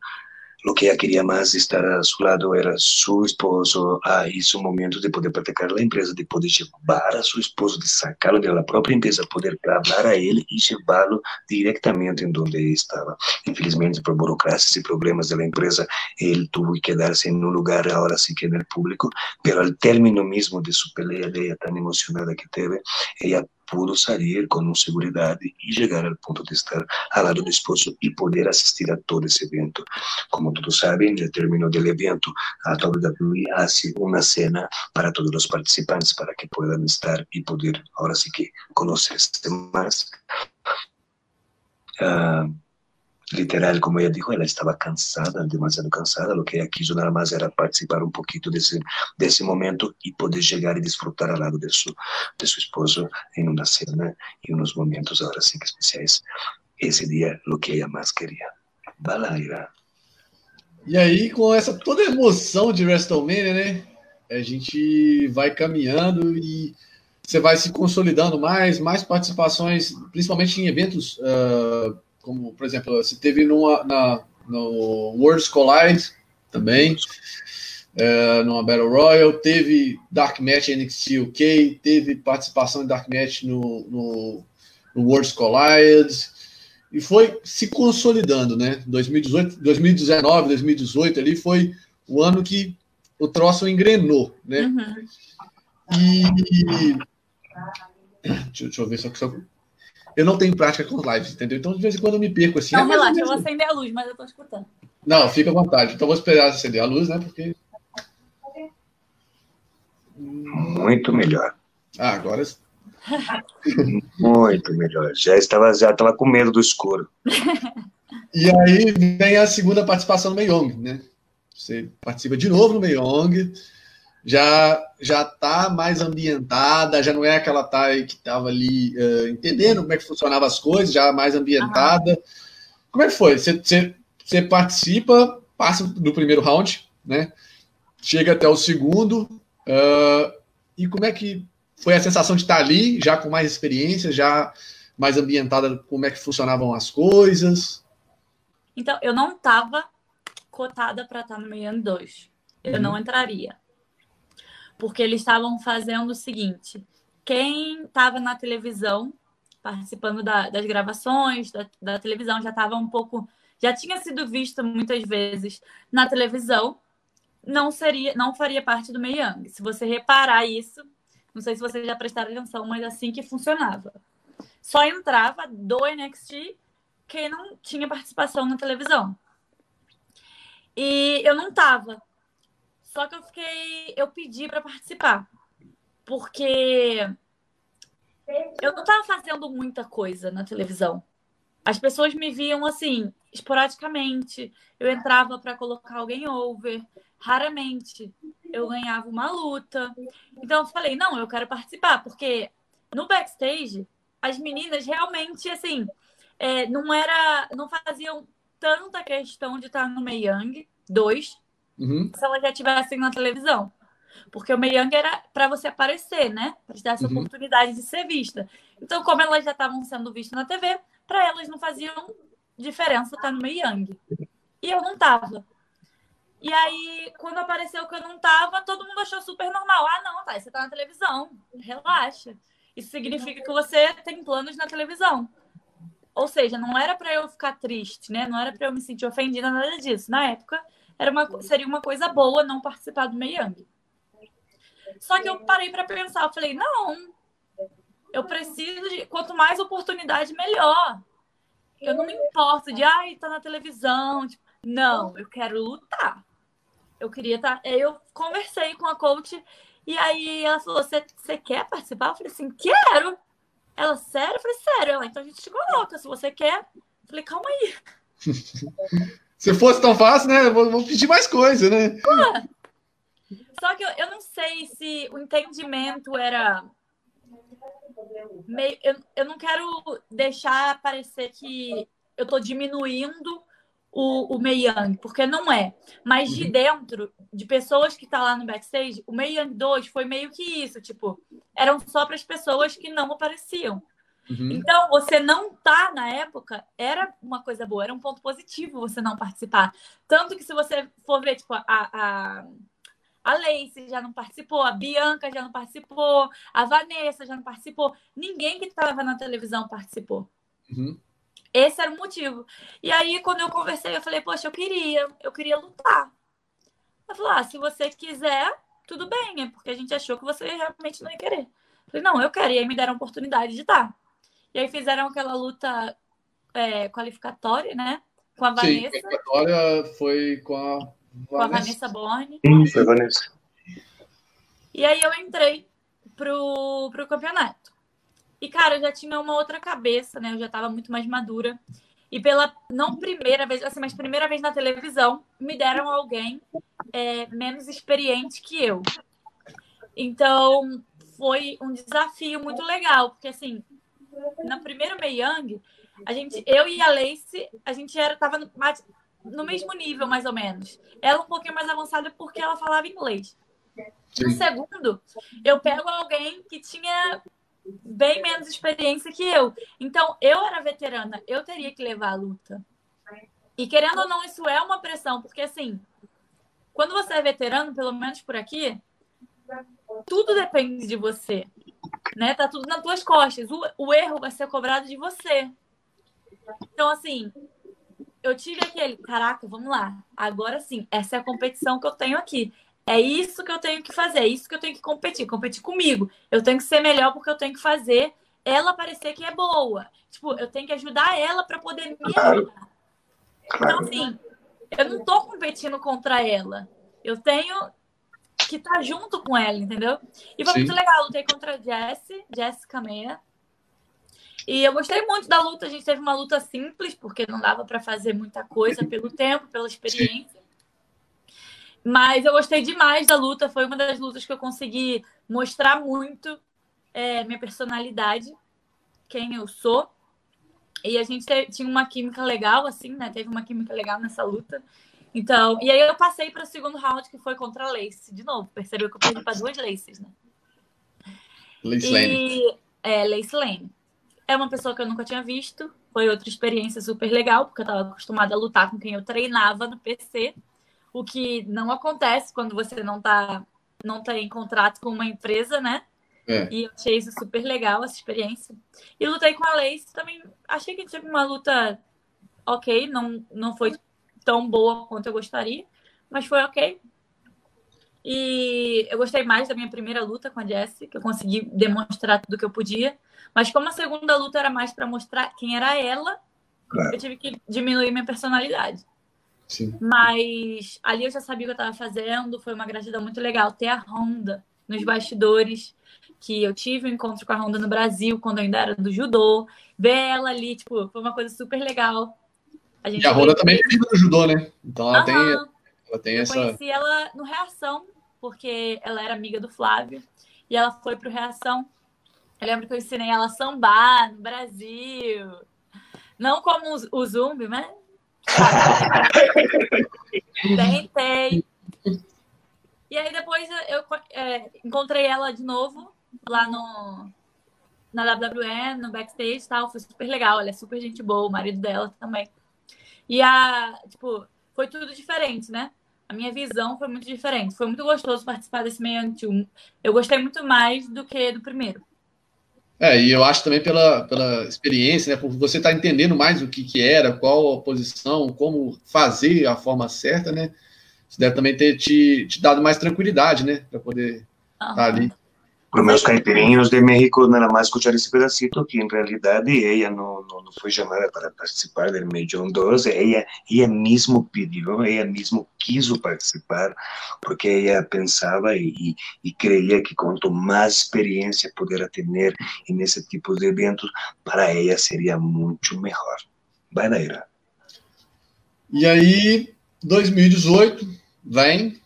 lo que ella quería más estar a su lado era su esposo, ahí su momento de poder practicar la empresa, de poder llevar a su esposo, de sacarlo de la propia empresa, poder hablar a él y llevarlo directamente en donde estaba. Infelizmente, por burocracias y problemas de la empresa, él tuvo que quedarse en un lugar, ahora sí que en el público, pero al término mismo de su pelea, de ella tan emocionada que teve, ella pudo salir com segurança e chegar ao ponto de estar ao lado do esposo e poder assistir a todo esse evento. Como todos sabem, no término do evento, a WWE hace uma cena para todos os participantes para que possam estar e poder, agora sim que, conhecer-se mais. Uh, literal, como ella dijo, ella estaba cansada, demasiado cansada, lo que ella quiso nada más era participar un poquito de ese, de ese momento y poder llegar y disfrutar al lado de su, de su esposo en una cena y unos momentos ahora sí que especiais. Esse dia, o que ella mais queria. Balaira. E aí, com essa toda emoção de WrestleMania, né? A gente vai caminhando e você vai se consolidando mais, mais participações, principalmente em eventos uh, como, por exemplo, você teve numa, na, no Worlds Collide também, é, numa Battle Royale, teve Dark Match NXT UK, teve participação em Dark Match no, no, no Worlds Collide, e foi se consolidando, né? 2018, 2019, 2018 ali foi o ano que o troço engrenou, né? Uhum. E deixa, deixa, eu ver só que só eu não tenho prática com lives, entendeu? Então, de vez em quando eu me perco assim. Não, é relaxa, eu vou acender a luz, mas eu tô escutando. Não, fica à vontade. Então, vou esperar acender a luz, né? Porque. Muito melhor. Ah, agora. Muito melhor. Já estava, já estava com medo do escuro. E aí vem a segunda participação no Meyong, né? Você participa de novo no Meyong já já está mais ambientada, já não é aquela Thay que estava ali uh, entendendo como é que funcionavam as coisas, já mais ambientada. Como é que foi? Você, participa, passa do primeiro round, né? Chega até o segundo. Uh, e como é que foi a sensação de estar ali, já com mais experiência, já mais ambientada, como é que funcionavam as coisas? Então, eu não estava cotada para estar no meio 2. Eu uhum. não entraria porque eles estavam fazendo o seguinte: quem estava na televisão, participando da, das gravações da, da televisão, já estava um pouco. Já tinha sido visto muitas vezes na televisão, não seria, não faria parte do Meyang. Se você reparar isso, não sei se vocês já prestaram atenção, mas assim que funcionava. Só entrava do NXT quem não tinha participação na televisão. E eu não tava. Só que eu fiquei. Eu pedi para participar. Porque eu não estava fazendo muita coisa na televisão. As pessoas me viam assim, esporadicamente. Eu entrava para colocar alguém over. Raramente eu ganhava uma luta. Então eu falei, não, eu quero participar, porque no backstage as meninas realmente assim é, não era, não faziam tanta questão de estar no Meyang 2 uhum. se elas já estivessem na televisão. Porque o Meyang era para você aparecer, né? Para te dar essa uhum. oportunidade de ser vista. Então, como elas já estavam sendo vistas na TV, para elas não faziam diferença estar no Meyang. E eu não tava. E aí, quando apareceu que eu não tava, todo mundo achou super normal. Ah, não, tá, você tá na televisão. Relaxa. Isso significa que você tem planos na televisão. Ou seja, não era para eu ficar triste, né? Não era para eu me sentir ofendida, nada disso. Na época, era uma, seria uma coisa boa não participar do Meyang. Só que eu parei para pensar, eu falei, não, eu preciso de quanto mais oportunidade, melhor. Eu não me importo de, ai, tá na televisão. Tipo, não, eu quero lutar. Eu queria estar. Tá... Eu conversei com a coach e aí ela falou: Você quer participar? Eu falei assim: Quero. Ela, sério? Eu falei: Sério. Ela, então a gente te coloca se você quer. Eu falei: Calma aí. Se fosse tão fácil, né? Vou, pedir mais coisa, né? Só que eu, eu não sei se o entendimento era meio, eu, eu não quero deixar parecer que eu tô diminuindo o, o Mei Young, porque não é. Mas de uhum. dentro, de pessoas que tá lá no backstage, o Mei Young 2 foi meio que isso, tipo, eram só para as pessoas que não apareciam. Uhum. Então, você não tá na época era uma coisa boa, era um ponto positivo você não participar. Tanto que se você for ver, tipo, a, a, a Lacey já não participou, a Bianca já não participou, a Vanessa já não participou, ninguém que estava na televisão participou. Uhum. Esse era o motivo. E aí, quando eu conversei, eu falei, poxa, eu queria, eu queria lutar. Ela falou, ah, se você quiser, tudo bem, é porque a gente achou que você realmente não ia querer. Eu falei, não, eu quero. E aí me deram a oportunidade de estar. E aí fizeram aquela luta é, qualificatória, né? Com a Vanessa. Sim, a qualificatória foi com a Vanessa. Com a Vanessa Borne. Foi a Vanessa. E aí eu entrei pro, pro campeonato. E, cara, eu já tinha uma outra cabeça, né? Eu já estava muito mais madura. E pela, não primeira vez, assim, mas primeira vez na televisão, me deram alguém é, menos experiente que eu. Então, foi um desafio muito legal, porque, assim, na primeira Young, a gente, eu e a Lace, a gente era, tava no, no mesmo nível, mais ou menos. Ela um pouquinho mais avançada porque ela falava inglês. No segundo, eu pego alguém que tinha bem menos experiência que eu. Então, eu era veterana, eu teria que levar a luta. E querendo ou não, isso é uma pressão, porque assim, quando você é veterano, pelo menos por aqui, tudo depende de você. Né? Tá tudo nas tuas costas. O, o erro vai ser cobrado de você. Então, assim, eu tive aquele, caraca, vamos lá. Agora sim, essa é a competição que eu tenho aqui. É isso que eu tenho que fazer, é isso que eu tenho que competir, competir comigo. Eu tenho que ser melhor porque eu tenho que fazer ela parecer que é boa. Tipo, eu tenho que ajudar ela para poder me ajudar. Então, assim, eu não tô competindo contra ela. Eu tenho que tá junto com ela, entendeu? E foi Sim. muito legal. Eu lutei contra a Jessie, Jessica Meia. E eu gostei muito da luta. A gente teve uma luta simples, porque não dava para fazer muita coisa pelo tempo, pela experiência. Mas eu gostei demais da luta. Foi uma das lutas que eu consegui mostrar muito é, minha personalidade, quem eu sou. E a gente tinha uma química legal, assim, né? Teve uma química legal nessa luta. Então, e aí eu passei para o segundo round, que foi contra a Lace. De novo, percebeu que eu perdi para duas Laces, né? Lace Lane. É, Lace Lane. É uma pessoa que eu nunca tinha visto. Foi outra experiência super legal, porque eu estava acostumada a lutar com quem eu treinava no PC o que não acontece quando você não tá não tá em contrato com uma empresa, né? É. E eu achei isso super legal, essa experiência. E lutei com a Lace também. Achei que teve uma luta ok, não, não foi tão boa quanto eu gostaria, mas foi ok. E eu gostei mais da minha primeira luta com a Jessie, que eu consegui demonstrar tudo que eu podia. Mas como a segunda luta era mais para mostrar quem era ela, claro. eu tive que diminuir minha personalidade. Sim. Mas ali eu já sabia o que eu estava fazendo, foi uma gratidão muito legal ter a Honda nos bastidores, que eu tive um encontro com a Honda no Brasil, quando eu ainda era do judô, ver ela ali, tipo, foi uma coisa super legal. A gente e a Honda também é no judô, né? Então ela, tem, ela tem eu essa... Eu conheci ela no Reação, porque ela era amiga do Flávio, e ela foi pro Reação. Eu lembro que eu ensinei ela a sambar no Brasil. Não como o Zumbi, né? Tentei. E aí depois eu é, encontrei ela de novo lá no na WWE, no backstage e tal. Foi super legal. Ela é super gente boa, o marido dela também. E a, tipo, foi tudo diferente, né? A minha visão foi muito diferente. Foi muito gostoso participar desse meio Eu gostei muito mais do que do primeiro. É, e eu acho também pela, pela experiência, né, por você estar tá entendendo mais o que, que era, qual a posição, como fazer a forma certa, né? Isso deve também ter te, te dado mais tranquilidade, né? Para poder estar tá ali. Para meus caipirinhos de México, nada más escuchar esse pedacito, que em realidade ela não, não, não foi chamada para participar do Millón 2, ela, ela mesmo pediu, ela mesmo quis participar, porque ela pensava e, e creia que quanto mais experiência pudera ter nesse tipo de eventos, para ela seria muito melhor. Vai, Naira. E aí, 2018, vem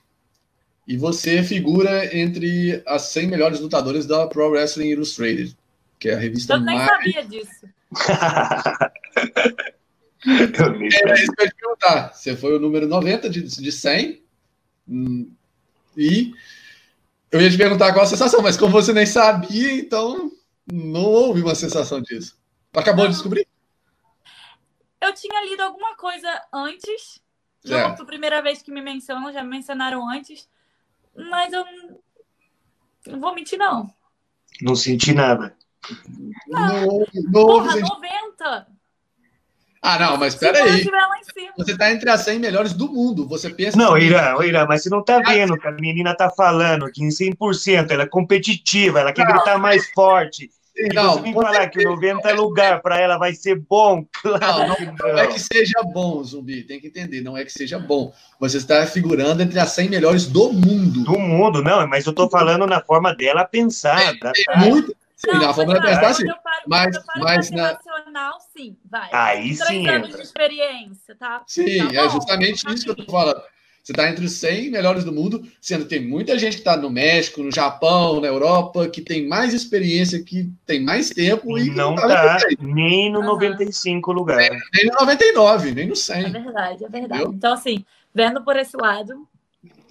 e você figura entre as 100 melhores lutadoras da Pro Wrestling Illustrated. que é a revista Eu nem mais... sabia disso. eu nem sabia. É isso que eu ia te perguntar. Você foi o número 90 de, de 100. Hum, e eu ia te perguntar qual a sensação, mas como você nem sabia, então não houve uma sensação disso. Acabou de descobrir? Eu tinha lido alguma coisa antes. Certo. Não a primeira vez que me mencionam, já me mencionaram antes. Mas eu não vou mentir, não. Não senti nada. Não. não, não Porra, 90! Ah, não, mas peraí. Você está entre as 100 melhores do mundo. Você pensa. Não, que... Irã, Irã, mas você não está vendo que a menina está falando que em 100% ela é competitiva, ela quer não. gritar mais forte. Não, você vem falar que o 90 lugar para ela vai ser bom. Claro não, não, não, é que seja bom, Zumbi, tem que entender, não é que seja bom. Você está figurando entre as 100 melhores do mundo. Do mundo, não, mas eu estou falando na forma dela pensar. É, tá? é muito, Sim, não, a fórmula da pensar, sim. Mas, mas na... nacional, sim, vai. Aí Três sim. anos de experiência, tá? Sim, tá é justamente isso que eu tô falando. Você está entre os 100 melhores do mundo, sendo que tem muita gente que está no México, no Japão, na Europa, que tem mais experiência, que tem mais tempo e não está tá nem no uhum. 95 lugar. Nem, nem, no 99, nem no 100. É verdade, é verdade. Entendeu? Então, assim, vendo por esse lado,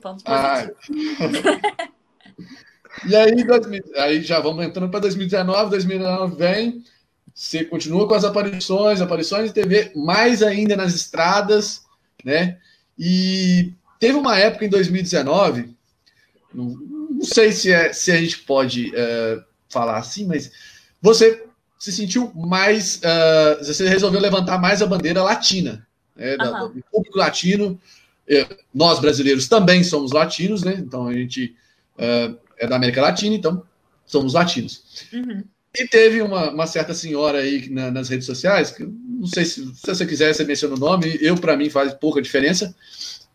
ponto positivo. Ah. E aí, aí já vamos entrando para 2019, 2019 vem, você continua com as aparições, aparições de TV, mais ainda nas estradas, né? E teve uma época em 2019, não, não sei se, é, se a gente pode uh, falar assim, mas você se sentiu mais, uh, você resolveu levantar mais a bandeira latina, né, uhum. do público latino. Eh, nós brasileiros também somos latinos, né? Então a gente uh, é da América Latina, então somos latinos. Uhum. E teve uma, uma, certa senhora aí na, nas redes sociais, que não sei se, se você quiser, você menciona o nome, eu, para mim, faz pouca diferença.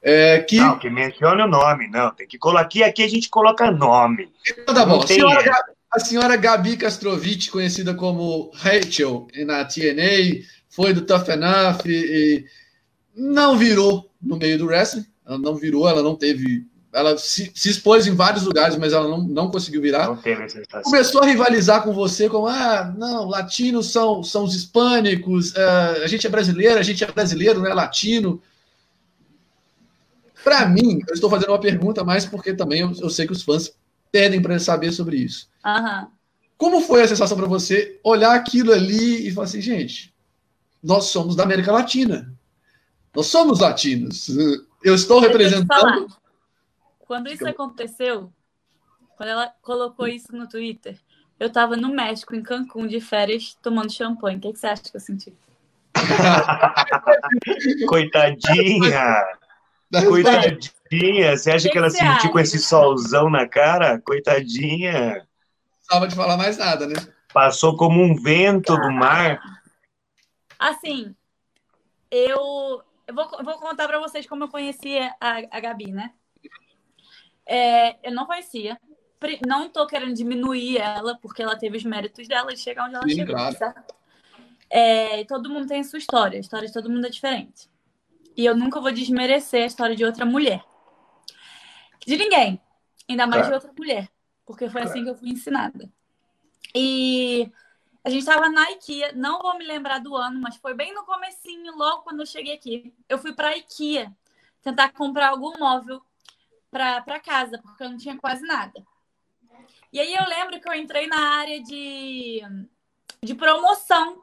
É, que... Não, que mencione o nome, não. Tem que colocar aqui, aqui a gente coloca nome. Então tá bom. A senhora, a senhora, Gabi Castrovic, conhecida como Rachel na TNA, foi do Tough Enough e, não virou no meio do wrestling. Ela não virou, ela não teve ela se, se, expôs em vários lugares, mas ela não, não conseguiu virar. Não teve Começou a rivalizar com você, como, ah, não, latinos são, são os hispânicos, uh, a gente é brasileiro, a gente é brasileiro, não é latino. Para mim, eu estou fazendo uma pergunta mais porque também eu, eu sei que os fãs pedem para saber sobre isso. Uhum. Como foi a sensação para você olhar aquilo ali e falar assim, gente, nós somos da América Latina. Nós somos latinos. Eu estou representando quando isso aconteceu, quando ela colocou isso no Twitter, eu tava no México, em Cancún, de férias, tomando champanhe. O que, que você acha que eu senti? Coitadinha! Coitadinha! Você acha que, que ela sentiu acha? com esse solzão na cara? Coitadinha! Não de falar mais nada, né? Passou como um vento ah. do mar. Assim, eu, eu vou, vou contar para vocês como eu conheci a, a Gabi, né? É, eu não conhecia. Não tô querendo diminuir ela, porque ela teve os méritos dela de chegar onde ela Sim, chegou. Claro. Certo? É, todo mundo tem a sua história. A história de todo mundo é diferente. E eu nunca vou desmerecer a história de outra mulher. De ninguém. Ainda mais claro. de outra mulher. Porque foi claro. assim que eu fui ensinada. E a gente estava na IKEA, não vou me lembrar do ano, mas foi bem no comecinho, logo quando eu cheguei aqui. Eu fui para a IKEA tentar comprar algum móvel para casa, porque eu não tinha quase nada. E aí eu lembro que eu entrei na área de, de promoção,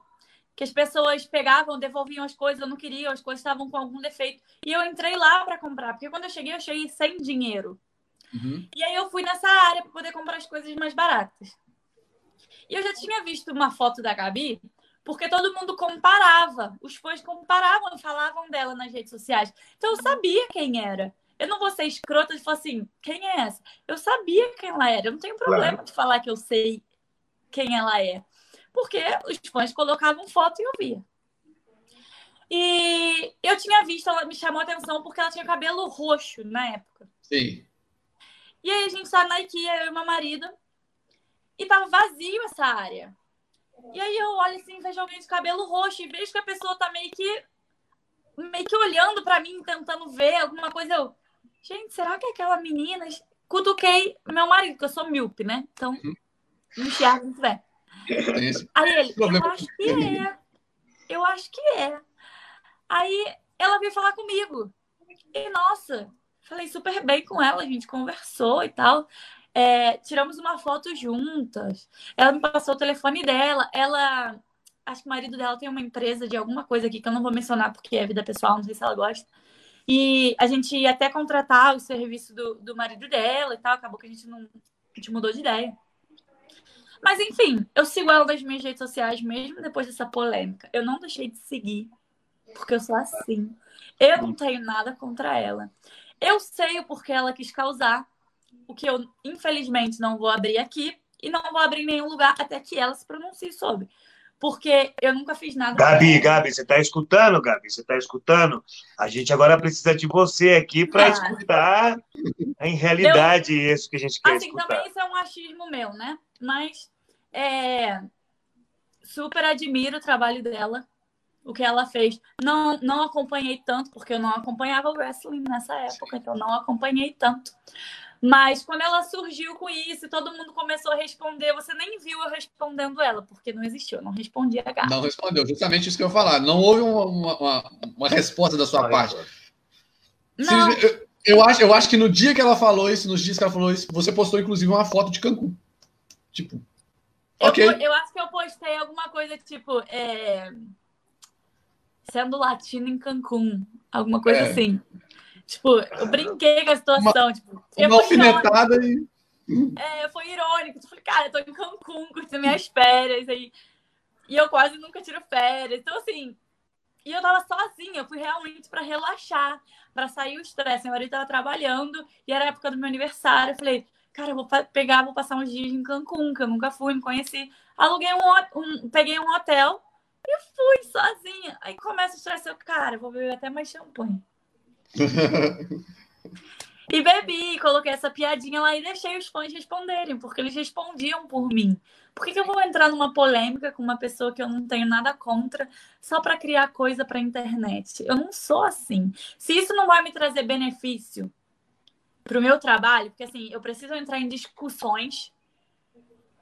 que as pessoas pegavam, devolviam as coisas, eu não queria, as coisas estavam com algum defeito. E eu entrei lá para comprar, porque quando eu cheguei, eu cheguei sem dinheiro. Uhum. E aí eu fui nessa área para poder comprar as coisas mais baratas. E eu já tinha visto uma foto da Gabi, porque todo mundo comparava, os fãs comparavam e falavam dela nas redes sociais. Então eu sabia quem era. Eu não vou ser escrota de falar assim, quem é essa? Eu sabia quem ela era. Eu não tenho problema claro. de falar que eu sei quem ela é. Porque os fãs colocavam foto e eu via. E eu tinha visto, ela me chamou a atenção porque ela tinha cabelo roxo na época. Sim. E aí a gente tá na IKEA, eu e meu marido, e tava vazio essa área. E aí eu olho assim, vejo alguém de cabelo roxo e vejo que a pessoa tá meio que meio que olhando para mim, tentando ver alguma coisa. Eu, gente, será que é aquela menina. Cutuquei meu marido, que eu sou míope, né? Então, uhum. não enxergo muito bem. Aí ele, eu acho que é. Eu acho que é. Aí ela veio falar comigo. E, nossa, falei super bem com ela, a gente conversou e tal. É, tiramos uma foto juntas. Ela me passou o telefone dela. Ela. Acho que o marido dela tem uma empresa de alguma coisa aqui que eu não vou mencionar porque é vida pessoal, não sei se ela gosta. E a gente ia até contratar o serviço do, do marido dela e tal. Acabou que a gente não. A gente mudou de ideia. Mas enfim, eu sigo ela nas minhas redes sociais mesmo depois dessa polêmica. Eu não deixei de seguir, porque eu sou assim. Eu não tenho nada contra ela. Eu sei o porquê ela quis causar, o que eu, infelizmente, não vou abrir aqui e não vou abrir em nenhum lugar até que ela se pronuncie sobre. Porque eu nunca fiz nada. Gabi, Gabi, você está escutando, Gabi? Você está escutando? A gente agora precisa de você aqui para ah. escutar em realidade eu, isso que a gente quer assim, escutar. também isso é um achismo meu, né? Mas é, super admiro o trabalho dela, o que ela fez. Não, não acompanhei tanto, porque eu não acompanhava o wrestling nessa época, então não acompanhei tanto. Mas quando ela surgiu com isso, todo mundo começou a responder. Você nem viu eu respondendo ela, porque não existiu, eu não respondi a Gabi. Não respondeu, justamente isso que eu ia falar. Não houve uma, uma, uma resposta da sua parte. Não. Eu, eu, acho, eu acho que no dia que ela falou isso, nos dias que ela falou isso, você postou inclusive uma foto de Cancún. Tipo, Okay. Eu, eu, acho que eu postei alguma coisa tipo. É... Sendo latino em Cancún. Alguma coisa é. assim. Tipo, eu brinquei com a situação. Uma, tipo, uma alfinetada e. É, foi irônico. Eu falei, cara, eu tô em Cancún curtindo minhas férias. Aí... E eu quase nunca tiro férias. Então, assim. E eu tava sozinha, eu fui realmente para relaxar, para sair o estresse. Meu marido tava trabalhando e era a época do meu aniversário. Eu falei, cara, eu vou pegar, vou passar uns dias em Cancún, que eu nunca fui, não conheci. Aluguei um, um peguei um hotel e fui sozinha. Aí começa o estresse, eu, cara, vou beber até mais champanhe. e bebi, coloquei essa piadinha lá e deixei os fãs responderem, porque eles respondiam por mim. Por que, que eu vou entrar numa polêmica com uma pessoa que eu não tenho nada contra só para criar coisa para internet? Eu não sou assim. Se isso não vai me trazer benefício para o meu trabalho, porque assim, eu preciso entrar em discussões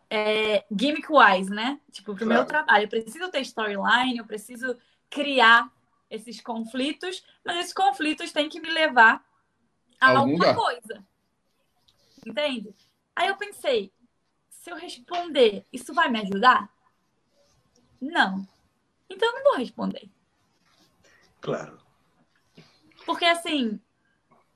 é, gimmick-wise, né? Tipo, para o claro. meu trabalho. Eu preciso ter storyline, eu preciso criar esses conflitos, mas esses conflitos têm que me levar a Algum alguma coisa. Entende? Aí eu pensei, se eu responder, isso vai me ajudar? Não. Então eu não vou responder. Claro. Porque assim,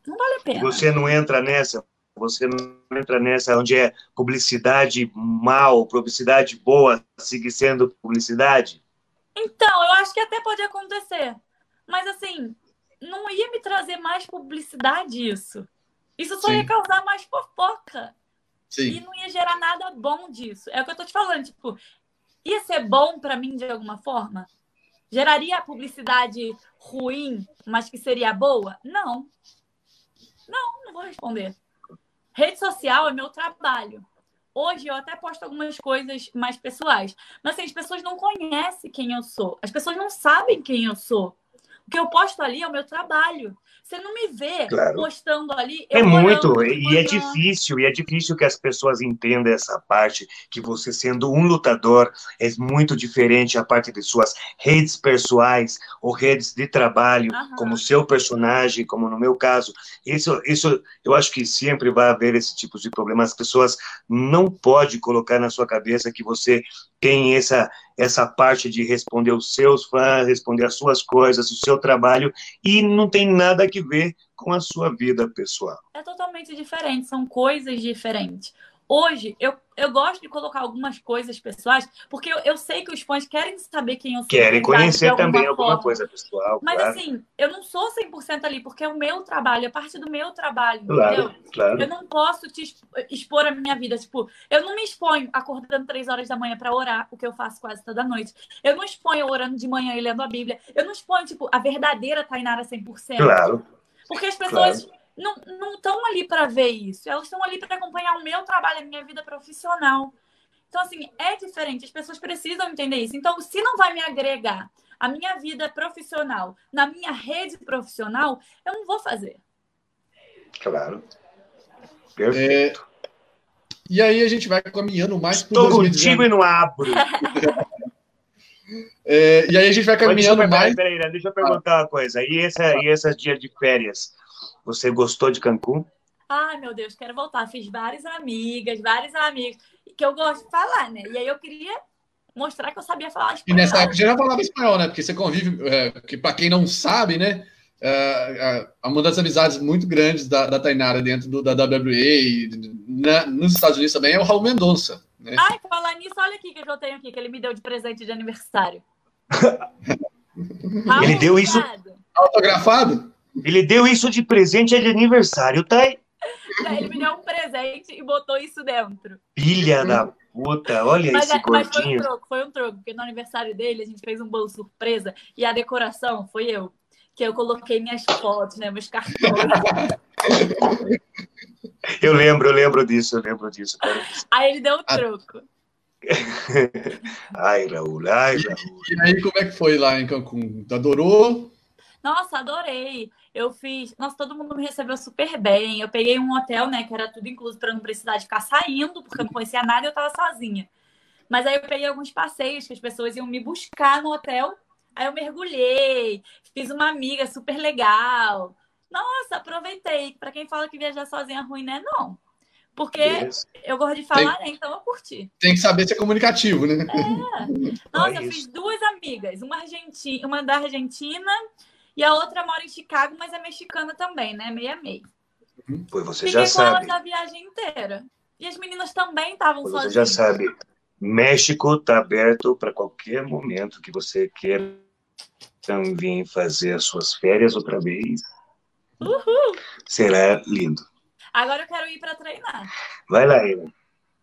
não vale a pena. Você não entra nessa, você não entra nessa onde é publicidade mal, publicidade boa, sigue sendo publicidade? Então, eu acho que até pode acontecer. Mas assim, não ia me trazer mais publicidade isso. Isso só Sim. ia causar mais fofoca. Sim. E não ia gerar nada bom disso. É o que eu tô te falando, tipo, ia ser bom para mim de alguma forma? Geraria publicidade ruim, mas que seria boa? Não. Não, não vou responder. Rede social é meu trabalho. Hoje eu até posto algumas coisas mais pessoais. Mas assim, as pessoas não conhecem quem eu sou. As pessoas não sabem quem eu sou. O que eu posto ali é o meu trabalho. Você não me vê claro. postando ali. é muito, e é difícil, e é difícil que as pessoas entendam essa parte, que você sendo um lutador é muito diferente a parte de suas redes pessoais ou redes de trabalho, uhum. como seu personagem, como no meu caso. Isso, isso eu acho que sempre vai haver esse tipo de problema. As pessoas não podem colocar na sua cabeça que você tem essa, essa parte de responder os seus fãs, responder as suas coisas, o seu trabalho, e não tem nada que ver com a sua vida pessoal. É totalmente diferente, são coisas diferentes. Hoje, eu, eu gosto de colocar algumas coisas pessoais, porque eu, eu sei que os fãs querem saber quem eu sou. Querem conhecer também forma. alguma coisa pessoal. Mas claro. assim, eu não sou 100% ali, porque é o meu trabalho, é parte do meu trabalho, claro, entendeu? Claro. Eu não posso te expor a minha vida. Tipo, eu não me exponho acordando três horas da manhã para orar, o que eu faço quase toda noite. Eu não exponho orando de manhã e lendo a Bíblia. Eu não exponho, tipo, a verdadeira Tainara 100%. Claro. Porque as pessoas. Não estão ali para ver isso. Elas estão ali para acompanhar o meu trabalho, a minha vida profissional. Então, assim, é diferente. As pessoas precisam entender isso. Então, se não vai me agregar a minha vida profissional na minha rede profissional, eu não vou fazer. Claro. Perfeito. É, E aí a gente vai caminhando mais Estou contigo e não abro. é, e aí a gente vai caminhando deixa mais. Peraí, peraí, deixa eu perguntar uma coisa. E, essa, e esses dias de férias? Você gostou de Cancún? Ai, meu Deus, quero voltar. Fiz várias amigas, vários amigos, que eu gosto de falar, né? E aí eu queria mostrar que eu sabia falar espanhol. E nessa época já falava espanhol, né? Porque você convive, é, que para quem não sabe, né? É, é, uma das amizades muito grandes da, da Tainara dentro do, da WWE e na, nos Estados Unidos também é o Raul Mendonça. Né? Ai, falar nisso, olha aqui que eu tenho aqui, que ele me deu de presente de aniversário. ele deu isso. Autografado? Ele deu isso de presente de aniversário, tá aí. Ele me deu um presente e botou isso dentro. Filha da puta, olha mas, esse é, mas foi um troco, foi um troco, porque no aniversário dele a gente fez um bolo surpresa e a decoração foi eu que eu coloquei minhas fotos, né, meus cartões. Eu lembro, eu lembro disso, eu lembro disso. Cara. Aí ele deu um ah. troco. ai, Raul, ai, Raul. E aí, como é que foi lá em Cancún? Adorou? Nossa, adorei. Eu fiz. Nossa, todo mundo me recebeu super bem. Eu peguei um hotel, né, que era tudo incluso para não precisar de ficar saindo, porque eu não conhecia nada e eu tava sozinha. Mas aí eu peguei alguns passeios que as pessoas iam me buscar no hotel Aí eu mergulhei, fiz uma amiga super legal. Nossa, aproveitei. Para quem fala que viajar sozinha é ruim, né? Não. Porque yes. eu gosto de falar, tem, né? Então eu curti. Tem que saber ser comunicativo, né? É. Nossa, é eu fiz duas amigas. Uma, argentina, uma da Argentina e a outra mora em Chicago, mas é mexicana também, né? Meia meia. Pois você Fiquei já sabe. Fiquei com elas a viagem inteira. E as meninas também estavam sozinhas. Você já sabe. México está aberto para qualquer momento que você queira vir fazer as suas férias outra vez. Uhul. Será lindo. Agora eu quero ir para treinar. Vai lá, Eva.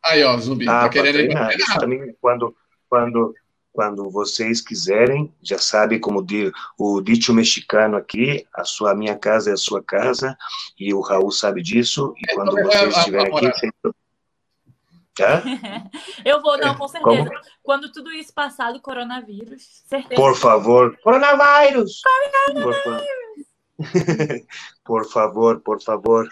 Aí, ó, Zumbi, ah, tá querendo treinar. ir pra treinar. Quando, quando, quando vocês quiserem, já sabe como dir, o dito mexicano aqui, a sua a minha casa é a sua casa, e o Raul sabe disso, e é, quando então, vocês estiverem aqui, vocês Tá? Eu vou, não, com certeza. Como? Quando tudo isso passar do coronavírus, certeza. Por favor. Coronavírus! Coronavírus! Por favor, por favor.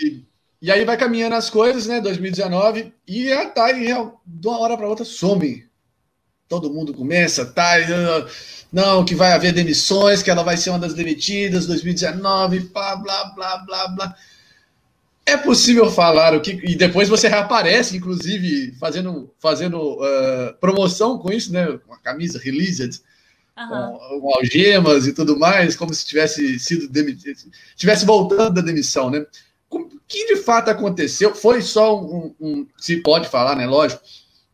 E, e, aí vai caminhando as coisas, né? 2019, e a Thay, de uma hora para outra, some. Todo mundo começa, Thay, não, que vai haver demissões, que ela vai ser uma das demitidas, 2019, blá, blá, blá, blá, blá. É possível falar o que. E depois você reaparece, inclusive, fazendo, fazendo uh, promoção com isso, né? Com a camisa released, uhum. com, com, algemas e tudo mais, como se tivesse sido demitido, tivesse voltando da demissão, né? O que de fato aconteceu? Foi só um, um se pode falar, né? Lógico.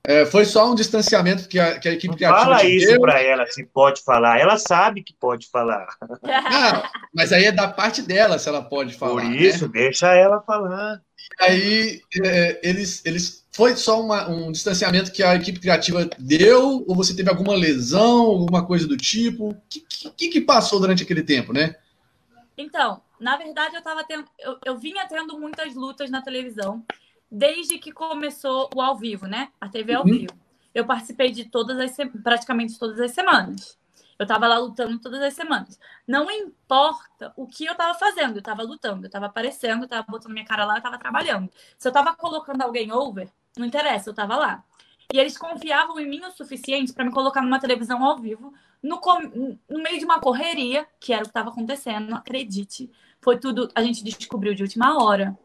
É, foi só um distanciamento que a, que a equipe criativa. Fala isso para ela, se pode falar. Ela sabe que pode falar. Não, mas aí é da parte dela se ela pode falar. Por isso, né? deixa ela falar. E aí, é, eles, eles. Foi só uma, um distanciamento que a equipe criativa deu? Ou você teve alguma lesão, alguma coisa do tipo? O que, que, que passou durante aquele tempo, né? Então, na verdade, eu tava tendo. Eu, eu vinha tendo muitas lutas na televisão desde que começou o ao vivo, né? A TV ao uhum. vivo. Eu participei de todas as praticamente todas as semanas. Eu tava lá lutando todas as semanas. Não importa o que eu tava fazendo, eu tava lutando, eu tava aparecendo, eu tava botando minha cara lá, eu tava trabalhando. Se eu tava colocando alguém over, não interessa, eu tava lá. E eles confiavam em mim o suficiente para me colocar numa televisão ao vivo, no, no meio de uma correria, que era o que estava acontecendo, acredite. Foi tudo, a gente descobriu de última hora.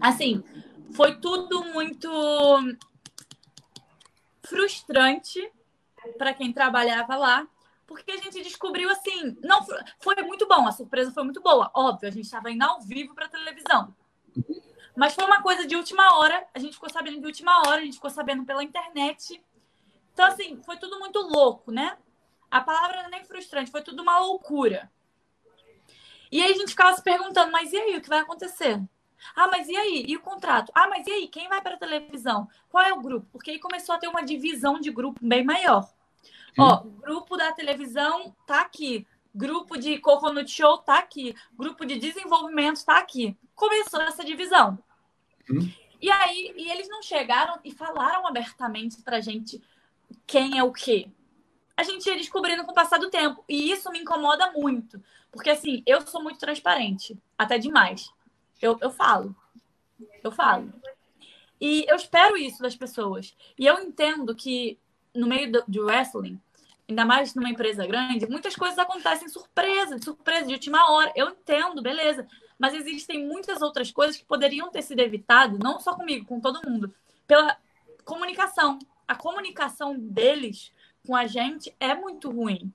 Assim, foi tudo muito frustrante para quem trabalhava lá, porque a gente descobriu assim, não foi muito bom, a surpresa foi muito boa, óbvio, a gente estava indo ao vivo para televisão. Mas foi uma coisa de última hora, a gente ficou sabendo de última hora, a gente ficou sabendo pela internet. Então assim, foi tudo muito louco, né? A palavra não é nem frustrante, foi tudo uma loucura. E aí a gente ficava se perguntando, mas e aí, o que vai acontecer? Ah, mas e aí? E o contrato? Ah, mas e aí? Quem vai para a televisão? Qual é o grupo? Porque aí começou a ter uma divisão de grupo bem maior. Hum. Ó, grupo da televisão tá aqui. Grupo de Coconut Show tá aqui. Grupo de desenvolvimento tá aqui. Começou essa divisão. Hum. E aí, e eles não chegaram e falaram abertamente pra gente quem é o quê. A gente ia descobrindo com o passar do tempo. E isso me incomoda muito. Porque, assim, eu sou muito transparente. Até demais. Eu, eu falo. Eu falo. E eu espero isso das pessoas. E eu entendo que no meio do, do wrestling, ainda mais numa empresa grande, muitas coisas acontecem surpresa, de surpresa, de última hora. Eu entendo, beleza. Mas existem muitas outras coisas que poderiam ter sido evitadas, não só comigo, com todo mundo, pela comunicação. A comunicação deles com a gente é muito ruim.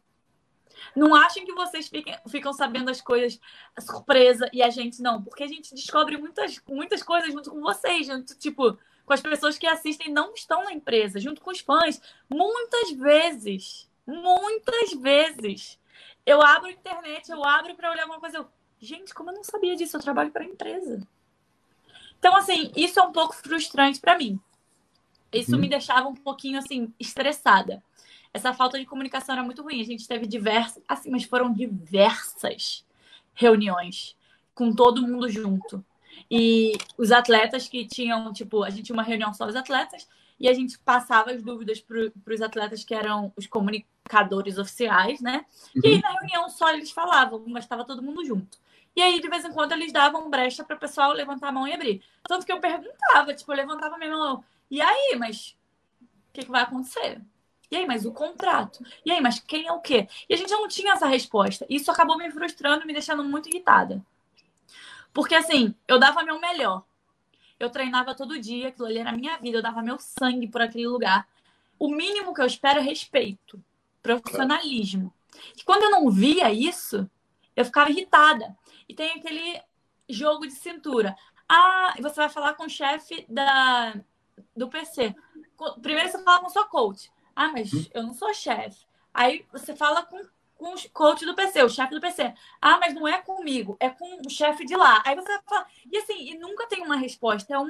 Não achem que vocês fiquem, ficam sabendo as coisas surpresa e a gente não, porque a gente descobre muitas, muitas coisas junto com vocês, junto, tipo, com as pessoas que assistem não estão na empresa, junto com os fãs. Muitas vezes, muitas vezes, eu abro a internet, eu abro para olhar alguma coisa, eu, gente, como eu não sabia disso? Eu trabalho para a empresa. Então, assim, isso é um pouco frustrante para mim. Isso hum. me deixava um pouquinho, assim, estressada essa falta de comunicação era muito ruim. A gente teve diversas, assim, mas foram diversas reuniões com todo mundo junto. E os atletas que tinham, tipo, a gente tinha uma reunião só os atletas e a gente passava as dúvidas para os atletas que eram os comunicadores oficiais, né? Uhum. E aí, na reunião só eles falavam, mas estava todo mundo junto. E aí, de vez em quando, eles davam brecha para o pessoal levantar a mão e abrir. Tanto que eu perguntava, tipo, eu levantava a minha mão. E aí, mas o que, que vai acontecer? E aí, mas o contrato? E aí, mas quem é o quê? E a gente não tinha essa resposta. Isso acabou me frustrando, me deixando muito irritada. Porque assim, eu dava meu melhor. Eu treinava todo dia, aquilo ali era a minha vida, eu dava meu sangue por aquele lugar. O mínimo que eu espero é respeito, profissionalismo. E quando eu não via isso, eu ficava irritada. E tem aquele jogo de cintura. Ah, você vai falar com o chefe da, do PC. Primeiro você fala com sua coach. Ah, mas hum? eu não sou chefe. Aí você fala com, com o coach do PC, o chefe do PC. Ah, mas não é comigo, é com o chefe de lá. Aí você fala. E assim, e nunca tem uma resposta. É um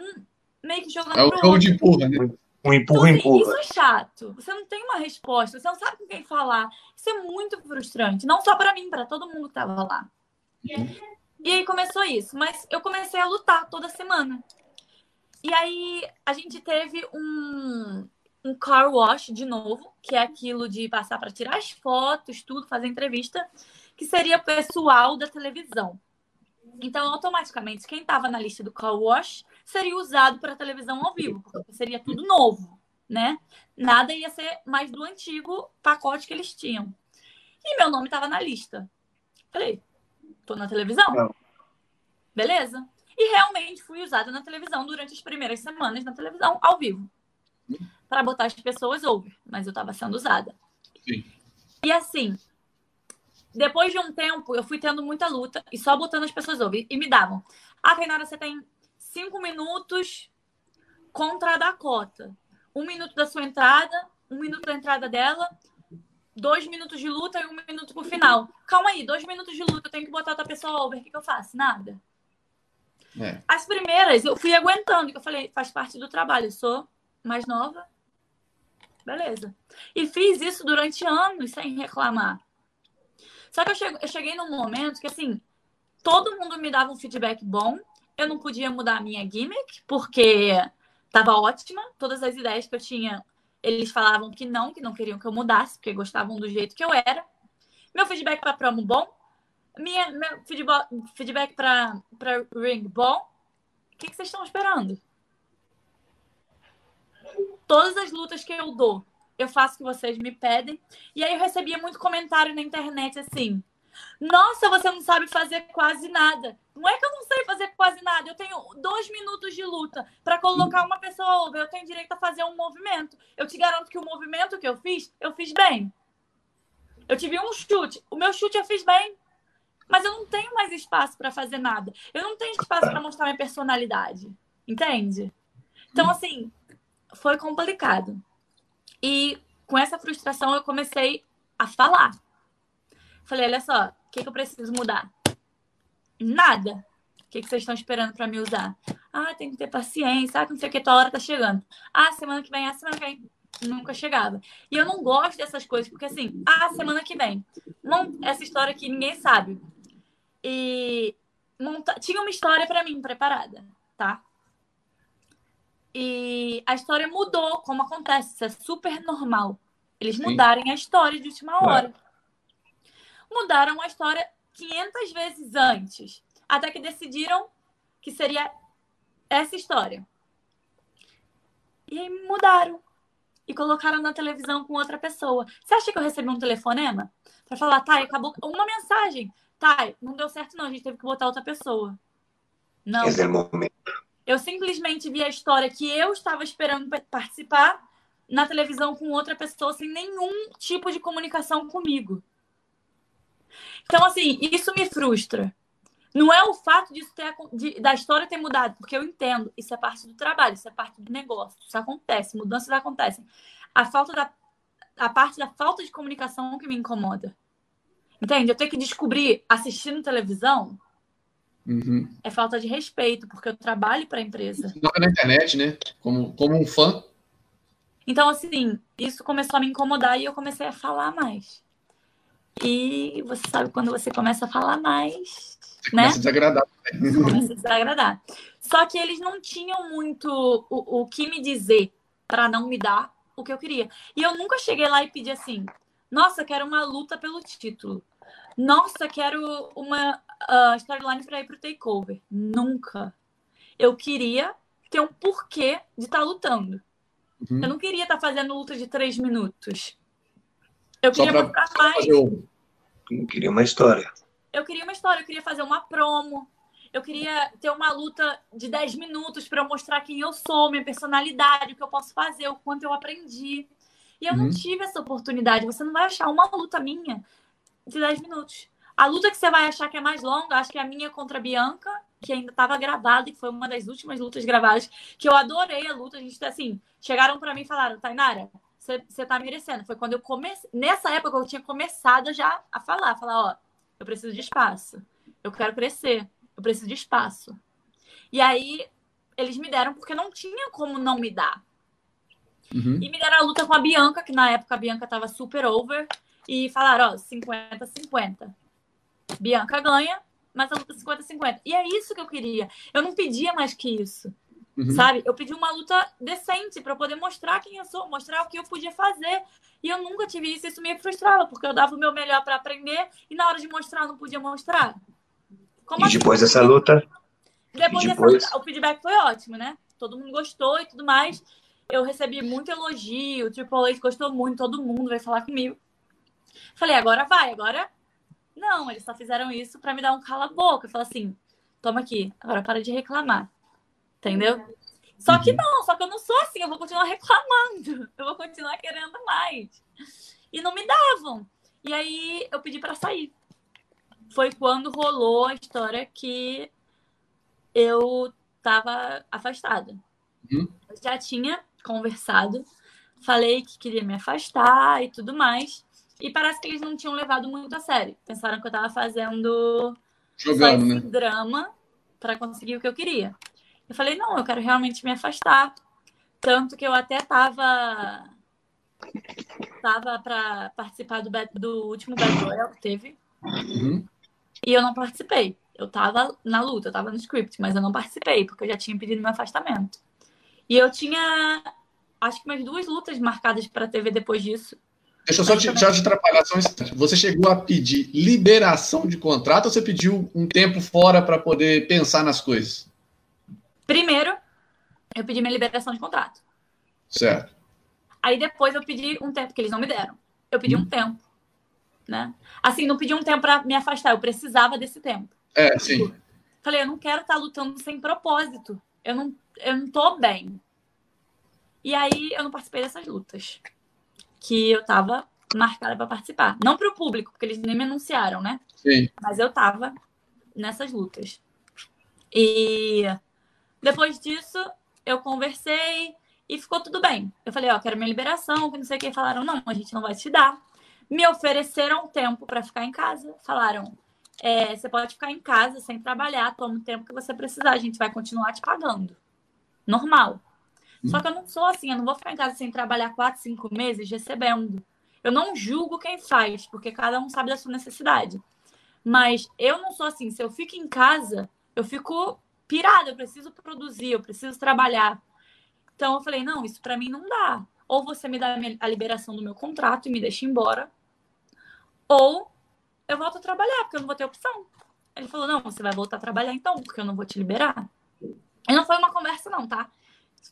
meio que jogando. É o jogo de empurra, né? Um empurra, então, assim, empurra. Isso é chato. Você não tem uma resposta, você não sabe com quem falar. Isso é muito frustrante. Não só para mim, para todo mundo que tava lá. Uhum. E aí começou isso. Mas eu comecei a lutar toda semana. E aí a gente teve um, um car wash de novo, que é aquilo de passar para tirar as fotos, tudo, fazer entrevista, que seria pessoal da televisão. Então, automaticamente, quem estava na lista do car wash seria usado para televisão ao vivo, porque seria tudo novo, né? Nada ia ser mais do antigo pacote que eles tinham. E meu nome estava na lista. Falei, tô na televisão? Não. Beleza. E realmente fui usada na televisão durante as primeiras semanas na televisão ao vivo para botar as pessoas over, mas eu estava sendo usada. Sim. E assim, depois de um tempo, eu fui tendo muita luta e só botando as pessoas over. E me davam. Ah, Tainara, você tem cinco minutos contra a Dakota. Um minuto da sua entrada, um minuto da entrada dela, dois minutos de luta e um minuto pro final. Calma aí, dois minutos de luta, eu tenho que botar outra pessoa over. O que, que eu faço? Nada. É. As primeiras eu fui aguentando, que eu falei, faz parte do trabalho. Eu sou mais nova, Beleza. E fiz isso durante anos sem reclamar. Só que eu cheguei num momento que, assim, todo mundo me dava um feedback bom. Eu não podia mudar a minha gimmick, porque estava ótima. Todas as ideias que eu tinha, eles falavam que não, que não queriam que eu mudasse, porque gostavam do jeito que eu era. Meu feedback para promo bom. Minha, meu feedback para ring bom. O que, que vocês estão esperando? Todas as lutas que eu dou, eu faço o que vocês me pedem. E aí eu recebia muito comentário na internet assim: Nossa, você não sabe fazer quase nada. Não é que eu não sei fazer quase nada. Eu tenho dois minutos de luta para colocar uma pessoa over. Eu tenho direito a fazer um movimento. Eu te garanto que o movimento que eu fiz, eu fiz bem. Eu tive um chute. O meu chute eu fiz bem. Mas eu não tenho mais espaço para fazer nada. Eu não tenho espaço para mostrar minha personalidade. Entende? Então, assim, foi complicado. E com essa frustração eu comecei a falar. Falei, olha só, o que, que eu preciso mudar? Nada. O que, que vocês estão esperando para me usar? Ah, tem que ter paciência, ah, não sei o que, tua hora tá chegando. Ah, semana que vem, ah, semana que vem. Nunca chegava. E eu não gosto dessas coisas, porque assim, ah, semana que vem. Não, essa história que ninguém sabe. E monta... tinha uma história para mim preparada, tá? E a história mudou, como acontece, isso é super normal. Eles Sim. mudarem a história de última hora. Mudaram a história 500 vezes antes, até que decidiram que seria essa história. E aí mudaram. E colocaram na televisão com outra pessoa. Você acha que eu recebi um telefonema? Pra falar, tá, acabou. Uma mensagem. Tá, não deu certo, não. A gente teve que botar outra pessoa. Não. Esse é o momento. Eu simplesmente vi a história que eu estava esperando participar na televisão com outra pessoa sem nenhum tipo de comunicação comigo. Então, assim, isso me frustra. Não é o fato disso ter, de, da história ter mudado, porque eu entendo, isso é parte do trabalho, isso é parte do negócio, isso acontece, mudanças acontecem. A falta da a parte da falta de comunicação que me incomoda. Entende? Eu tenho que descobrir assistindo televisão uhum. é falta de respeito, porque eu trabalho para a empresa. Não é na internet, né? Como, como um fã. Então, assim, isso começou a me incomodar e eu comecei a falar mais. E você sabe quando você começa a falar mais. Você né? começa a desagradar. Começa a desagradar. Só que eles não tinham muito o, o que me dizer para não me dar o que eu queria. E eu nunca cheguei lá e pedi assim: nossa, quero uma luta pelo título. Nossa, quero uma uh, storyline para ir pro takeover. Nunca. Eu queria ter um porquê de estar tá lutando. Uhum. Eu não queria estar tá fazendo luta de três minutos. Eu queria pra... mostrar mais. Eu queria uma história. Eu queria uma história, eu queria fazer uma promo. Eu queria ter uma luta de 10 minutos para mostrar quem eu sou, minha personalidade, o que eu posso fazer, o quanto eu aprendi. E eu uhum. não tive essa oportunidade. Você não vai achar uma luta minha de 10 minutos. A luta que você vai achar que é mais longa, acho que é a minha contra a Bianca, que ainda estava gravada, e foi uma das últimas lutas gravadas, que eu adorei a luta. A gente, assim, chegaram para mim e falaram, Tainara, você tá merecendo. Foi quando eu comecei. Nessa época eu tinha começado já a falar, falar, ó, eu preciso de espaço. Eu quero crescer. Eu preciso de espaço. E aí eles me deram porque não tinha como não me dar. Uhum. E me deram a luta com a Bianca, que na época a Bianca tava super over. E falaram, ó, 50-50. Bianca ganha, mas a luta 50-50. E é isso que eu queria. Eu não pedia mais que isso. Uhum. Sabe? Eu pedi uma luta decente para poder mostrar quem eu sou, mostrar o que eu podia fazer. E eu nunca tive isso, isso me frustrava, porque eu dava o meu melhor para aprender e na hora de mostrar não podia mostrar. Como e assim? depois dessa luta? Depois, depois dessa luta, o feedback foi ótimo, né? Todo mundo gostou e tudo mais. Eu recebi muito elogio, o Triple H gostou muito, todo mundo vai falar comigo. Falei, agora vai, agora. Não, eles só fizeram isso para me dar um cala-boca. Falar assim: toma aqui, agora para de reclamar. Entendeu? Só que uhum. não, só que eu não sou assim, eu vou continuar reclamando, eu vou continuar querendo mais. E não me davam. E aí eu pedi para sair. Foi quando rolou a história que eu tava afastada. Uhum. Eu já tinha conversado, falei que queria me afastar e tudo mais. E parece que eles não tinham levado muito a sério. Pensaram que eu tava fazendo Jogando, né? drama para conseguir o que eu queria. Eu falei, não, eu quero realmente me afastar. Tanto que eu até tava tava para participar do, do último Battle Royale que teve. Uhum. E eu não participei. Eu tava na luta, eu tava no script, mas eu não participei, porque eu já tinha pedido meu afastamento. E eu tinha, acho que umas duas lutas marcadas para TV depois disso. Deixa eu só te, já te atrapalhar só um instante. Você chegou a pedir liberação de contrato ou você pediu um tempo fora para poder pensar nas coisas? Primeiro, eu pedi minha liberação de contrato. Certo. Aí depois eu pedi um tempo, que eles não me deram. Eu pedi um tempo. Né? Assim, não pedi um tempo para me afastar, eu precisava desse tempo. É, sim. Falei, eu não quero estar tá lutando sem propósito. Eu não, eu não tô bem. E aí eu não participei dessas lutas. Que eu tava marcada para participar. Não para o público, porque eles nem me anunciaram, né? Sim. Mas eu tava nessas lutas. E depois disso, eu conversei e ficou tudo bem. Eu falei, ó, quero minha liberação, que não sei o que. Falaram, não, a gente não vai te dar. Me ofereceram tempo para ficar em casa. Falaram, é, você pode ficar em casa sem trabalhar, toma o tempo que você precisar, a gente vai continuar te pagando. Normal. Só que eu não sou assim, eu não vou ficar em casa sem trabalhar quatro, cinco meses recebendo. Eu não julgo quem faz, porque cada um sabe da sua necessidade. Mas eu não sou assim. Se eu fico em casa, eu fico pirada, eu preciso produzir, eu preciso trabalhar. Então eu falei, não, isso para mim não dá. Ou você me dá a liberação do meu contrato e me deixa embora, ou eu volto a trabalhar, porque eu não vou ter opção. Ele falou, não, você vai voltar a trabalhar então, porque eu não vou te liberar. E não foi uma conversa não, tá?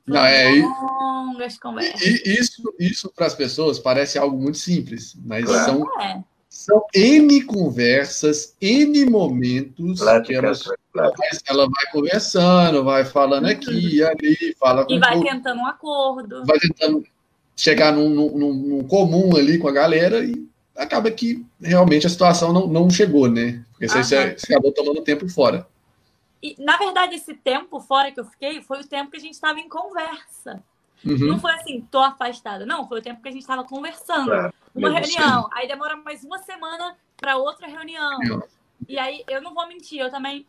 Não, é, longas conversas. E, isso, isso para as pessoas parece algo muito simples, mas claro. são, é. são N conversas, N momentos que ela, ela, vai, ela vai conversando, vai falando uhum. aqui e ali, fala E vai tentando um acordo. Vai tentando chegar num, num, num, comum ali com a galera e acaba que realmente a situação não, não chegou, né? Porque você, você acabou tomando tempo fora. E, na verdade, esse tempo fora que eu fiquei foi o tempo que a gente estava em conversa. Uhum. Não foi assim, tô afastada. Não, foi o tempo que a gente estava conversando. É, uma reunião. Assim. Aí demora mais uma semana para outra reunião. E aí, eu não vou mentir, eu também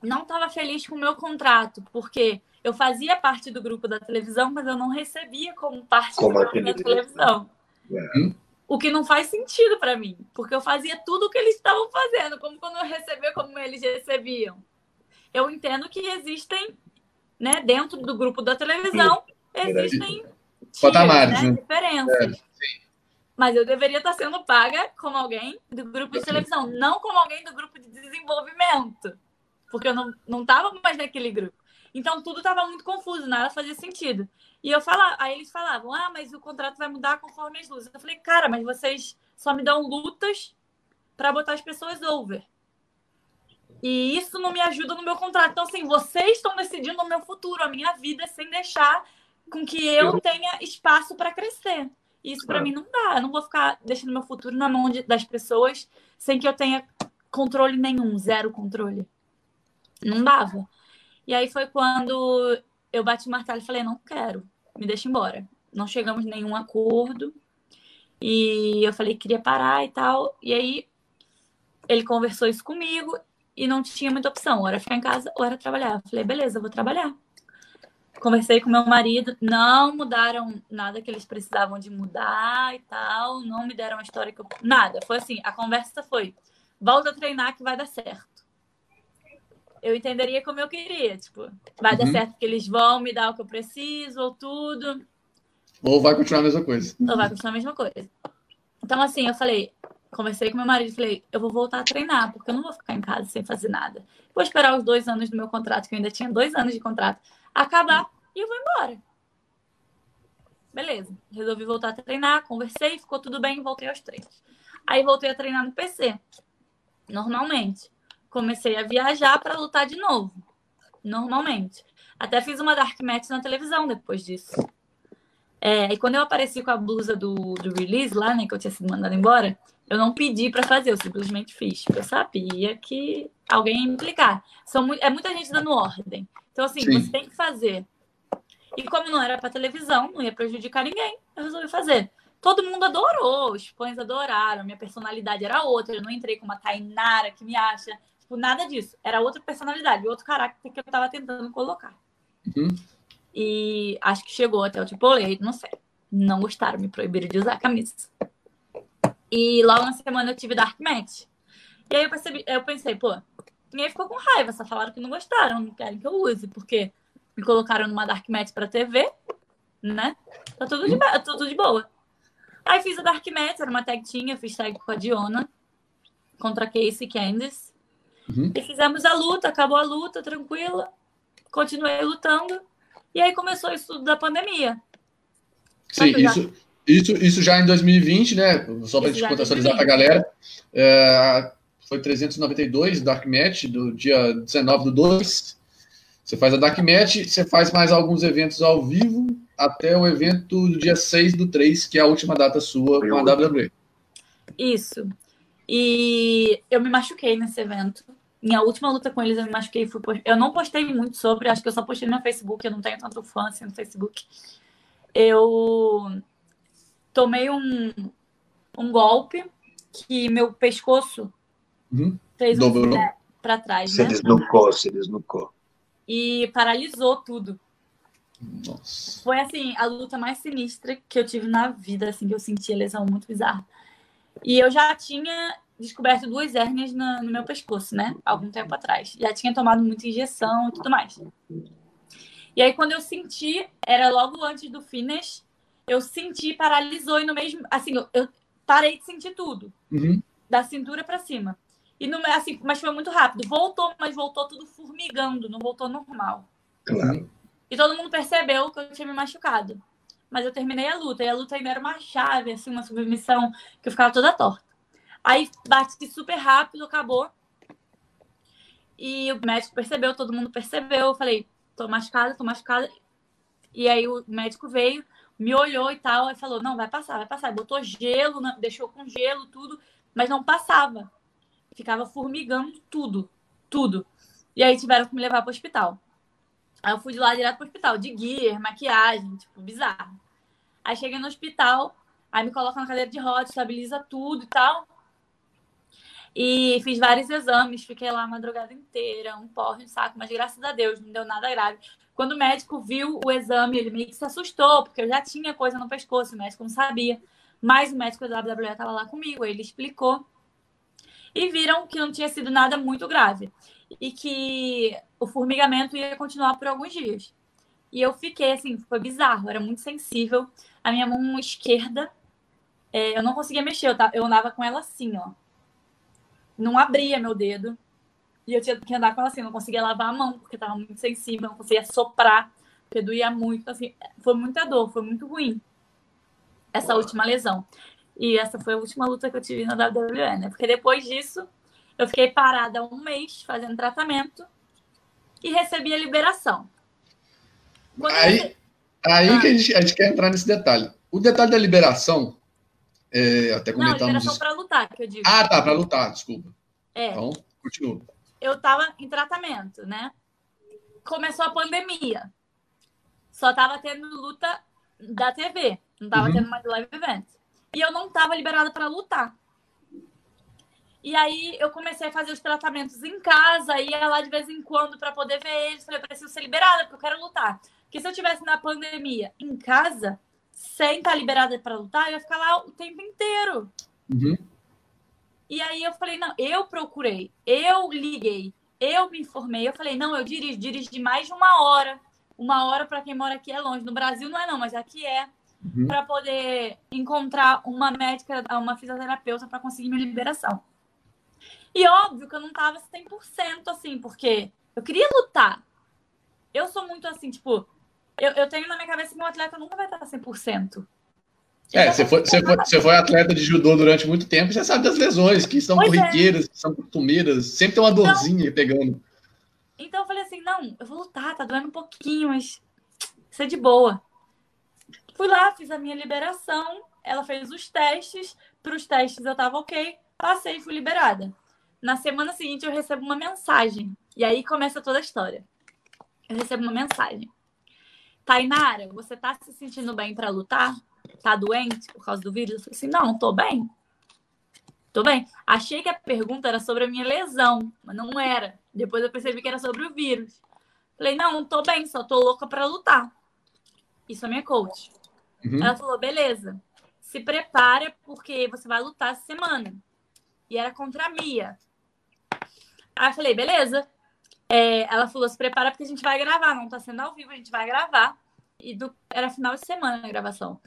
não estava feliz com o meu contrato, porque eu fazia parte do grupo da televisão, mas eu não recebia como parte como do grupo da televisão. É. O que não faz sentido para mim, porque eu fazia tudo o que eles estavam fazendo, como quando eu recebia, como eles recebiam eu entendo que existem, né, dentro do grupo da televisão, existem patamares, né, né? diferenças. É, Mas eu deveria estar sendo paga como alguém do grupo de televisão, não como alguém do grupo de desenvolvimento. Porque eu não estava mais naquele grupo. Então tudo estava muito confuso, nada fazia sentido. E eu falava, aí eles falavam: "Ah, mas o contrato vai mudar conforme as luzes". Eu falei: "Cara, mas vocês só me dão lutas para botar as pessoas over. E isso não me ajuda no meu contrato. Então, assim, vocês estão decidindo o meu futuro, a minha vida, sem deixar com que eu tenha espaço para crescer. E isso para mim não dá. Eu não vou ficar deixando meu futuro na mão de, das pessoas sem que eu tenha controle nenhum, zero controle. Não dava. E aí foi quando eu bati o martelo e falei: não quero, me deixa embora. Não chegamos em nenhum acordo. E eu falei que queria parar e tal. E aí ele conversou isso comigo e não tinha muita opção, ou era ficar em casa ou era trabalhar. Eu falei, beleza, vou trabalhar. Conversei com meu marido, não mudaram nada que eles precisavam de mudar e tal, não me deram a história que eu. Nada. Foi assim, a conversa foi: volta a treinar que vai dar certo. Eu entenderia como eu queria, tipo, vai uhum. dar certo que eles vão me dar o que eu preciso, ou tudo. Ou vai continuar a mesma coisa. Ou vai continuar a mesma coisa. Então, assim, eu falei, conversei com meu marido e falei, eu vou voltar a treinar, porque eu não vou ficar em casa sem fazer nada. Vou esperar os dois anos do meu contrato, que eu ainda tinha dois anos de contrato, acabar e eu vou embora. Beleza. Resolvi voltar a treinar, conversei, ficou tudo bem, voltei aos treinos. Aí voltei a treinar no PC, normalmente. Comecei a viajar para lutar de novo, normalmente. Até fiz uma dark match na televisão depois disso. É, e quando eu apareci com a blusa do, do release lá, né, que eu tinha sido mandada embora, eu não pedi para fazer, eu simplesmente fiz. Porque eu sabia que alguém ia implicar. São, é muita gente dando ordem. Então, assim, Sim. você tem que fazer. E como não era para televisão, não ia prejudicar ninguém, eu resolvi fazer. Todo mundo adorou, os fãs adoraram, minha personalidade era outra. Eu não entrei com uma Tainara que me acha. Tipo, nada disso. Era outra personalidade, outro caráter que eu estava tentando colocar. Uhum. E acho que chegou até o tipo, não sei. Não gostaram, me proibiram de usar camisa. E logo na semana eu tive Dark Match. E aí eu, percebi, eu pensei, pô, ninguém ficou com raiva, só falaram que não gostaram, não querem que eu use, porque me colocaram numa Dark Match pra TV, né? Tá tudo de, tudo de boa. Aí fiz a Dark Match, era uma tag tinha, fiz tag com a Diona contra a Casey Candice. Uhum. E fizemos a luta, acabou a luta, tranquila. Continuei lutando. E aí começou o estudo da pandemia. Sim, isso, isso, isso já em 2020, né? Só para a gente contextualizar para a galera. É, foi 392 Dark Match do dia 19 do 2. Você faz a Dark Match, você faz mais alguns eventos ao vivo até o evento do dia 6 do 3, que é a última data sua com a WWE. Isso. E eu me machuquei nesse evento. Minha última luta com eles eu me machuquei. Fui Eu não postei muito sobre, acho que eu só postei no meu Facebook, eu não tenho tanto fã assim no Facebook. Eu tomei um, um golpe que meu pescoço uhum. fez um para trás. Se né? desnucou, se desnucou. E paralisou tudo. Nossa. Foi assim, a luta mais sinistra que eu tive na vida, assim, que eu senti a lesão muito bizarra. E eu já tinha descoberto duas hérnias no, no meu pescoço, né? Algum tempo atrás. Já tinha tomado muita injeção e tudo mais. E aí, quando eu senti, era logo antes do finish, eu senti, paralisou e no mesmo. Assim, eu, eu parei de sentir tudo. Uhum. Da cintura para cima. E no, assim, mas foi muito rápido. Voltou, mas voltou tudo formigando, não voltou normal. Claro. E todo mundo percebeu que eu tinha me machucado. Mas eu terminei a luta. E a luta ainda era uma chave, assim, uma submissão que eu ficava toda torta. Aí bati super rápido, acabou. E o médico percebeu, todo mundo percebeu. Eu falei, tô machucada, tô machucada. E aí o médico veio, me olhou e tal, e falou: não, vai passar, vai passar. Botou gelo, deixou com gelo, tudo, mas não passava. Ficava formigando tudo, tudo. E aí tiveram que me levar para o hospital. Aí eu fui de lá direto para o hospital, de gear, maquiagem, tipo, bizarro. Aí cheguei no hospital, aí me colocam na cadeira de rodas, estabiliza tudo e tal. E fiz vários exames, fiquei lá a madrugada inteira, um porre de saco, mas graças a Deus não deu nada grave. Quando o médico viu o exame, ele meio que se assustou, porque eu já tinha coisa no pescoço, o médico não sabia. Mas o médico da WWE estava lá comigo, ele explicou. E viram que não tinha sido nada muito grave. E que o formigamento ia continuar por alguns dias. E eu fiquei assim, foi bizarro, era muito sensível. A minha mão esquerda, é, eu não conseguia mexer, eu, eu andava com ela assim, ó não abria meu dedo. E eu tinha que andar com ela assim, não conseguia lavar a mão, porque estava muito sensível, não conseguia soprar, porque doía muito. Assim, foi muita dor, foi muito ruim essa última lesão. E essa foi a última luta que eu tive na WWE, né? Porque depois disso, eu fiquei parada um mês fazendo tratamento e recebi a liberação. Quando aí eu... aí ah. que a gente, a gente quer entrar nesse detalhe. O detalhe da liberação, é, até comentamos. Não, liberação para lutar, que eu digo. Ah, tá, para lutar, desculpa. É. Então, continua. Eu tava em tratamento, né? Começou a pandemia. Só tava tendo luta da TV. Não tava uhum. tendo mais live event. E eu não tava liberada para lutar. E aí eu comecei a fazer os tratamentos em casa, ia lá de vez em quando para poder ver eles. Falei, eu preciso ser liberada, porque eu quero lutar. Porque se eu tivesse na pandemia em casa, sem estar liberada para lutar, eu ia ficar lá o tempo inteiro. Uhum. E aí eu falei, não, eu procurei, eu liguei, eu me informei, eu falei, não, eu dirijo, dirijo de mais de uma hora. Uma hora para quem mora aqui é longe. No Brasil não é não, mas aqui é. Uhum. Para poder encontrar uma médica, uma fisioterapeuta para conseguir minha liberação. E óbvio que eu não tava 100% assim, porque eu queria lutar. Eu sou muito assim, tipo, eu, eu tenho na minha cabeça que um atleta nunca vai estar 100%. É, você foi, você, foi, você foi atleta de judô durante muito tempo, você sabe das lesões, que são pois é. corriqueiras, é. que são costumeiras, sempre tem uma então, dorzinha pegando. Então eu falei assim, não, eu vou lutar, tá doendo um pouquinho, mas isso é de boa. Fui lá, fiz a minha liberação, ela fez os testes, para os testes eu tava ok, passei e fui liberada. Na semana seguinte eu recebo uma mensagem, e aí começa toda a história. Eu recebo uma mensagem. Tainara, você tá se sentindo bem para lutar? Tá doente por causa do vírus? Eu falei assim, não, tô bem. Tô bem. Achei que a pergunta era sobre a minha lesão, mas não era. Depois eu percebi que era sobre o vírus. Falei, não, não tô bem, só tô louca para lutar. Isso é minha coach. Uhum. Ela falou, beleza. Se prepara porque você vai lutar essa semana. E era contra a Mia. Aí eu falei, beleza. É, ela falou: se prepara porque a gente vai gravar, não tá sendo ao vivo, a gente vai gravar. E do, era final de semana a gravação.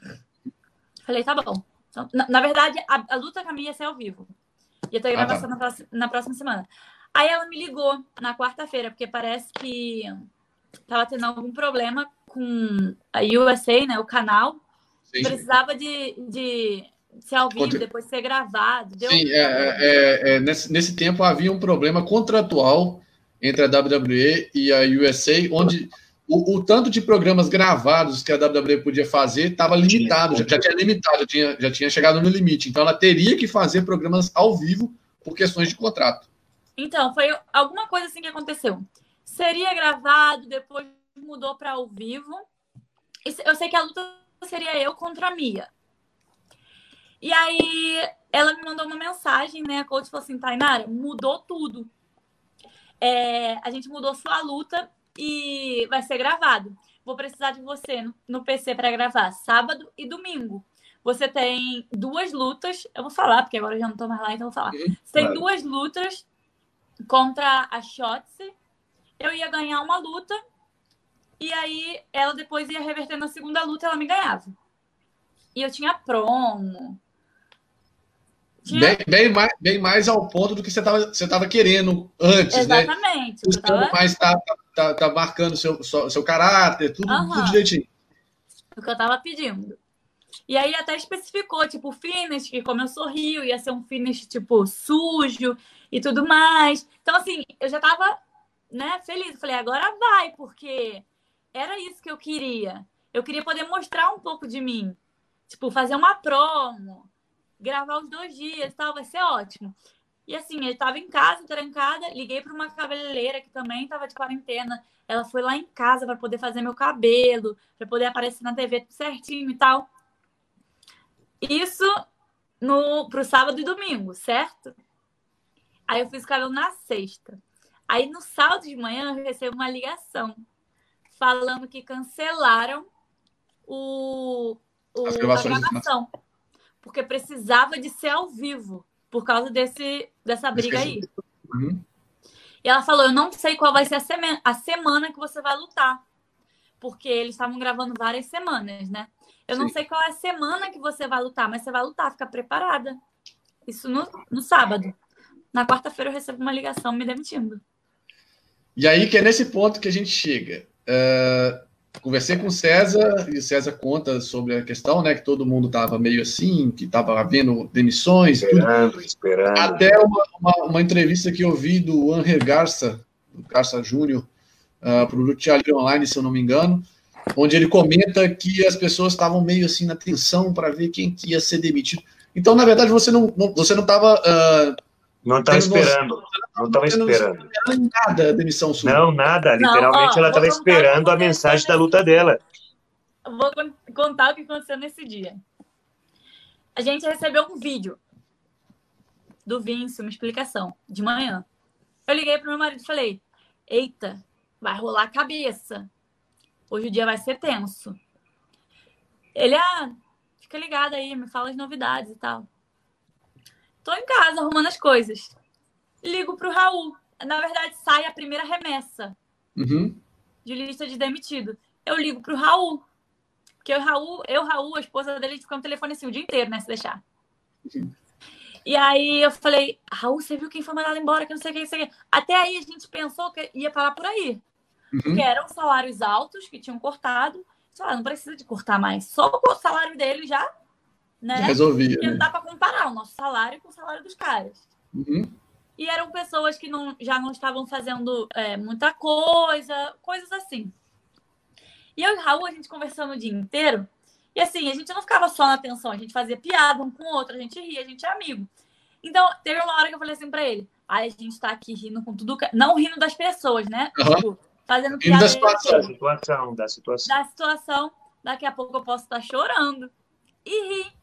Falei, tá bom. Então, na, na, verdade, a, a, luta com a minha ia ser ao vivo. Ia ter gravação ah, tá. na, na próxima semana. Aí ela me ligou na quarta-feira, porque parece que tava tendo algum problema com a USA, né? O canal. Sim. Precisava de, de ser ao vivo, depois ser gravado. Deu Sim, um... é, é, é, nesse, nesse tempo havia um problema contratual entre a WWE e a USA, onde o, o, tanto de programas gravados que a WWE podia fazer estava limitado, já, já, tinha limitado, já tinha, já tinha chegado no limite. Então ela teria que fazer programas ao vivo por questões de contrato. Então, foi alguma coisa assim que aconteceu. Seria gravado, depois mudou para ao vivo. Eu sei que a luta seria eu contra a Mia. E aí ela me mandou uma mensagem, né? A coach falou assim: Tainara, mudou tudo é, a gente mudou sua luta e vai ser gravado. Vou precisar de você no, no PC para gravar sábado e domingo. Você tem duas lutas, eu vou falar, porque agora eu já não tô mais lá, então vou falar. Você tem duas lutas contra a Shotzi. Eu ia ganhar uma luta, e aí ela depois ia reverter na segunda luta ela me ganhava. E eu tinha promo. Bem, bem, mais, bem mais ao ponto do que você estava você tava querendo antes, Exatamente, né? Exatamente. Tava... Mas tá, tá, tá, tá marcando seu, seu, caráter, tudo, uhum. tudo direitinho. O que eu estava pedindo. E aí até especificou, tipo, o finish, que como eu sorrio, ia ser um finish, tipo, sujo e tudo mais. Então, assim, eu já tava, né, feliz. Falei, agora vai, porque era isso que eu queria. Eu queria poder mostrar um pouco de mim. Tipo, fazer uma promo, gravar os dois dias tal, vai ser ótimo. E assim, ele tava em casa, trancada, liguei para uma cabeleireira que também tava de quarentena. Ela foi lá em casa para poder fazer meu cabelo, para poder aparecer na TV tudo certinho e tal. Isso no pro sábado e domingo, certo? Aí eu fiz o cabelo na sexta. Aí no sábado de manhã eu recebo uma ligação falando que cancelaram o, o a gravação. Porque precisava de ser ao vivo por causa desse, dessa briga aí. Uhum. E ela falou: Eu não sei qual vai ser a, sema a semana que você vai lutar. Porque eles estavam gravando várias semanas, né? Eu Sim. não sei qual é a semana que você vai lutar, mas você vai lutar, fica preparada. Isso no, no sábado. Na quarta-feira eu recebo uma ligação me demitindo. E aí que é nesse ponto que a gente chega. Uh, conversei com o César e o César conta sobre a questão, né? Que todo mundo estava meio assim, que estava havendo demissões. Esperando, tudo. esperando. Até uma, uma, uma, entrevista que eu vi do Angel Garça, do Garça Júnior, uh, para o Lutiali Online, se eu não me engano, onde ele comenta que as pessoas estavam meio assim na tensão para ver quem que ia ser demitido. Então, na verdade, você não estava. Você não estava uh, não estava esperando. Não estava esperando. Não nada a demissão sua. Não, nada. Literalmente, não, ó, ela estava esperando a mensagem da luta dela. Vou contar o que aconteceu nesse dia. A gente recebeu um vídeo do Vince, uma explicação, de manhã. Eu liguei pro meu marido e falei: Eita, vai rolar a cabeça. Hoje o dia vai ser tenso. Ele, ah, fica ligado aí, me fala as novidades e tal. Tô em casa arrumando as coisas. Ligo pro Raul. Na verdade, sai a primeira remessa uhum. de lista de demitido. Eu ligo pro Raul. Porque o Raul, eu, Raul, a esposa dele, ficou no telefone assim o dia inteiro, né? Se deixar. Uhum. E aí eu falei, Raul, você viu quem foi mandado embora? Que não sei o que, não sei o que. Até aí a gente pensou que ia parar por aí. Uhum. Porque eram salários altos que tinham cortado. Sei lá, não precisa de cortar mais. Só o salário dele já, né? Resolvia. Porque né? não dá para comparar o nosso salário com o salário dos caras. Uhum. E eram pessoas que não, já não estavam fazendo é, muita coisa, coisas assim. E eu e o Raul, a gente conversando o dia inteiro. E assim, a gente não ficava só na atenção, a gente fazia piada um com o outro, a gente ria, a gente é amigo. Então, teve uma hora que eu falei assim pra ele: Ai, a gente tá aqui rindo com tudo. Não rindo das pessoas, né? Uhum. Tipo, fazendo piada. Da situação. da situação, da situação. Da situação. Daqui a pouco eu posso estar chorando. E rir.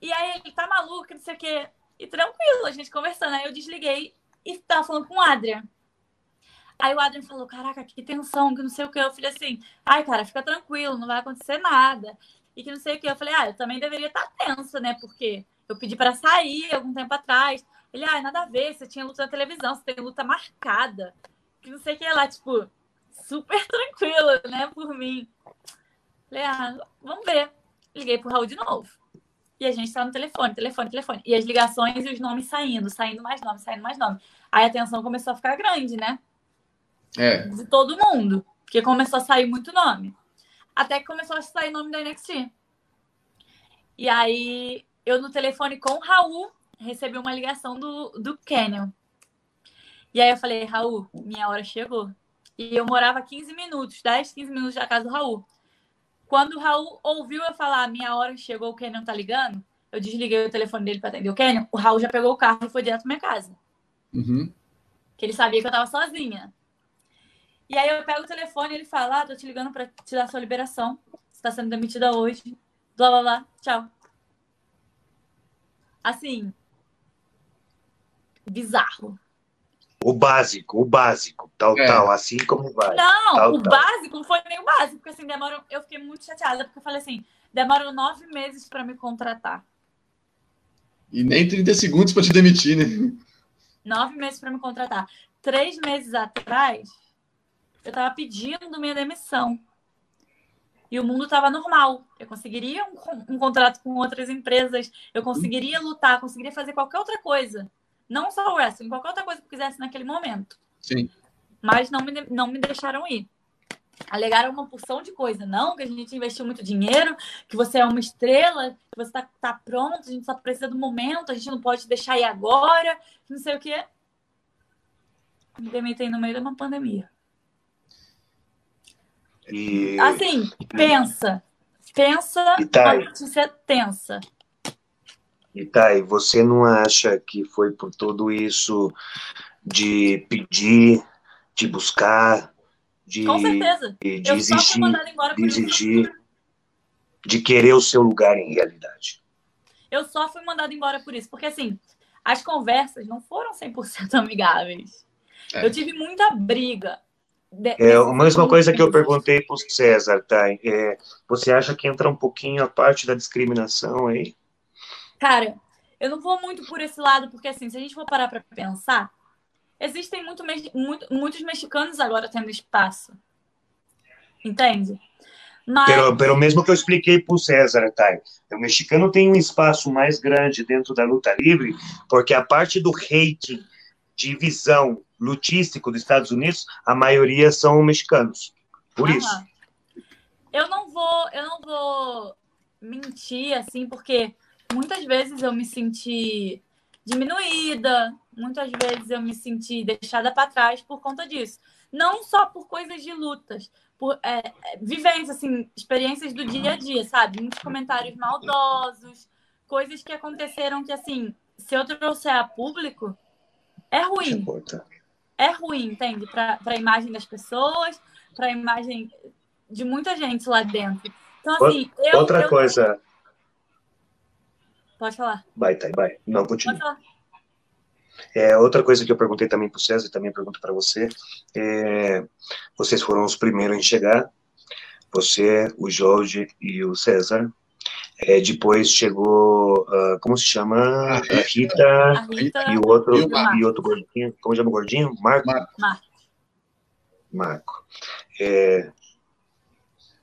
E aí ele tá maluco, não sei o quê. E tranquilo, a gente conversando. Aí eu desliguei e tava falando com o Adrian. Aí o Adrian falou: Caraca, que tensão, que não sei o que. Eu falei assim: Ai, cara, fica tranquilo, não vai acontecer nada. E que não sei o que. Eu falei: Ah, eu também deveria estar tá tensa, né? Porque eu pedi para sair algum tempo atrás. Ele, ah, nada a ver, você tinha luta na televisão, você tem luta marcada. Que não sei o que lá, tipo, super tranquilo, né, por mim. Falei, ah, vamos ver. Liguei pro Raul de novo. E a gente tá no telefone, telefone, telefone. E as ligações e os nomes saindo, saindo mais nome, saindo mais nome. Aí a tensão começou a ficar grande, né? É. De todo mundo. Porque começou a sair muito nome. Até que começou a sair nome da NXT. E aí, eu no telefone com o Raul, recebi uma ligação do, do Canyon. E aí eu falei, Raul, minha hora chegou. E eu morava 15 minutos, 10, 15 minutos da casa do Raul. Quando o Raul ouviu eu falar, minha hora chegou, o Kenyon tá ligando, eu desliguei o telefone dele para atender o Kenyon, o Raul já pegou o carro e foi direto pra minha casa. Uhum. Que ele sabia que eu tava sozinha. E aí eu pego o telefone e ele fala, ah, tô te ligando para te dar sua liberação. Você tá sendo demitida hoje. Blá, blá, blá. Tchau. Assim, bizarro. O básico, o básico, tal, é. tal, assim como vai. Não, tal, o tal. básico não foi nem o básico, porque assim, demora, eu fiquei muito chateada, porque eu falei assim, demoram nove meses para me contratar. E nem 30 segundos para te demitir, né? Nove meses para me contratar. Três meses atrás, eu tava pedindo minha demissão. e o mundo estava normal. Eu conseguiria um, um, contrato com outras empresas, eu conseguiria lutar, conseguiria fazer qualquer outra coisa. Não só o wrestling, qualquer outra coisa que eu quisesse naquele momento. Sim. Mas não me, não me deixaram ir. Alegaram uma porção de coisa. Não, que a gente investiu muito dinheiro, que você é uma estrela, que você está tá pronto, a gente só precisa do momento, a gente não pode deixar ir agora, não sei o quê. Me demitei no meio de uma pandemia. E... Assim, pensa. Pensa uma notícia tensa. Itai, você não acha que foi por tudo isso de pedir, de buscar, de, Com certeza. de, de exigir, de, exigir de querer o seu lugar em realidade? Eu só fui mandada embora por isso, porque assim, as conversas não foram 100% amigáveis. É. Eu tive muita briga. De, é a mesma coisa que eu perguntei para o César, tá? É, você acha que entra um pouquinho a parte da discriminação aí? Cara, eu não vou muito por esse lado, porque assim, se a gente for parar para pensar, existem muito, muito, muitos mexicanos agora tendo espaço. Entende? Mas... Pelo, pelo mesmo que eu expliquei para o César, tá? O mexicano tem um espaço mais grande dentro da luta livre, porque a parte do rating de visão lutístico dos Estados Unidos, a maioria são mexicanos. Por isso. Eu não vou, eu não vou mentir assim, porque muitas vezes eu me senti diminuída, muitas vezes eu me senti deixada para trás por conta disso. Não só por coisas de lutas, por é, é, vivências, assim, experiências do dia a dia, sabe? Muitos comentários maldosos, coisas que aconteceram que, assim, se eu trouxer a público, é ruim. É ruim, entende? Para a imagem das pessoas, para a imagem de muita gente lá dentro. Então, assim, eu. Outra eu... coisa. Pode falar. Vai, tá, vai. Não, continua. Pode falar. É, outra coisa que eu perguntei também para o César, e também pergunto para você, é, vocês foram os primeiros em chegar, você, o Jorge e o César, é, depois chegou, uh, como se chama? A Rita, a Rita, e o outro, e, o e outro gordinho, como chama o gordinho? Marco? Marco. Marco. É,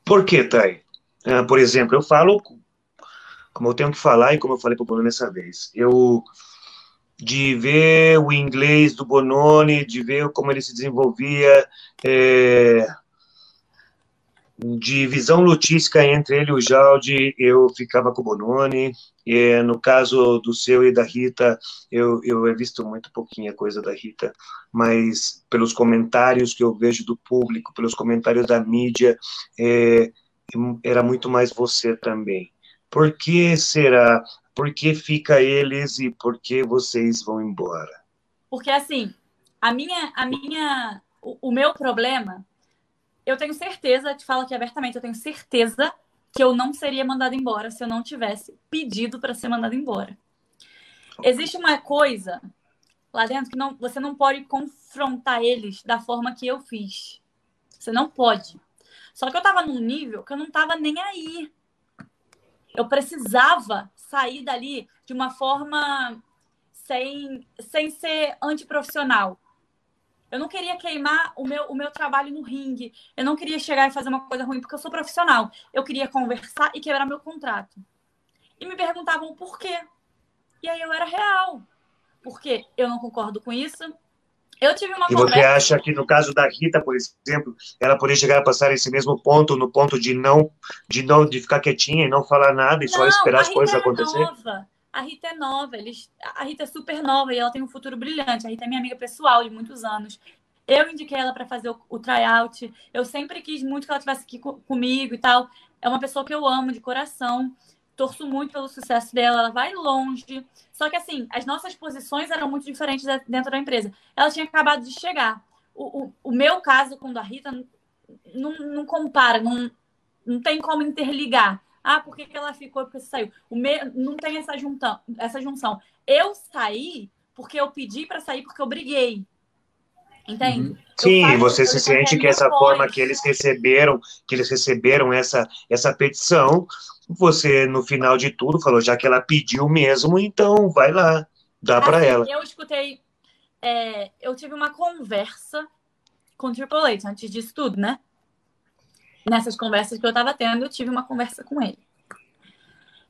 por que, Thay? Uh, por exemplo, eu falo como eu tenho que falar e como eu falei para o Bruno nessa vez. Eu, de ver o inglês do Bononi, de ver como ele se desenvolvia, é, de visão lutística entre ele e o Jaldi, eu ficava com o Bononi. E, no caso do seu e da Rita, eu, eu visto muito pouquinha coisa da Rita, mas pelos comentários que eu vejo do público, pelos comentários da mídia, é, era muito mais você também. Por que será? Por que fica eles e por que vocês vão embora? Porque assim, a minha, a minha, o, o meu problema eu tenho certeza, te falo aqui abertamente, eu tenho certeza que eu não seria mandada embora se eu não tivesse pedido para ser mandada embora. Existe uma coisa lá dentro que não, você não pode confrontar eles da forma que eu fiz. Você não pode. Só que eu estava num nível que eu não estava nem aí. Eu precisava sair dali de uma forma sem, sem ser antiprofissional. Eu não queria queimar o meu, o meu trabalho no ringue. Eu não queria chegar e fazer uma coisa ruim, porque eu sou profissional. Eu queria conversar e quebrar meu contrato. E me perguntavam por quê. E aí eu era real. Porque eu não concordo com isso. Eu tive uma E você acha que no caso da Rita, por exemplo, ela poderia chegar a passar esse mesmo ponto, no ponto de não, de não, de ficar quietinha e não falar nada e não, só esperar as coisas acontecerem? Nova. A Rita é nova, eles, a Rita é super nova e ela tem um futuro brilhante. A Rita é minha amiga pessoal de muitos anos. Eu indiquei ela para fazer o, o tryout. Eu sempre quis muito que ela estivesse aqui co comigo e tal. É uma pessoa que eu amo de coração. Torço muito pelo sucesso dela. Ela vai longe. Só que, assim, as nossas posições eram muito diferentes dentro da empresa. Ela tinha acabado de chegar. O, o, o meu caso com da Rita não, não compara, não, não tem como interligar. Ah, por que, que ela ficou? Porque você saiu. O me... Não tem essa, juntão, essa junção. Eu saí porque eu pedi para sair porque eu briguei. Entende? Uhum. Sim, você se sente que essa forma que eles receberam, que eles receberam essa, essa petição, você no final de tudo falou, já que ela pediu mesmo, então vai lá, dá assim, para ela. Eu escutei, é, eu tive uma conversa com o Triple H antes disso tudo, né? nessas conversas que eu estava tendo, eu tive uma conversa com ele.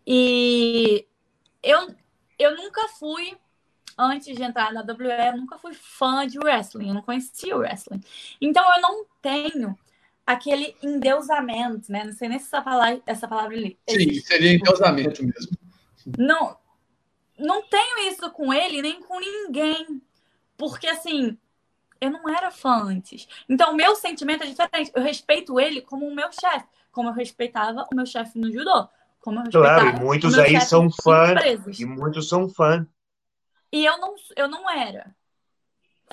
E eu, eu nunca fui, antes de entrar na WE, eu nunca fui fã de wrestling, eu não conhecia o wrestling. Então eu não tenho aquele endeusamento, né? Não sei nem se essa palavra, essa palavra ali. Sim, seria endeusamento mesmo. Não, não tenho isso com ele nem com ninguém. Porque assim, eu não era fã antes. Então, o meu sentimento é diferente. Eu respeito ele como o meu chefe, como eu respeitava o meu chefe no judô. Como eu claro, e muitos aí são fãs. E muitos são fãs. E eu não, eu não era.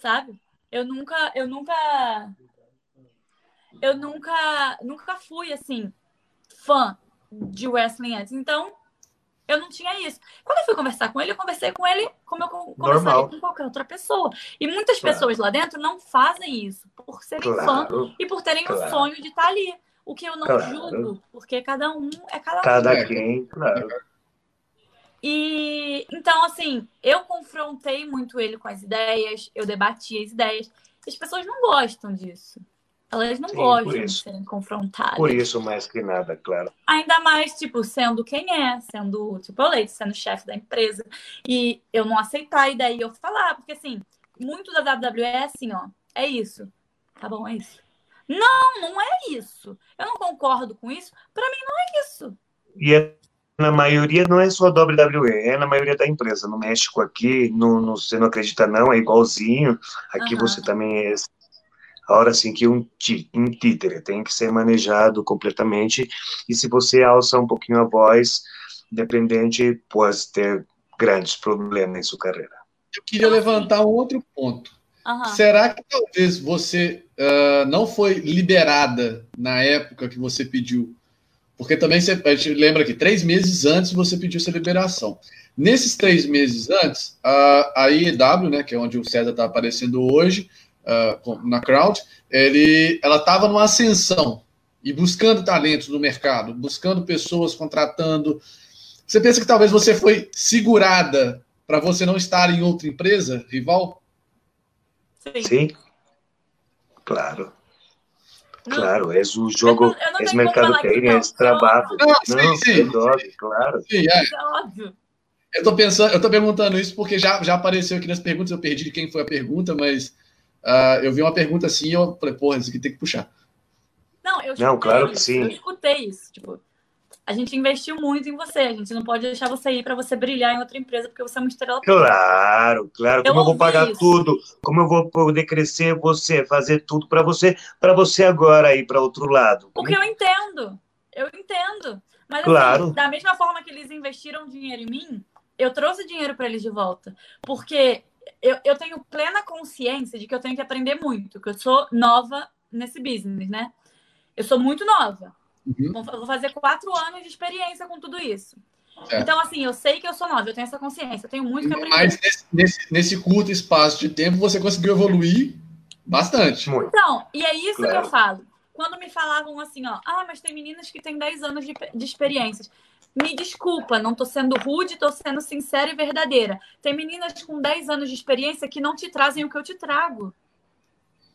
Sabe? Eu nunca, eu nunca. Eu nunca, nunca fui assim, fã de wrestling antes. Então, eu não tinha isso. Quando eu fui conversar com ele, eu conversei com ele como eu conversaria com qualquer outra pessoa. E muitas claro. pessoas lá dentro não fazem isso por serem claro. fã e por terem claro. o sonho de estar ali. O que eu não julgo, porque cada um é cada um. Cada quem, claro. E então, assim, eu confrontei muito ele com as ideias, eu debati as ideias. As pessoas não gostam disso. Elas não Sim, gostam de serem confrontadas. Por isso, mais que nada, claro. Ainda mais, tipo, sendo quem é, sendo, tipo, eu sendo chefe da empresa. E eu não aceitar e daí eu falar, porque assim, muito da WWE é assim, ó, é isso. Tá bom, é isso. Não, não é isso. Eu não concordo com isso. Para mim não é isso. E é, na maioria não é só a WWE, é na maioria da empresa. No México aqui, no, no, você não acredita não, é igualzinho. Aqui uhum. você também é a hora assim que um, um títere tem que ser manejado completamente, e se você alça um pouquinho a voz, dependente, pode ter grandes problemas em sua carreira. Eu queria levantar um outro ponto. Uhum. Será que talvez você uh, não foi liberada na época que você pediu? Porque também você, a gente lembra que três meses antes você pediu sua liberação. Nesses três meses antes, a, a IEW, né, que é onde o César está aparecendo hoje, uh, na crowd, ele, ela estava numa ascensão e buscando talentos no mercado, buscando pessoas, contratando. Você pensa que talvez você foi segurada para você não estar em outra empresa rival? Sim. Sim. Claro. Claro, é o jogo, é mercado que é trabalho. Não, não, sim, sim. Dog, claro. Sim, é. é óbvio. Eu tô pensando, eu tô perguntando isso porque já, já apareceu aqui nas perguntas, eu perdi quem foi a pergunta, mas Uh, eu vi uma pergunta assim e eu falei, porra, isso aqui tem que puxar. Não, eu Não, claro que sim. Eu escutei isso. Tipo, a gente investiu muito em você. A gente não pode deixar você ir para você brilhar em outra empresa porque você é uma estrela. Claro, claro. Como eu, eu vou pagar isso. tudo? Como eu vou poder crescer você, fazer tudo para você, para você agora ir para outro lado? Porque eu entendo. Eu entendo. Mas assim, claro. Assim, da mesma forma que eles investiram dinheiro em mim, eu trouxe dinheiro para eles de volta. Porque eu, eu tenho plena consciência de que eu tenho que aprender muito, que eu sou nova nesse business, né? Eu sou muito nova. Uhum. Vou fazer quatro anos de experiência com tudo isso. É. Então, assim, eu sei que eu sou nova, eu tenho essa consciência, eu tenho muito que aprender. Mas nesse, nesse, nesse curto espaço de tempo, você conseguiu evoluir bastante. Muito. Então, e é isso claro. que eu falo. Quando me falavam assim, ó, ah, mas tem meninas que têm 10 anos de, de experiências. Me desculpa, não tô sendo rude, tô sendo sincera e verdadeira. Tem meninas com 10 anos de experiência que não te trazem o que eu te trago.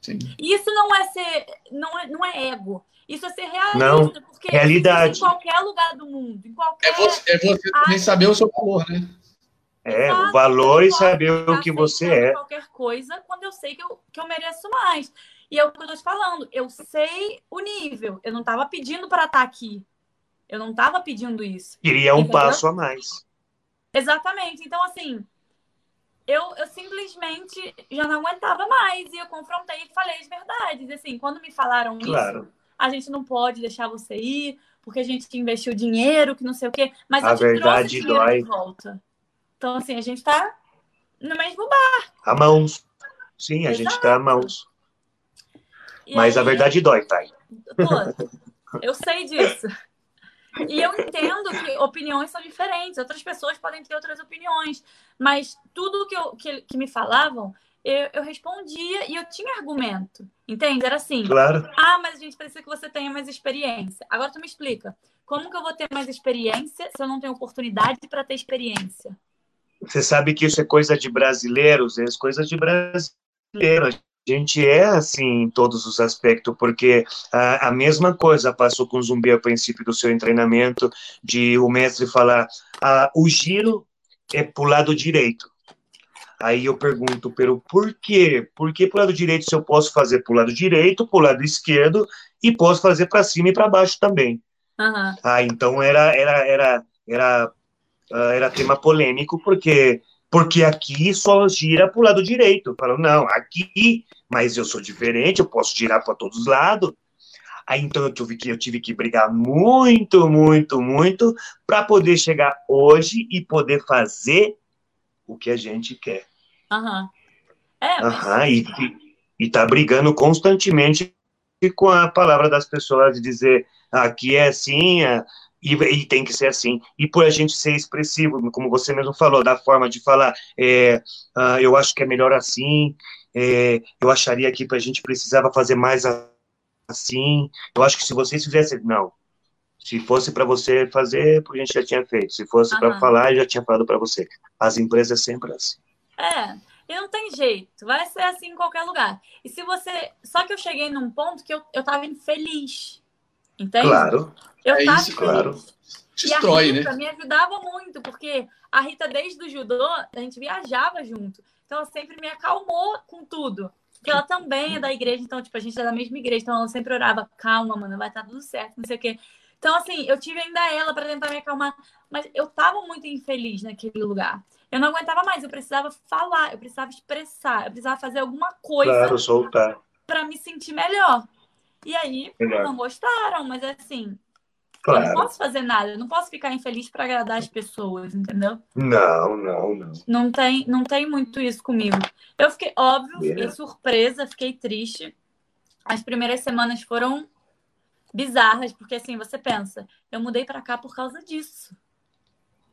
Sim. E isso não é ser, não é, não é ego. Isso é ser realista, não, porque realidade. em qualquer lugar do mundo, em qualquer É você, é você também saber o seu valor, né? É, Exato, o valor e saber o que você é. Qualquer coisa quando eu sei que eu, que eu mereço mais. E é o que eu estou te falando. Eu sei o nível. Eu não estava pedindo para estar tá aqui. Eu não estava pedindo isso. Queria um entendeu? passo a mais. Exatamente. Então, assim, eu, eu simplesmente já não aguentava mais. E eu confrontei e falei as verdades. Assim, quando me falaram claro. isso, a gente não pode deixar você ir, porque a gente investiu dinheiro, que não sei o quê. Mas a verdade dói. de volta. Então, assim, a gente está no mesmo bar. A mãos. Sim, a Exato. gente está a mãos. E Mas aí, a verdade dói, Thay. Pô, eu sei disso. E eu entendo que opiniões são diferentes, outras pessoas podem ter outras opiniões, mas tudo que, eu, que, que me falavam, eu, eu, respondia e eu tinha argumento, entende? Era assim, claro. ah, mas a gente precisa que você tenha mais experiência. Agora tu me explica, como que eu vou ter mais experiência se eu não tenho oportunidade para ter experiência? Você sabe que isso é coisa de brasileiros, é coisa de brasileiros. Gente é assim em todos os aspectos, porque a, a mesma coisa passou com o Zumbi a princípio do seu treinamento, de o mestre falar, ah, o giro é para o lado direito. Aí eu pergunto, pero por quê? Por que pro lado direito se eu posso fazer pro lado direito, pro lado esquerdo e posso fazer para cima e para baixo também? Uhum. Ah, então era era era era uh, era tema polêmico porque porque aqui só gira pro lado direito. Falam, não, aqui, mas eu sou diferente, eu posso girar para todos os lados. Aí então eu tive que eu tive que brigar muito, muito, muito para poder chegar hoje e poder fazer o que a gente quer. Aham. É, mas... Aham, e, e tá brigando constantemente com a palavra das pessoas de dizer aqui é assim, é, e, e, tem que ser assim. E por a gente ser expressivo, como você mesmo falou, da forma de falar, é, uh, eu acho que é melhor assim, é, eu acharia que a gente precisava fazer mais assim. Eu acho que se vocês fizessem, não, se fosse para você fazer, a gente já tinha feito. Se fosse uhum. para falar, já tinha falado para você. As empresas sempre assim. É, e não tem jeito. Vai ser assim em qualquer lugar. E se você. Só que eu cheguei num ponto que eu, eu tava infeliz. Entende? Claro. Eu é isso, claro. Destrói, e a Rita né? me ajudava muito, porque a Rita, desde o judô, a gente viajava junto. Então, ela sempre me acalmou com tudo. Porque ela também é da igreja, então, tipo, a gente é da mesma igreja, então ela sempre orava, calma, mano, vai estar tudo certo, não sei o quê. Então, assim, eu tive ainda ela para tentar me acalmar, mas eu tava muito infeliz naquele lugar. Eu não aguentava mais, eu precisava falar, eu precisava expressar, eu precisava fazer alguma coisa claro, soltar. para me sentir melhor. E aí, melhor. não gostaram, mas assim, claro. eu não posso fazer nada, eu não posso ficar infeliz para agradar as pessoas, entendeu? Não, não, não. Não tem, não tem muito isso comigo. Eu fiquei, óbvio, yeah. fiquei surpresa, fiquei triste. As primeiras semanas foram bizarras, porque assim, você pensa, eu mudei para cá por causa disso.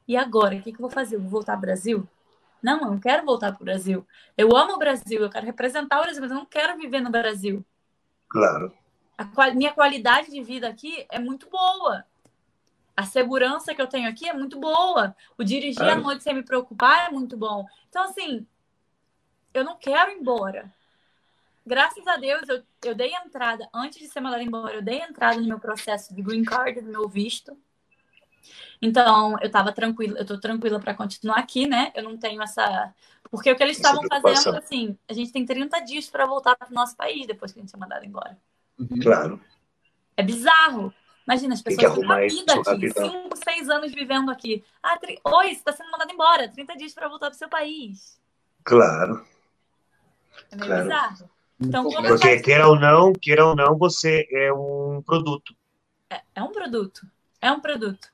E agora, o que, que eu vou fazer? Eu vou voltar ao Brasil? Não, eu não quero voltar para o Brasil. Eu amo o Brasil, eu quero representar o Brasil, mas eu não quero viver no Brasil. Claro. A qual, minha qualidade de vida aqui é muito boa. A segurança que eu tenho aqui é muito boa. O dirigir à noite sem me preocupar é muito bom. Então, assim, eu não quero ir embora graças a Deus, eu, eu dei entrada, antes de ser mandada embora, eu dei entrada no meu processo de green card, no meu visto. Então, eu tava tranquila, eu tô tranquila para continuar aqui, né? Eu não tenho essa. Porque o que eles estavam fazendo, assim, a gente tem 30 dias para voltar para o nosso país depois que a gente é mandado embora. Uhum. Claro. É bizarro. Imagina, as pessoas têm uma vida aqui, 5, 6 anos vivendo aqui. Ah, tri... Oi, você está sendo mandado embora, 30 dias para voltar para o seu país. Claro. É meio claro. bizarro. Então, Porque queira ou não, queira ou não, você é um produto. É, é, um produto. É um produto.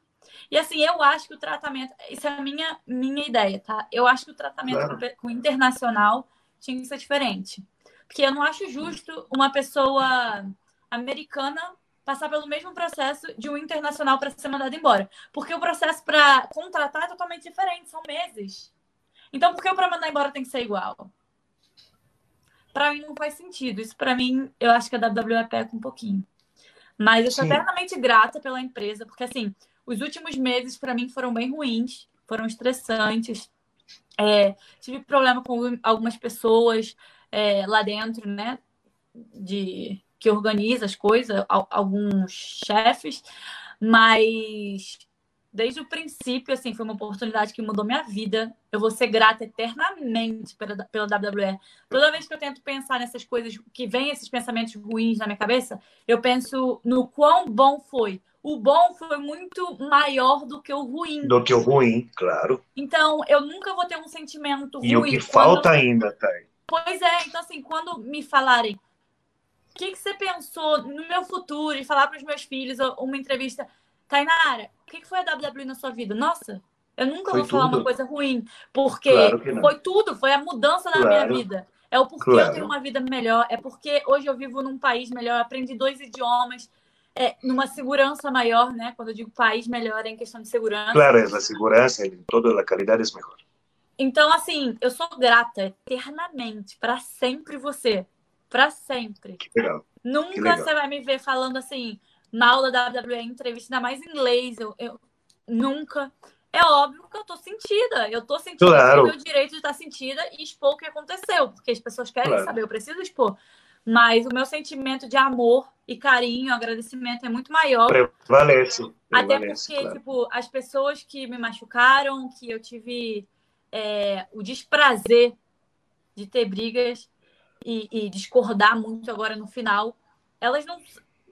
E assim, eu acho que o tratamento, isso é a minha, minha ideia, tá? Eu acho que o tratamento claro. com, com o internacional tinha que ser diferente. Porque eu não acho justo uma pessoa americana passar pelo mesmo processo de um internacional para ser mandado embora. Porque o processo para contratar é totalmente diferente, são meses. Então, por que para mandar embora tem que ser igual? para mim não faz sentido. Isso para mim, eu acho que a WWE peca um pouquinho. Mas eu sou Sim. eternamente grata pela empresa, porque assim, os últimos meses para mim foram bem ruins, foram estressantes. É, tive problema com algumas pessoas é, lá dentro, né? De que organiza as coisas, alguns chefes, mas desde o princípio, assim, foi uma oportunidade que mudou minha vida. Eu vou ser grata eternamente pela, pela WWE. Toda vez que eu tento pensar nessas coisas, que vem esses pensamentos ruins na minha cabeça, eu penso no quão bom foi. O bom foi muito maior do que o ruim. Do que o ruim, claro. Então, eu nunca vou ter um sentimento ruim. E o que falta ainda, Thay? Pois é, então assim, quando me falarem o que, que você pensou no meu futuro e falar para os meus filhos uma entrevista, Tainara, o que foi a WWE na sua vida? Nossa, eu nunca foi vou falar uma coisa ruim, porque claro foi tudo, foi a mudança claro. minha vida. É o porquê claro. eu tenho uma vida melhor, é porque hoje eu vivo num país melhor, aprendi dois idiomas, é, numa segurança maior, né? Quando eu digo país melhor, é em questão de segurança. Claro, é a segurança, toda a qualidade é melhor. Então, assim, eu sou grata eternamente, para sempre você. Para sempre. Que legal. Nunca que legal. você vai me ver falando assim, na aula da WWE, entrevista, ainda mais em inglês. Eu, eu nunca. é óbvio que eu tô sentida. Eu tô sentindo claro. o meu direito de estar sentida e expor o que aconteceu, porque as pessoas querem claro. saber, eu preciso expor. Mas o meu sentimento de amor e carinho, agradecimento é muito maior. Prevalece. Até porque, claro. tipo, as pessoas que me machucaram, que eu tive é, o desprazer de ter brigas e, e, discordar muito agora no final, elas não,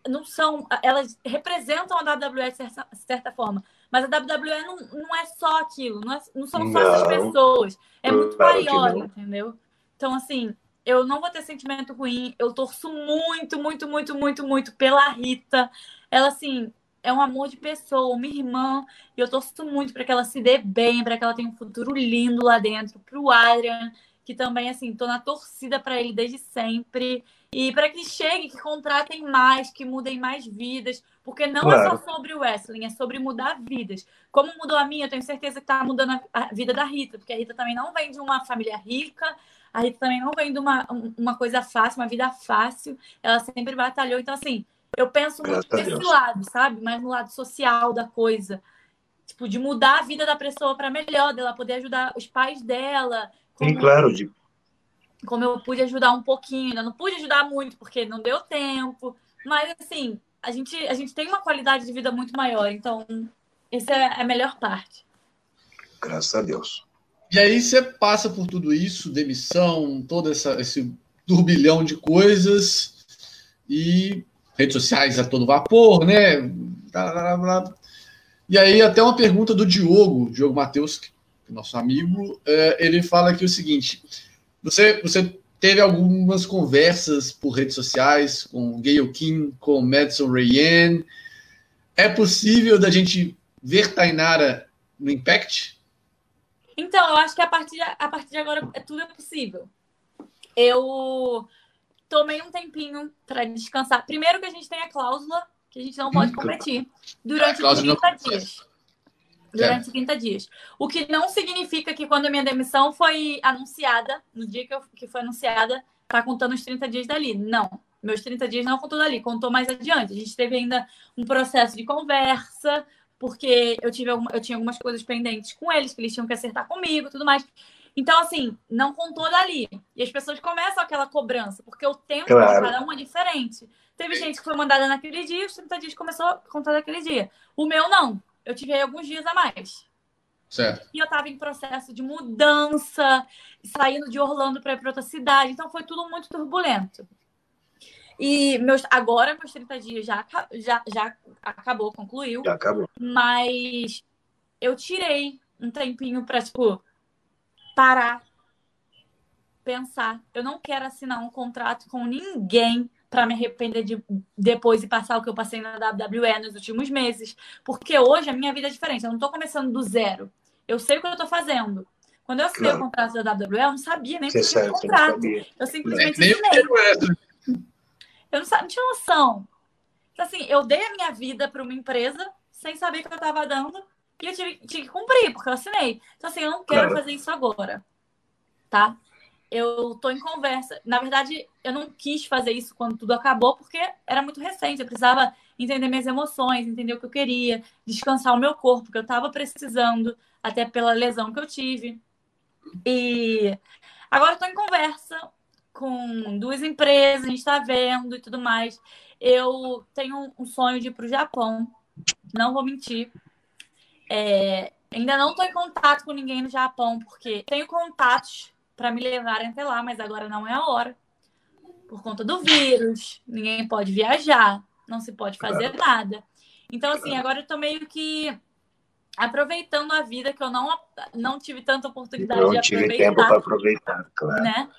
não são. Elas representam a WWE de certa, certa forma. Mas a WWE não, não é só aquilo, não, é, não são só não. essas pessoas. É muito maior, entendeu? Então, assim, eu não vou ter sentimento ruim. Eu torço muito, muito, muito, muito, muito pela Rita. Ela, assim, é um amor de pessoa, uma irmã. E eu torço muito para que ela se dê bem, para que ela tenha um futuro lindo lá dentro. Para o Adrian, que também, assim, tô na torcida para ele desde sempre. E para que chegue, que contratem mais, que mudem mais vidas. Porque não claro. é só sobre o wrestling, é sobre mudar vidas. Como mudou a minha, eu tenho certeza que tá mudando a vida da Rita. Porque a Rita também não vem de uma família rica. A Rita também não vem de uma, uma coisa fácil, uma vida fácil. Ela sempre batalhou. Então, assim, eu penso muito nesse lado, sabe? Mais no lado social da coisa. Tipo, de mudar a vida da pessoa para melhor, dela poder ajudar os pais dela. Sim, claro, de como eu pude ajudar um pouquinho, ainda não pude ajudar muito porque não deu tempo, mas assim, a gente, a gente tem uma qualidade de vida muito maior, então essa é a melhor parte. Graças a Deus. E aí você passa por tudo isso, demissão, todo essa, esse turbilhão de coisas e redes sociais a todo vapor, né? E aí até uma pergunta do Diogo, Diogo Matheus, nosso amigo, é, ele fala aqui o seguinte: você, você teve algumas conversas por redes sociais com Gayle Kim, com Madison Rayan. É possível da gente ver Tainara no Impact? Então, eu acho que a partir a partir de agora é, tudo é possível. Eu tomei um tempinho para descansar. Primeiro que a gente tem a cláusula que a gente não pode competir durante 30 dias durante é. 30 dias. O que não significa que quando a minha demissão foi anunciada, no dia que, eu, que foi anunciada, tá contando os 30 dias dali. Não. Meus 30 dias não contou dali, contou mais adiante. A gente teve ainda um processo de conversa, porque eu, tive alguma, eu tinha algumas coisas pendentes com eles, que eles tinham que acertar comigo tudo mais. Então, assim, não contou dali. E as pessoas começam aquela cobrança, porque o tempo claro. de cada um é diferente. Teve gente que foi mandada naquele dia, os 30 dias começou a contar daquele dia. O meu não eu tive aí alguns dias a mais. Certo. E eu estava em processo de mudança, saindo de Orlando para ir para outra cidade, então foi tudo muito turbulento. E meus, agora meus 30 dias já, já, já acabou, concluiu. Já acabou. Mas eu tirei um tempinho para, tipo, parar, pensar. Eu não quero assinar um contrato com ninguém para me arrepender de depois e passar o que eu passei na WWE nos últimos meses. Porque hoje a minha vida é diferente. Eu não estou começando do zero. Eu sei o que eu estou fazendo. Quando eu assinei claro. o contrato da WWE, eu não sabia nem o que tinha contrato. Eu simplesmente é, assinei. Eu não, sabia, não tinha noção. Então, assim, eu dei a minha vida para uma empresa sem saber o que eu estava dando e eu tive, tive, que cumprir, porque eu assinei. Então, assim, eu não quero claro. fazer isso agora. Tá? eu tô em conversa. Na verdade, eu não quis fazer isso quando tudo acabou, porque era muito recente. Eu precisava entender minhas emoções, entender o que eu queria, descansar o meu corpo, que eu tava precisando, até pela lesão que eu tive. E agora eu tô em conversa com duas empresas, a gente tá vendo e tudo mais. Eu tenho um sonho de ir pro Japão, não vou mentir. É, ainda não tô em contato com ninguém no Japão, porque tenho contatos para me levarem até lá, mas agora não é a hora. Por conta do vírus, ninguém pode viajar, não se pode fazer nada. Então, assim, agora eu tô meio que aproveitando a vida que eu não, não tive tanta oportunidade não de aproveitar. Não tive tempo para aproveitar, claro. Né?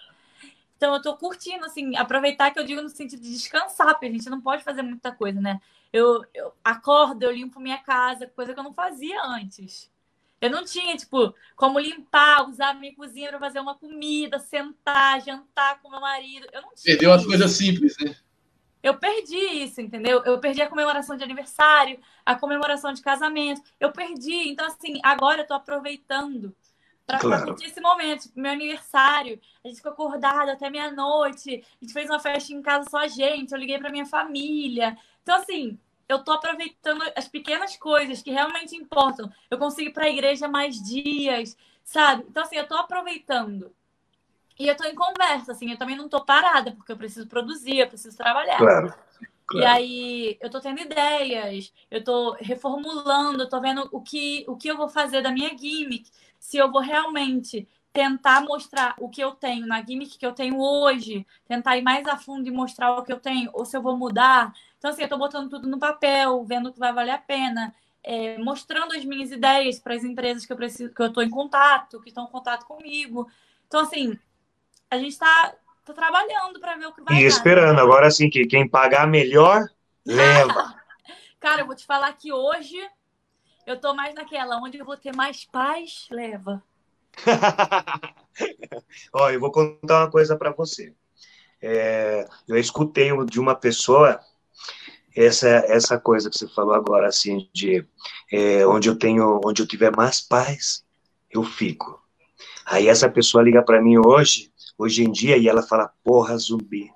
Então, eu tô curtindo, assim, aproveitar que eu digo no sentido de descansar, porque a gente não pode fazer muita coisa, né? Eu, eu acordo, eu limpo minha casa, coisa que eu não fazia antes. Eu não tinha, tipo, como limpar, usar a minha cozinha para fazer uma comida, sentar, jantar com meu marido. Eu não tinha. Perdeu as coisas simples, né? Eu perdi isso, entendeu? Eu perdi a comemoração de aniversário, a comemoração de casamento. Eu perdi. Então, assim, agora eu tô aproveitando para claro. curtir esse momento. Tipo, meu aniversário, a gente ficou acordado até meia-noite. A gente fez uma festa em casa só a gente. Eu liguei para minha família. Então, assim, eu tô aproveitando as pequenas coisas que realmente importam. Eu consigo ir para a igreja mais dias, sabe? Então, assim, eu tô aproveitando. E eu tô em conversa, assim, eu também não tô parada, porque eu preciso produzir, eu preciso trabalhar. Claro. Claro. E aí eu tô tendo ideias, eu tô reformulando, eu tô vendo o que, o que eu vou fazer da minha gimmick, se eu vou realmente tentar mostrar o que eu tenho na gimmick que eu tenho hoje, tentar ir mais a fundo e mostrar o que eu tenho, ou se eu vou mudar. Então, assim, eu tô botando tudo no papel, vendo o que vai valer a pena, é, mostrando as minhas ideias para as empresas que eu preciso, que eu tô em contato, que estão em contato comigo. Então, assim, a gente está Tô trabalhando para ver o que vai E dar, esperando. Né? Agora sim, que quem pagar melhor, leva. Cara, eu vou te falar que hoje eu tô mais naquela, onde eu vou ter mais paz, leva. Ó, eu vou contar uma coisa para você. É, eu escutei de uma pessoa essa essa coisa que você falou agora, assim, de é, onde eu tenho, onde eu tiver mais paz, eu fico. Aí essa pessoa liga para mim hoje hoje em dia, e ela fala, porra, zumbi.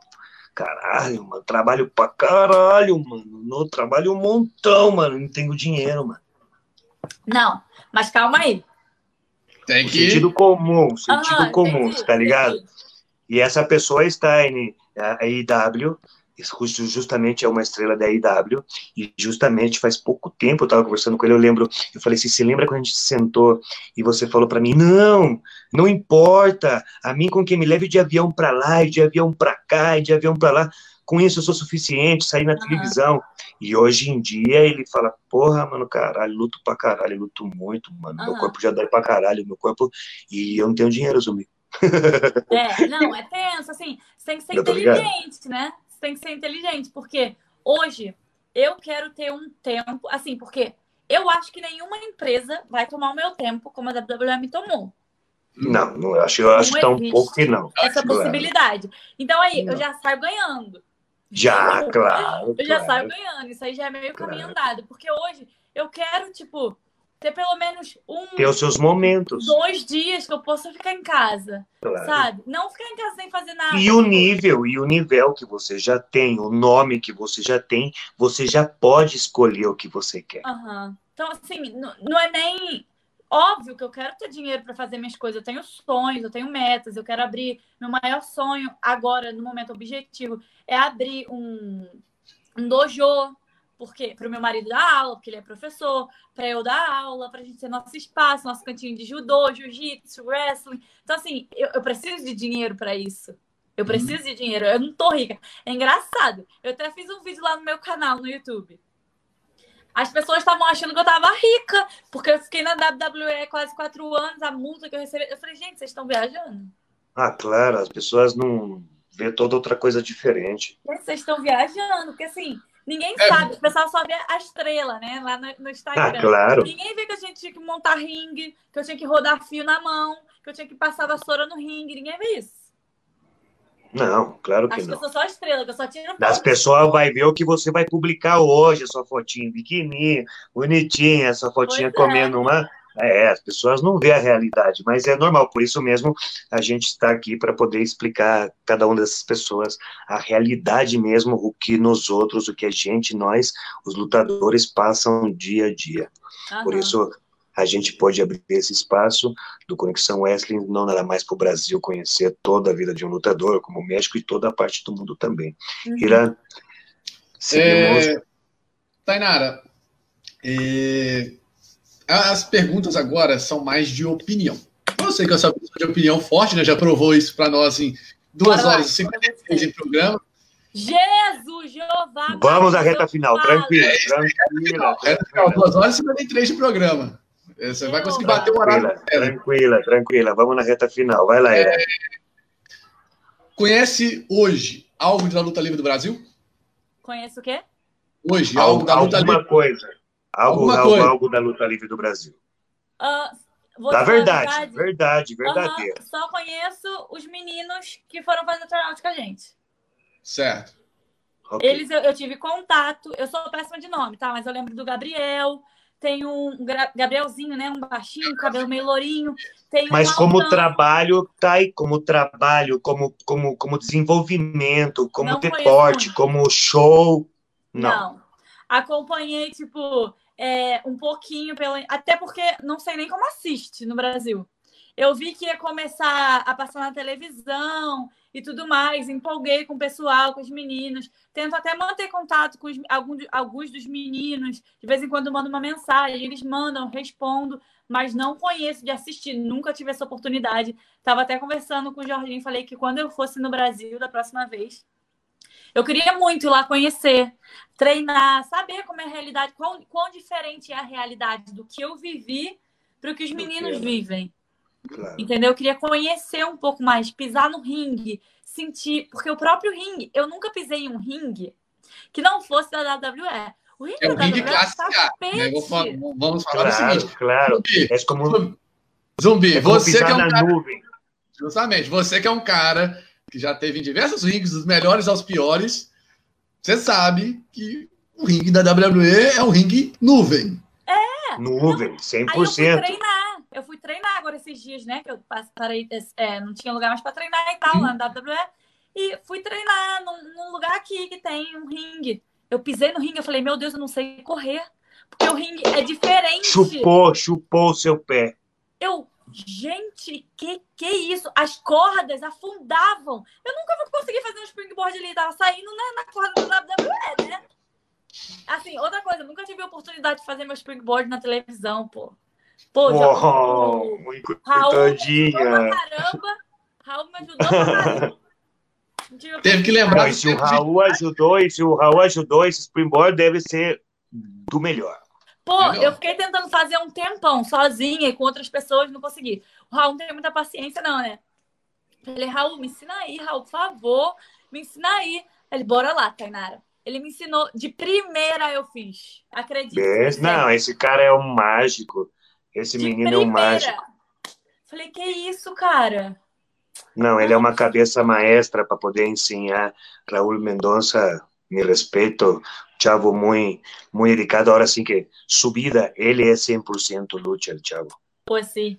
Caralho, mano, trabalho pra caralho, mano. No trabalho um montão, mano. Não tenho dinheiro, mano. Não, mas calma aí. Tem que. Sentido comum, sentido comum, entendi, tá ligado? Entendi. E essa pessoa está em a IW, justamente é uma estrela da IW, e justamente faz pouco tempo eu estava conversando com ele, eu lembro, eu falei assim, você lembra quando a gente sentou e você falou para mim, não, não importa, a mim com quem me leve de avião para lá, e de avião para cá, e de avião para lá, com isso eu sou suficiente, sair na uhum. televisão. E hoje em dia ele fala, porra, mano, caralho, luto pra caralho, luto muito, mano, uhum. meu corpo já dói pra caralho, meu corpo, e eu não tenho dinheiro, Zumi. É, não, é tenso, assim, você tem que ser inteligente, né? Tem que ser inteligente, porque hoje eu quero ter um tempo, assim, porque eu acho que nenhuma empresa vai tomar o meu tempo como a WWE me tomou. Não, não acho, eu acho tão pouco que não. Essa possibilidade. Então aí, não. eu já saio ganhando. Já, claro. Eu já saio ganhando. Isso aí já é meio claro. caminho andado. Porque hoje eu quero, tipo, ter pelo menos um. Ter os seus momentos. Dois dias que eu possa ficar em casa. Claro. Sabe? Não ficar em casa sem fazer nada. E o nível, e o nível que você já tem, o nome que você já tem, você já pode escolher o que você quer. Uhum. Então, assim, não, não é nem. Óbvio que eu quero ter dinheiro para fazer minhas coisas. Eu tenho sonhos, eu tenho metas, eu quero abrir. Meu maior sonho agora, no momento objetivo, é abrir um, um dojo porque para o meu marido dar aula, porque ele é professor, para eu dar aula, para a gente ter nosso espaço, nosso cantinho de judô, jiu-jitsu, wrestling. Então, assim, eu, eu preciso de dinheiro para isso. Eu preciso uhum. de dinheiro, eu não tô rica. É engraçado. Eu até fiz um vídeo lá no meu canal no YouTube. As pessoas estavam achando que eu tava rica, porque eu fiquei na WWE quase quatro anos, a multa que eu recebi. Eu falei, gente, vocês estão viajando? Ah, claro, as pessoas não vê toda outra coisa diferente. Vocês estão viajando, porque assim, Ninguém é. sabe, o pessoal só vê a estrela, né? Lá no, no Instagram. Ah, claro. Ninguém vê que a gente tinha que montar ringue, que eu tinha que rodar fio na mão, que eu tinha que passar vassoura no ringue. Ninguém vê isso. Não, claro que Acho não. que eu sou só estrela, que eu só tiro As pessoas vão ver o que você vai publicar hoje, a sua fotinha biquininha, bonitinha, essa fotinha pois é. comendo é. uma é, as pessoas não vê a realidade, mas é normal, por isso mesmo a gente está aqui para poder explicar a cada uma dessas pessoas a realidade mesmo, o que nos outros, o que a gente, nós, os lutadores, passam dia a dia. Uhum. Por isso a gente pode abrir esse espaço do Conexão Wesley, não nada mais para o Brasil conhecer toda a vida de um lutador, como o México e toda a parte do mundo também. Uhum. Ira, seguimos... É... Tainara, é... As perguntas agora são mais de opinião. Eu sei que eu sou de opinião forte, né? Já provou isso para nós em duas Bora horas e 56 de programa. Jesus, Jeová. Vamos à reta final, tranquila, é, tranquila. Reta final, duas horas e 53 de programa. Você vai conseguir bater o horário. Tranquila, tranquila, tranquila. Vamos na reta final. Vai lá, é... Conhece hoje algo da luta livre do Brasil? Conhece o quê? Hoje, algo, algo da luta livre. Alguma coisa. Algo, algo, algo, da luta livre do Brasil. Uh, da verdade, verdade, verdade, verdadeira. Uhum, só conheço os meninos que foram fazer tryout com a gente. Certo. Okay. Eles eu, eu, tive contato, eu sou péssima de nome, tá? Mas eu lembro do Gabriel, tem um Gabrielzinho, né? Um baixinho, cabelo meio lourinho. Tem Mas um como trabalho, tá aí, como trabalho, como, como, como desenvolvimento, como Não deporte, como show. Não. Não. Acompanhei, tipo, é, um pouquinho, pela... até porque não sei nem como assiste no Brasil. Eu vi que ia começar a passar na televisão e tudo mais, empolguei com o pessoal, com os meninos. Tento até manter contato com os, alguns, alguns dos meninos. De vez em quando mando uma mensagem, eles mandam, respondo, mas não conheço de assistir, nunca tive essa oportunidade. Estava até conversando com o Jorginho, falei que quando eu fosse no Brasil da próxima vez, eu queria muito ir lá conhecer, treinar, saber como é a realidade, quão, quão diferente é a realidade do que eu vivi para o que os meninos vivem. Claro. Entendeu? Eu queria conhecer um pouco mais, pisar no ringue, sentir. Porque o próprio ringue, eu nunca pisei em um ringue que não fosse da WWE. O ringue é um da ringue WWE classe A. Né? Falar, vamos falar claro, o seguinte: claro. Zumbi, é como, zumbi é como você que é um cara. Nuvem. Justamente, você que é um cara que já teve em diversos rings, dos melhores aos piores, você sabe que o ringue da WWE é um ringue nuvem. É! Nuvem, 100%. Aí eu fui treinar eu fui treinar agora esses dias, né? Que eu parei, é, não tinha lugar mais para treinar e tal, lá no WWE. E fui treinar num, num, lugar aqui que tem um ringue. Eu pisei no ringue, eu falei, meu Deus, eu não sei correr. Porque o ringue é diferente. Chupou, chupou o seu pé. Eu, gente, que que isso? As cordas afundavam. Eu nunca vou conseguir fazer um springboard ali, tava saindo né, na corda do WWE, né? Assim, outra coisa, nunca tive a oportunidade de fazer meu springboard na televisão, pô. Pô, oh, muito Raul caramba. Raul me ajudou pra caramba. Teve que lembrar. Não, se o Raul ajudou, e se o Raul ajudou, esse Springboard deve ser do melhor. Pô, eu fiquei tentando fazer um tempão sozinha e com outras pessoas, não consegui. O Raul não tem muita paciência, não, né? Falei, Raul, me ensina aí, Raul, por favor, me ensina aí. Ele, bora lá, Tainara. Ele me ensinou, de primeira eu fiz. Acredito. Não, esse cara é um mágico. Esse de menino primeira. é um mágico. Falei, que isso, cara? Não, ele é uma cabeça maestra para poder ensinar. Raul Mendonça, me respeito, chavo muito, muito dedicado. Agora sim que subida, ele é 100% luta, chavo. Pois sim.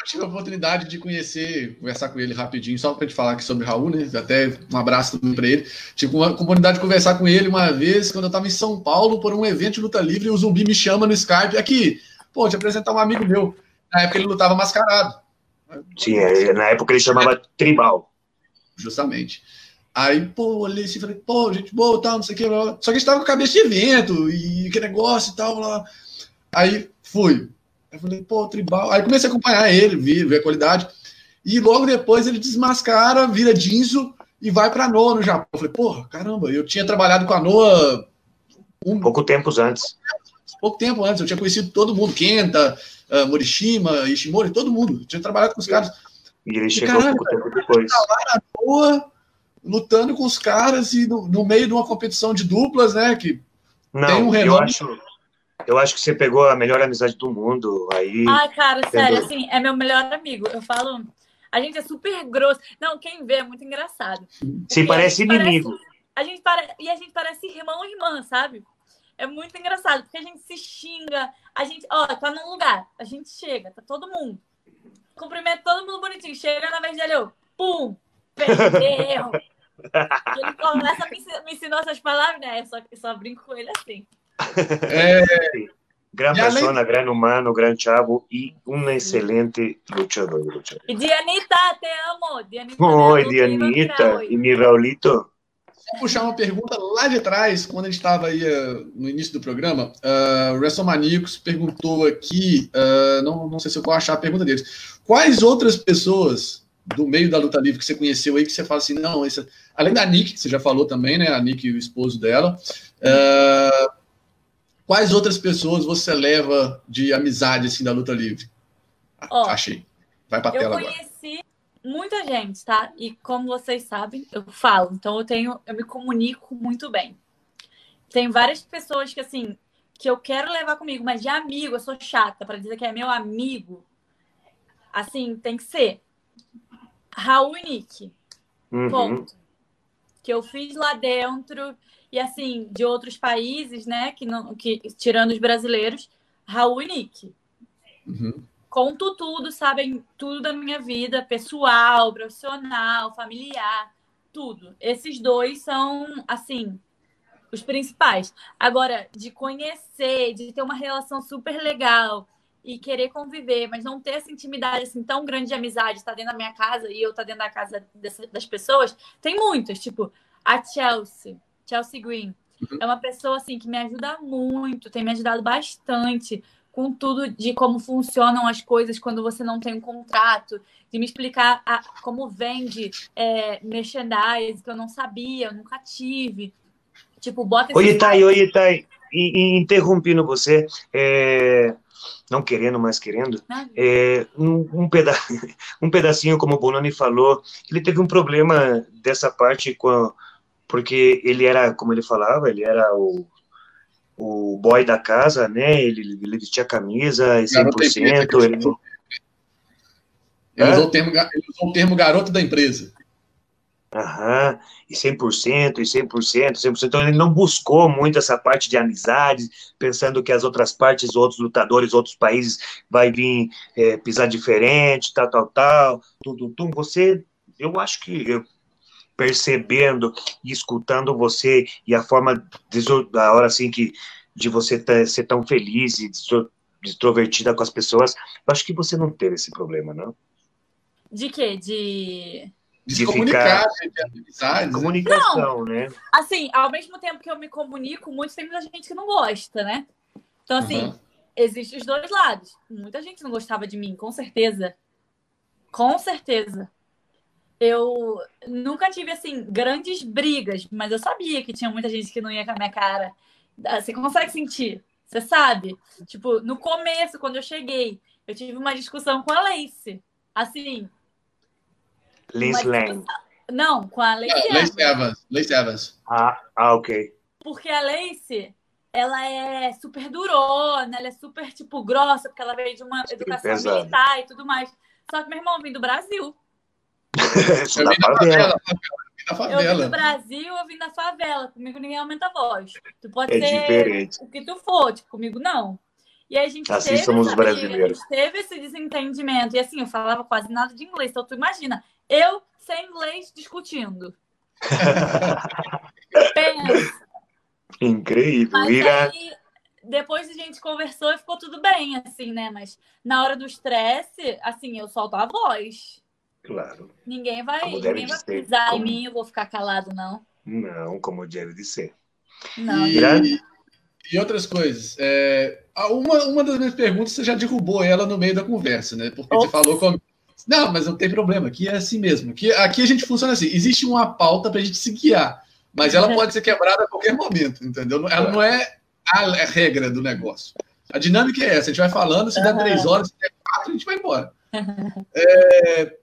Eu tive a oportunidade de conhecer, conversar com ele rapidinho, só para te falar aqui sobre Raul, né? Até um abraço também para ele. Tive uma oportunidade de conversar com ele uma vez, quando eu estava em São Paulo, por um evento de luta livre, e o Zumbi me chama no Skype. Aqui, Pô, te apresentar um amigo meu. Na época ele lutava mascarado. Sim, é, na época ele chamava tribal. Justamente. Aí, pô, olhei assim, falei, pô, gente boa, tal, não sei o que. Blá, blá. Só que a gente tava com cabeça de evento e que negócio e tal. Blá. Aí fui. Aí falei, pô, tribal. Aí comecei a acompanhar ele, ver, ver a qualidade. E logo depois ele desmascara, vira Dinzo e vai pra Noa no Japão. Eu falei, porra, caramba, eu tinha trabalhado com a Noa um pouco tempos antes pouco tempo antes. Eu tinha conhecido todo mundo, Kenta, uh, Morishima, Ishimori, todo mundo. Eu tinha trabalhado com os caras. E ele chegou caralho, pouco tempo depois. Lá na boa, lutando com os caras e no, no, meio de uma competição de duplas, né? Que Não, tem um renome. Eu acho, eu acho que você pegou a melhor amizade do mundo aí. Ai, cara, tendo... sério, assim, é meu melhor amigo. Eu falo. A gente é super grosso. Não, quem vê é muito engraçado. Sim, parece inimigo. Parece, a gente para, e a gente parece irmão e irmã, sabe? É muito engraçado, porque a gente se xinga, a gente, ó, tá num lugar, a gente chega, tá todo mundo. Cumprimenta todo mundo bonitinho, chega na vez dele, eu, pum, perdeu. ele começa a me, me ensinar essas palavras, né? Eu só, eu só brinco com ele assim. É, gran persona, além... gran humano, gran chavo e um excelente lutador. lutador. E Dianita, te amo. Dianita, Oi, Dianita. E mi Raulito? Vou puxar uma pergunta lá de trás, quando a gente estava aí uh, no início do programa. Uh, o WrestleManiacos perguntou aqui, uh, não, não sei se eu vou achar a pergunta deles. Quais outras pessoas do meio da luta livre que você conheceu aí que você fala assim, não, esse, além da Nick, que você já falou também, né? A Nick e o esposo dela. Uh, quais outras pessoas você leva de amizade assim da luta livre? Oh, Achei. Vai para tela agora muita gente, tá? E como vocês sabem, eu falo, então eu tenho, eu me comunico muito bem. Tem várias pessoas que assim, que eu quero levar comigo, mas de amigo, eu sou chata para dizer que é meu amigo. Assim, tem que ser Raul e Nick. Uhum. Ponto. Que eu fiz lá dentro e assim, de outros países, né, que não que tirando os brasileiros, Raul e Nick. Uhum conto tudo, sabem tudo da minha vida, pessoal, profissional, familiar, tudo. Esses dois são, assim, os principais. Agora, de conhecer, de ter uma relação super legal e querer conviver, mas não ter essa intimidade assim tão grande de amizade, estar tá dentro da minha casa e eu estar tá dentro da casa dessa, das pessoas, tem muitas, tipo a Chelsea, Chelsea Green. Uhum. É uma pessoa assim que me ajuda muito, tem me ajudado bastante com tudo de como funcionam as coisas quando você não tem um contrato, de me explicar a, como vende é, merchandise que eu não sabia, eu nunca tive. Tipo, bota. Oi, Itai, oi, Itai. Interrompendo você, é, não querendo, mas querendo, é, um, um, peda um pedacinho, como o Bononi falou, ele teve um problema dessa parte com a, porque ele era, como ele falava, ele era o o boy da casa, né? Ele, ele vestia a camisa 100%. ele... Ele usou, o termo, ele usou o termo garoto da empresa. Aham, e 100%, e 100%, 100%. Então ele não buscou muito essa parte de amizade, pensando que as outras partes, outros lutadores, outros países vai vir é, pisar diferente, tal, tal, tal, tudo, tudo. Você, eu acho que eu, percebendo e escutando você e a forma, da hora assim que de você ter, ser tão feliz e extrovertida com as pessoas, eu acho que você não teve esse problema, não? De quê? De de, de comunicar, de comunicação, não, né? Assim, ao mesmo tempo que eu me comunico, muito tem muita gente que não gosta, né? Então, assim, uhum. existem os dois lados. Muita gente não gostava de mim, com certeza. Com certeza eu nunca tive, assim, grandes brigas, mas eu sabia que tinha muita gente que não ia com a minha cara. Ah, você consegue sentir? Você sabe? Tipo, no começo, quando eu cheguei, eu tive uma discussão com a Lace. Assim. Lace Lane. Não, com a Lace, Lace Evans. Lace Evans. Ah, ah, ok. Porque a Lace, ela é super durona, ela é super, tipo, grossa, porque ela veio de uma educação pesado. militar e tudo mais. Só que meu irmão vem do Brasil. eu da favela. favela. Eu vim do Brasil, eu vim da favela. Comigo ninguém aumenta a voz. Tu pode é ser diferente. o que tu for, tipo, comigo não. E a gente assim teve, somos sabe, brasileiros. A gente teve esse desentendimento. E assim, eu falava quase nada de inglês. Então tu imagina, eu sem inglês discutindo. Pensa. Incrível. Mas Ira... aí, depois a gente conversou e ficou tudo bem, assim, né? Mas na hora do estresse, assim, eu solto a voz. Claro. Ninguém vai, ninguém vai pisar como... em mim, eu vou ficar calado, não. Não, como deve de ser. Não. E, e outras coisas. É, uma, uma das minhas perguntas, você já derrubou ela no meio da conversa, né? Porque Ops. você falou como. Não, mas não tem problema, aqui é assim mesmo. Aqui, aqui a gente funciona assim: existe uma pauta para a gente se guiar, mas ela pode ser quebrada a qualquer momento, entendeu? Ela não é a regra do negócio. A dinâmica é essa: a gente vai falando, se der três horas, se der quatro, a gente vai embora. É,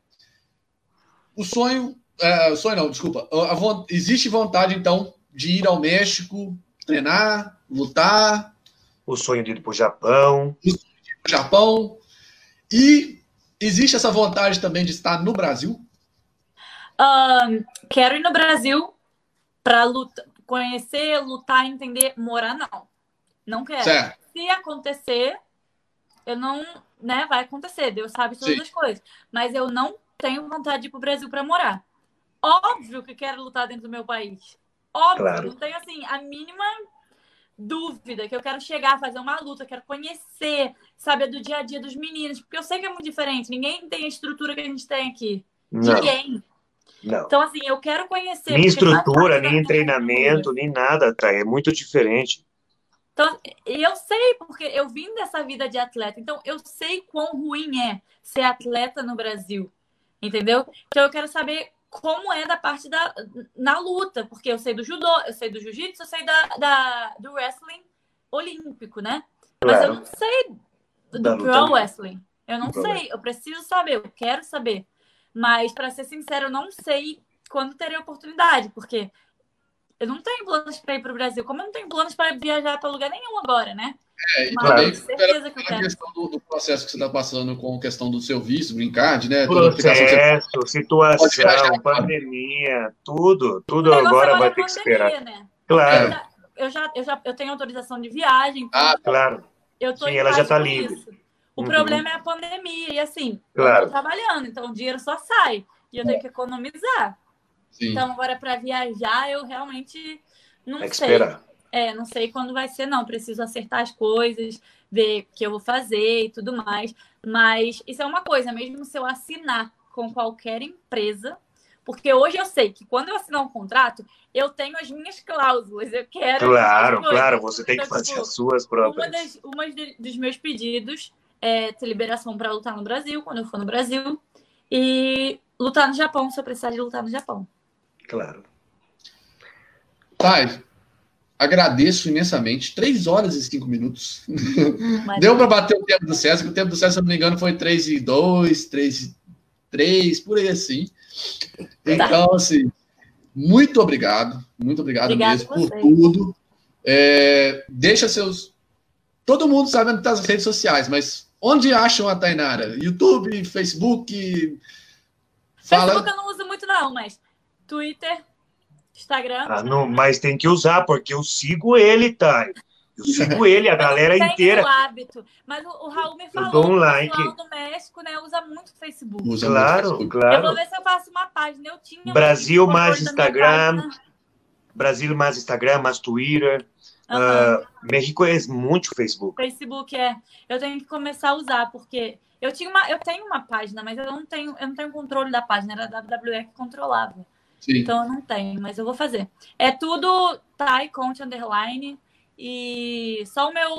o sonho, é, sonho não, desculpa, a, a, existe vontade então de ir ao México, treinar, lutar. O sonho de ir para o Japão. O sonho de ir para o Japão. E existe essa vontade também de estar no Brasil? Um, quero ir no Brasil para conhecer, lutar, entender, morar não. Não quero. Certo. Se acontecer, eu não, né, vai acontecer, Deus sabe todas Sim. as coisas, mas eu não tenho vontade de ir para o Brasil para morar. Óbvio que quero lutar dentro do meu país. Óbvio, claro. não tenho assim a mínima dúvida que eu quero chegar, fazer uma luta, quero conhecer, saber do dia a dia dos meninos, porque eu sei que é muito diferente. Ninguém tem a estrutura que a gente tem aqui. Não. Ninguém. Não. Então, assim, eu quero conhecer. Nem estrutura, nem treinamento, nem nada, tá? É muito diferente. Então, eu sei, porque eu vim dessa vida de atleta, então eu sei quão ruim é ser atleta no Brasil. Entendeu? Então eu quero saber como é da parte da na luta, porque eu sei do judô, eu sei do jiu-jitsu, eu sei da, da, do wrestling olímpico, né? Claro. Mas eu não sei do pro wrestling. Eu não sei, eu preciso saber, eu quero saber. Mas, para ser sincero, eu não sei quando terei oportunidade, porque eu não tenho planos para ir para o Brasil. Como eu não tenho planos para viajar para lugar nenhum agora, né? É, e Mas, também certeza que a questão do, do, processo que você está passando com a questão do seu visto, green card, né? Processo, você... situação, pandemia, tudo, tudo agora vai ter pandemia, que esperar. Né? Claro. Eu já, eu já, eu já eu tenho autorização de viagem. Ah, claro. Eu tô Sim, ela já está livre. Isso. O uhum. problema é a pandemia. E assim, claro. eu tô trabalhando, então o dinheiro só sai. E eu tenho que economizar. Sim. Então, agora, para viajar, eu realmente Não Tem que sei. É, não sei quando vai ser, não. Preciso acertar as coisas, ver o que eu vou fazer e tudo mais. Mas isso é uma coisa, mesmo se eu assinar com qualquer empresa, porque hoje eu sei que quando eu assinar um contrato, eu tenho as minhas cláusulas. Eu quero. Claro, claro, você tem que então, fazer tipo, as suas próprias. Uma, das, uma dos meus pedidos é ter liberação para lutar no Brasil, quando eu for no Brasil, e lutar no Japão, se eu precisar de lutar no Japão. Claro. Thay, agradeço imensamente. Três horas e cinco minutos. Mas... Deu para bater o tempo do César, que o tempo do César, se não me engano, foi 3 e 2, 3 e 3, por aí assim. Tá. Então, assim, muito obrigado. Muito obrigado Obrigado mesmo por tudo. É, deixa seus. Todo mundo sabe das redes sociais, mas onde acham a Tainara? YouTube, Facebook? Fala... Facebook eu não uso muito, não, mas Twitter, Instagram. Ah, não, mas tem que usar, porque eu sigo ele, tá? Eu sigo ele, a galera eu inteira. o hábito. Mas o, o Raul me falou um like. o pessoal do México, né, usa muito Facebook. Usa claro, Facebook. claro. Eu vou ver se eu faço uma página. Eu tinha Brasil mais Instagram. Brasil mais Instagram, mais Twitter. Uhum. Uh, México é muito Facebook. Facebook é. Eu tenho que começar a usar, porque eu tinha uma, eu tenho uma página, mas eu não tenho, eu não tenho controle da página, era a WWE que controlava. Sim. Então eu não tenho, mas eu vou fazer. É tudo Thai Conte Underline. E só o meu,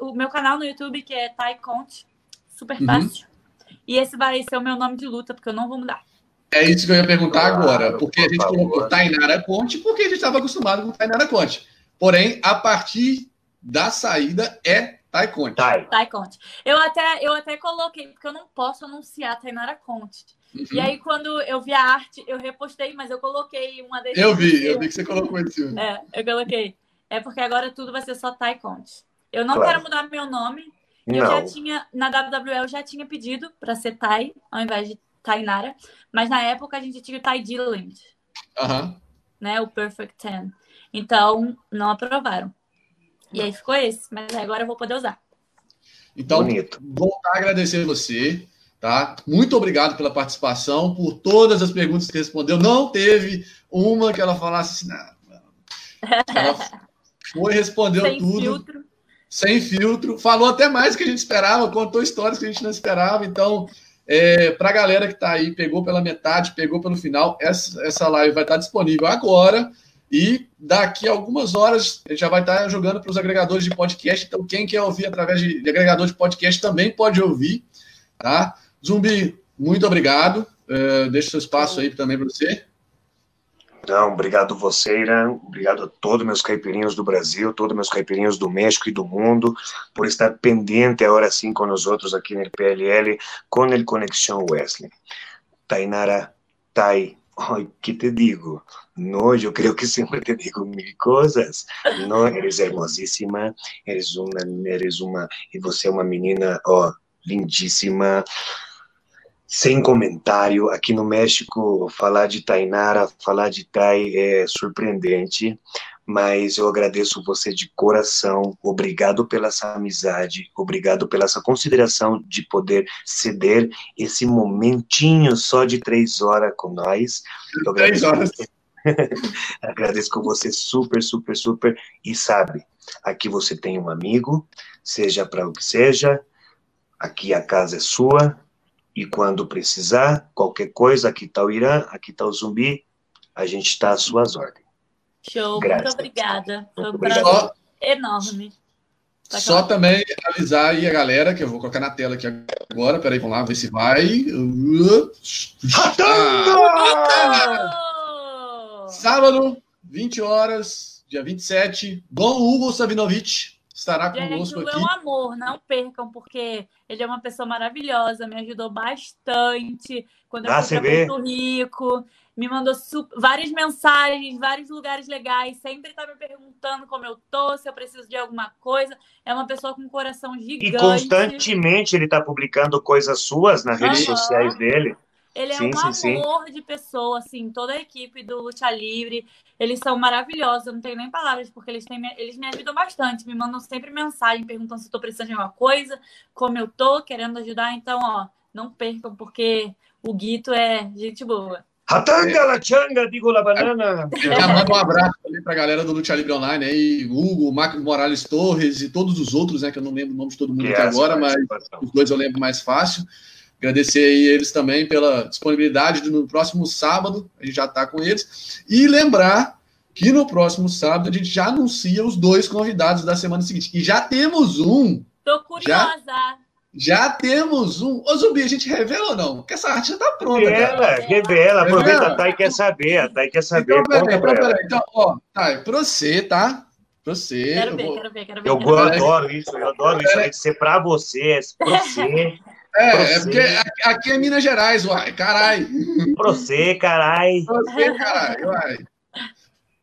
o meu canal no YouTube, que é Thai Conte. Super uhum. fácil. Uhum. E esse vai ser o meu nome de luta, porque eu não vou mudar. É isso que eu ia perguntar agora. Porque a gente colocou Tainara Conte, porque a gente estava acostumado com Tainara Conte. Porém, a partir da saída é Tai Conte. Tai. Tai Conte. Eu até, eu até coloquei, porque eu não posso anunciar Tainara Conte. Uhum. E aí, quando eu vi a arte, eu repostei, mas eu coloquei uma desses. Eu vi, eu vi que você colocou esse. É, eu coloquei. É porque agora tudo vai ser só Tai Conte. Eu não claro. quero mudar meu nome. Não. Eu já tinha, na WWE, eu já tinha pedido para ser Tai, ao invés de Tainara. Mas na época a gente tinha o Tai Dilland. Uhum. Né, o Perfect Ten. Então, não aprovaram. E aí ficou esse. Mas agora eu vou poder usar. Então, Bonito. voltar a agradecer você. Tá? Muito obrigado pela participação, por todas as perguntas que respondeu. Não teve uma que ela falasse assim, não. Ela foi, respondeu sem tudo. Filtro. Sem filtro. Falou até mais do que a gente esperava, contou histórias que a gente não esperava. Então, é, para a galera que está aí, pegou pela metade, pegou pelo final, essa, essa live vai estar disponível agora. E daqui a algumas horas já vai estar jogando para os agregadores de podcast. Então, quem quer ouvir através de, de agregador de podcast também pode ouvir. Tá? Zumbi, muito obrigado. Uh, deixa seu espaço aí também para você. Não, obrigado você, Irã. Obrigado a todos meus caipirinhos do Brasil, todos meus caipirinhos do México e do mundo, por estar pendente agora sim com nós outros aqui no PLL, com o Conexão Wesley. Tainara, Tai, Ai, que te digo? No, eu creio que sempre te digo mil coisas. Não, eres hermosíssima, eres uma, eres uma, e você é uma menina, ó, lindíssima sem comentário. Aqui no México, falar de Tainara, falar de Tai é surpreendente, mas eu agradeço você de coração. Obrigado pela essa amizade, obrigado pela essa consideração de poder ceder esse momentinho só de três horas com nós. Eu três horas. agradeço com você super, super, super. E sabe, aqui você tem um amigo, seja para o que seja, aqui a casa é sua, e quando precisar, qualquer coisa, aqui está o Irã, aqui está o Zumbi, a gente está às suas ordens. Show, Graças. muito obrigada. Foi um prazer só, enorme. Só também avisar aí a galera, que eu vou colocar na tela aqui agora. Peraí, vamos lá ver se vai. Ah! Sábado, 20 horas, dia 27. Dom Hugo Savinovich estará Gente, conosco aqui. É um amor, não percam, porque ele é uma pessoa maravilhosa, me ajudou bastante quando eu ah, fui para Porto Rico, me mandou super, várias mensagens, vários lugares legais, sempre está me perguntando como eu tô, se eu preciso de alguma coisa. É uma pessoa com um coração gigante. E constantemente ele está publicando coisas suas nas redes uhum. sociais dele. Ele é sim, um sim, amor sim. de pessoa, assim, toda a equipe do Lucha Livre, eles são maravilhosos, eu não tenho nem palavras, porque eles, têm, eles me ajudam bastante, me mandam sempre mensagem perguntando se estou precisando de alguma coisa, como eu tô, querendo ajudar, então, ó, não percam, porque o Guito é gente boa. Ratanga, la changa, digo la banana. Já mando um abraço também para a galera do Lucha Libre Online aí, Hugo, Marcos Morales Torres e todos os outros, né? Que eu não lembro o nome de todo mundo que aqui agora, mas os dois eu lembro mais fácil. Agradecer aí eles também pela disponibilidade no próximo sábado, a gente já está com eles. E lembrar que no próximo sábado a gente já anuncia os dois convidados da semana seguinte. E já temos um. Tô curiosa. Já, já temos um. Ô, Zumbi, a gente revela ou não? Porque essa arte já tá pronta. Revela, cara. revela. Aproveita, a Thay quer saber. A Thay quer saber. Então, peraí, então, peraí. Então, ó, Thay, pra você, tá? Pra você. Quero ver, vou... quero ver, quero ver. Eu, quero ver. adoro isso, eu adoro isso. É de ser pra você, é pra você. É, é porque aqui é Minas Gerais, uai, carai. Você, carai. Você, carai, uai.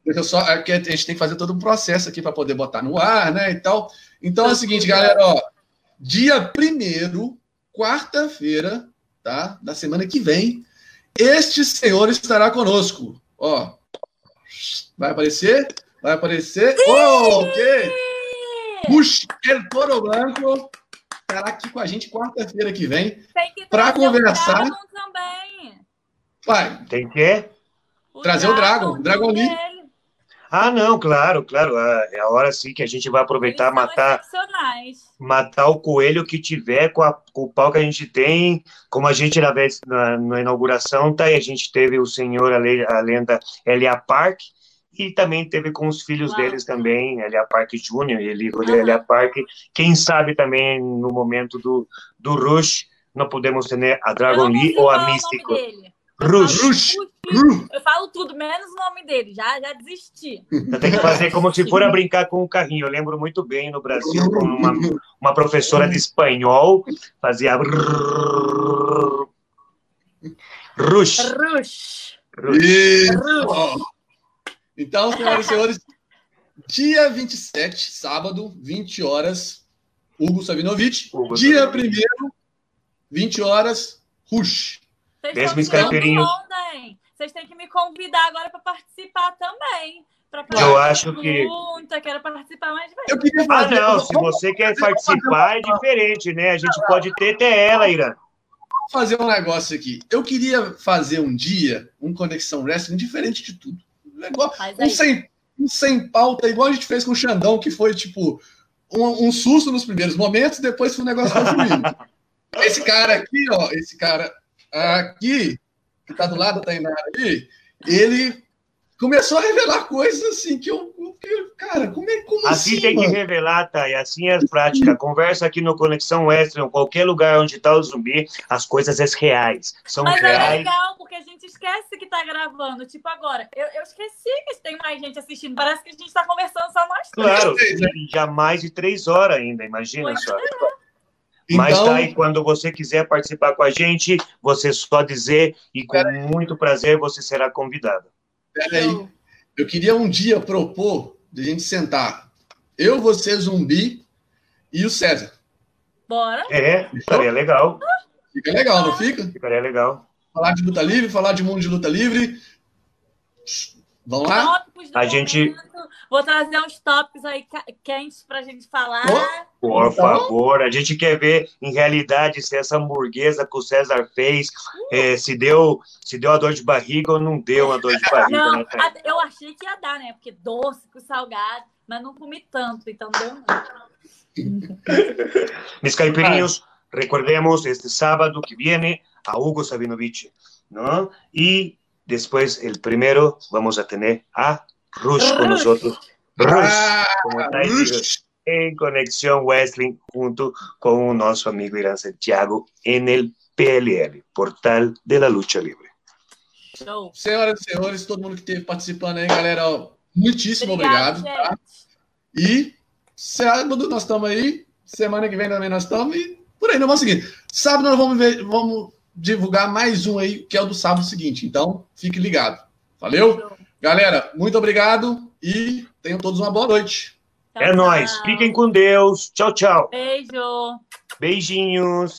Eu só, é a gente tem que fazer todo um processo aqui para poder botar no ar, né, e tal. Então é o seguinte, galera, ó, dia 1 quarta-feira, tá? Da semana que vem, este senhor estará conosco. Ó, vai aparecer? Vai aparecer? Oh, ok! Puxa, El Toro Branco estará aqui com a gente quarta-feira que vem para conversar. também. Vai. Tem que trazer o Dragon, o Dragon Lee. Ah, não, claro, claro. É, é a hora sim que a gente vai aproveitar, matar, matar o coelho que tiver com, a, com, o pau que a gente tem. Como a gente na vez na, na inauguração, tá? E a gente teve o senhor, a, lei, a lenda Elia Park, e também teve com os filhos Uau. deles também, Elia Park Júnior e Elia, uhum. Elia Park. Quem sabe também no momento do, do Rush, não podemos ter a Dragon Lee ou a Místico. Rush. Rush. Eu falo tudo, menos o nome dele. Já, já desisti. Tem que fazer como se for a brincar com o carrinho. Eu lembro muito bem no Brasil, com uma, uma professora de espanhol, fazia. Rush. Rush. Rush. Rush. Então, senhoras e senhores, dia 27, sábado, 20 horas, Hugo Savinovich. Hugo dia 1 20 horas, Rush. Vocês caipirinhos. Vocês têm que me convidar agora para participar também. eu acho que. Junta, quero participar mais vezes. Ah, não. Se você quer participar, é diferente, né? A gente pode ter até ela, Irã. Vou fazer um negócio aqui. Eu queria fazer um dia um Conexão Wrestling diferente de tudo. Um, negócio, um, sem, um sem pauta, igual a gente fez com o Xandão, que foi tipo um, um susto nos primeiros momentos, depois foi um negócio fluindo. Esse cara aqui, ó, esse cara aqui, que está do lado da Tainara ali, ele começou a revelar coisas assim que eu. Que, cara, como é como assim? Assim tem mano? que revelar, tá? E assim é a prática. Conversa aqui no Conexão Extra, em qualquer lugar onde está o zumbi, as coisas é reais. São Mas reais. é legal, porque a gente esquece que está gravando. Tipo, agora, eu, eu esqueci que tem mais gente assistindo. Parece que a gente está conversando só nós três. Claro, já mais de três horas ainda, imagina pois só. É. Mas então, tá aí, quando você quiser participar com a gente, você só dizer e com muito prazer você será convidado. Peraí, eu queria um dia propor de a gente sentar. Eu, você, Zumbi e o César. Bora. É, ficaria legal. Fica legal, não fica? Ficaria legal. Falar de luta livre, falar de mundo de luta livre. Vamos lá? A gente. Vou trazer uns tópicos aí quentes para a gente falar. Oh, por então... favor, a gente quer ver em realidade se essa hamburguesa que o César fez uh. é, se, deu, se deu a dor de barriga ou não deu a dor de barriga. Não, né, eu achei que ia dar, né? Porque doce com salgado, mas não comi tanto, então deu não. Mis caipirinhos, recordemos este sábado que viene a Hugo Sabinovich, ¿no? Y Después, el primero, vamos a tener a Rush con nosotros. Rush, como está Rush. en Conexión Wrestling, junto con nuestro amigo Irán Santiago en el PLL, Portal de la Lucha Libre. Show. Senhoras e senhores, todo mundo que esteve participando aí, galera, ó, muitíssimo obrigado. obrigado tá? E sábado nós estamos aí, semana que vem também nós estamos e por aí, não vamos seguir. Sábado nós vamos ver, vamos divulgar mais um aí, que é o do sábado seguinte. Então, fique ligado. Valeu? Galera, muito obrigado e tenham todos uma boa noite. Tchau, é nóis. Fiquem com Deus. Tchau, tchau. Beijo. Beijinhos.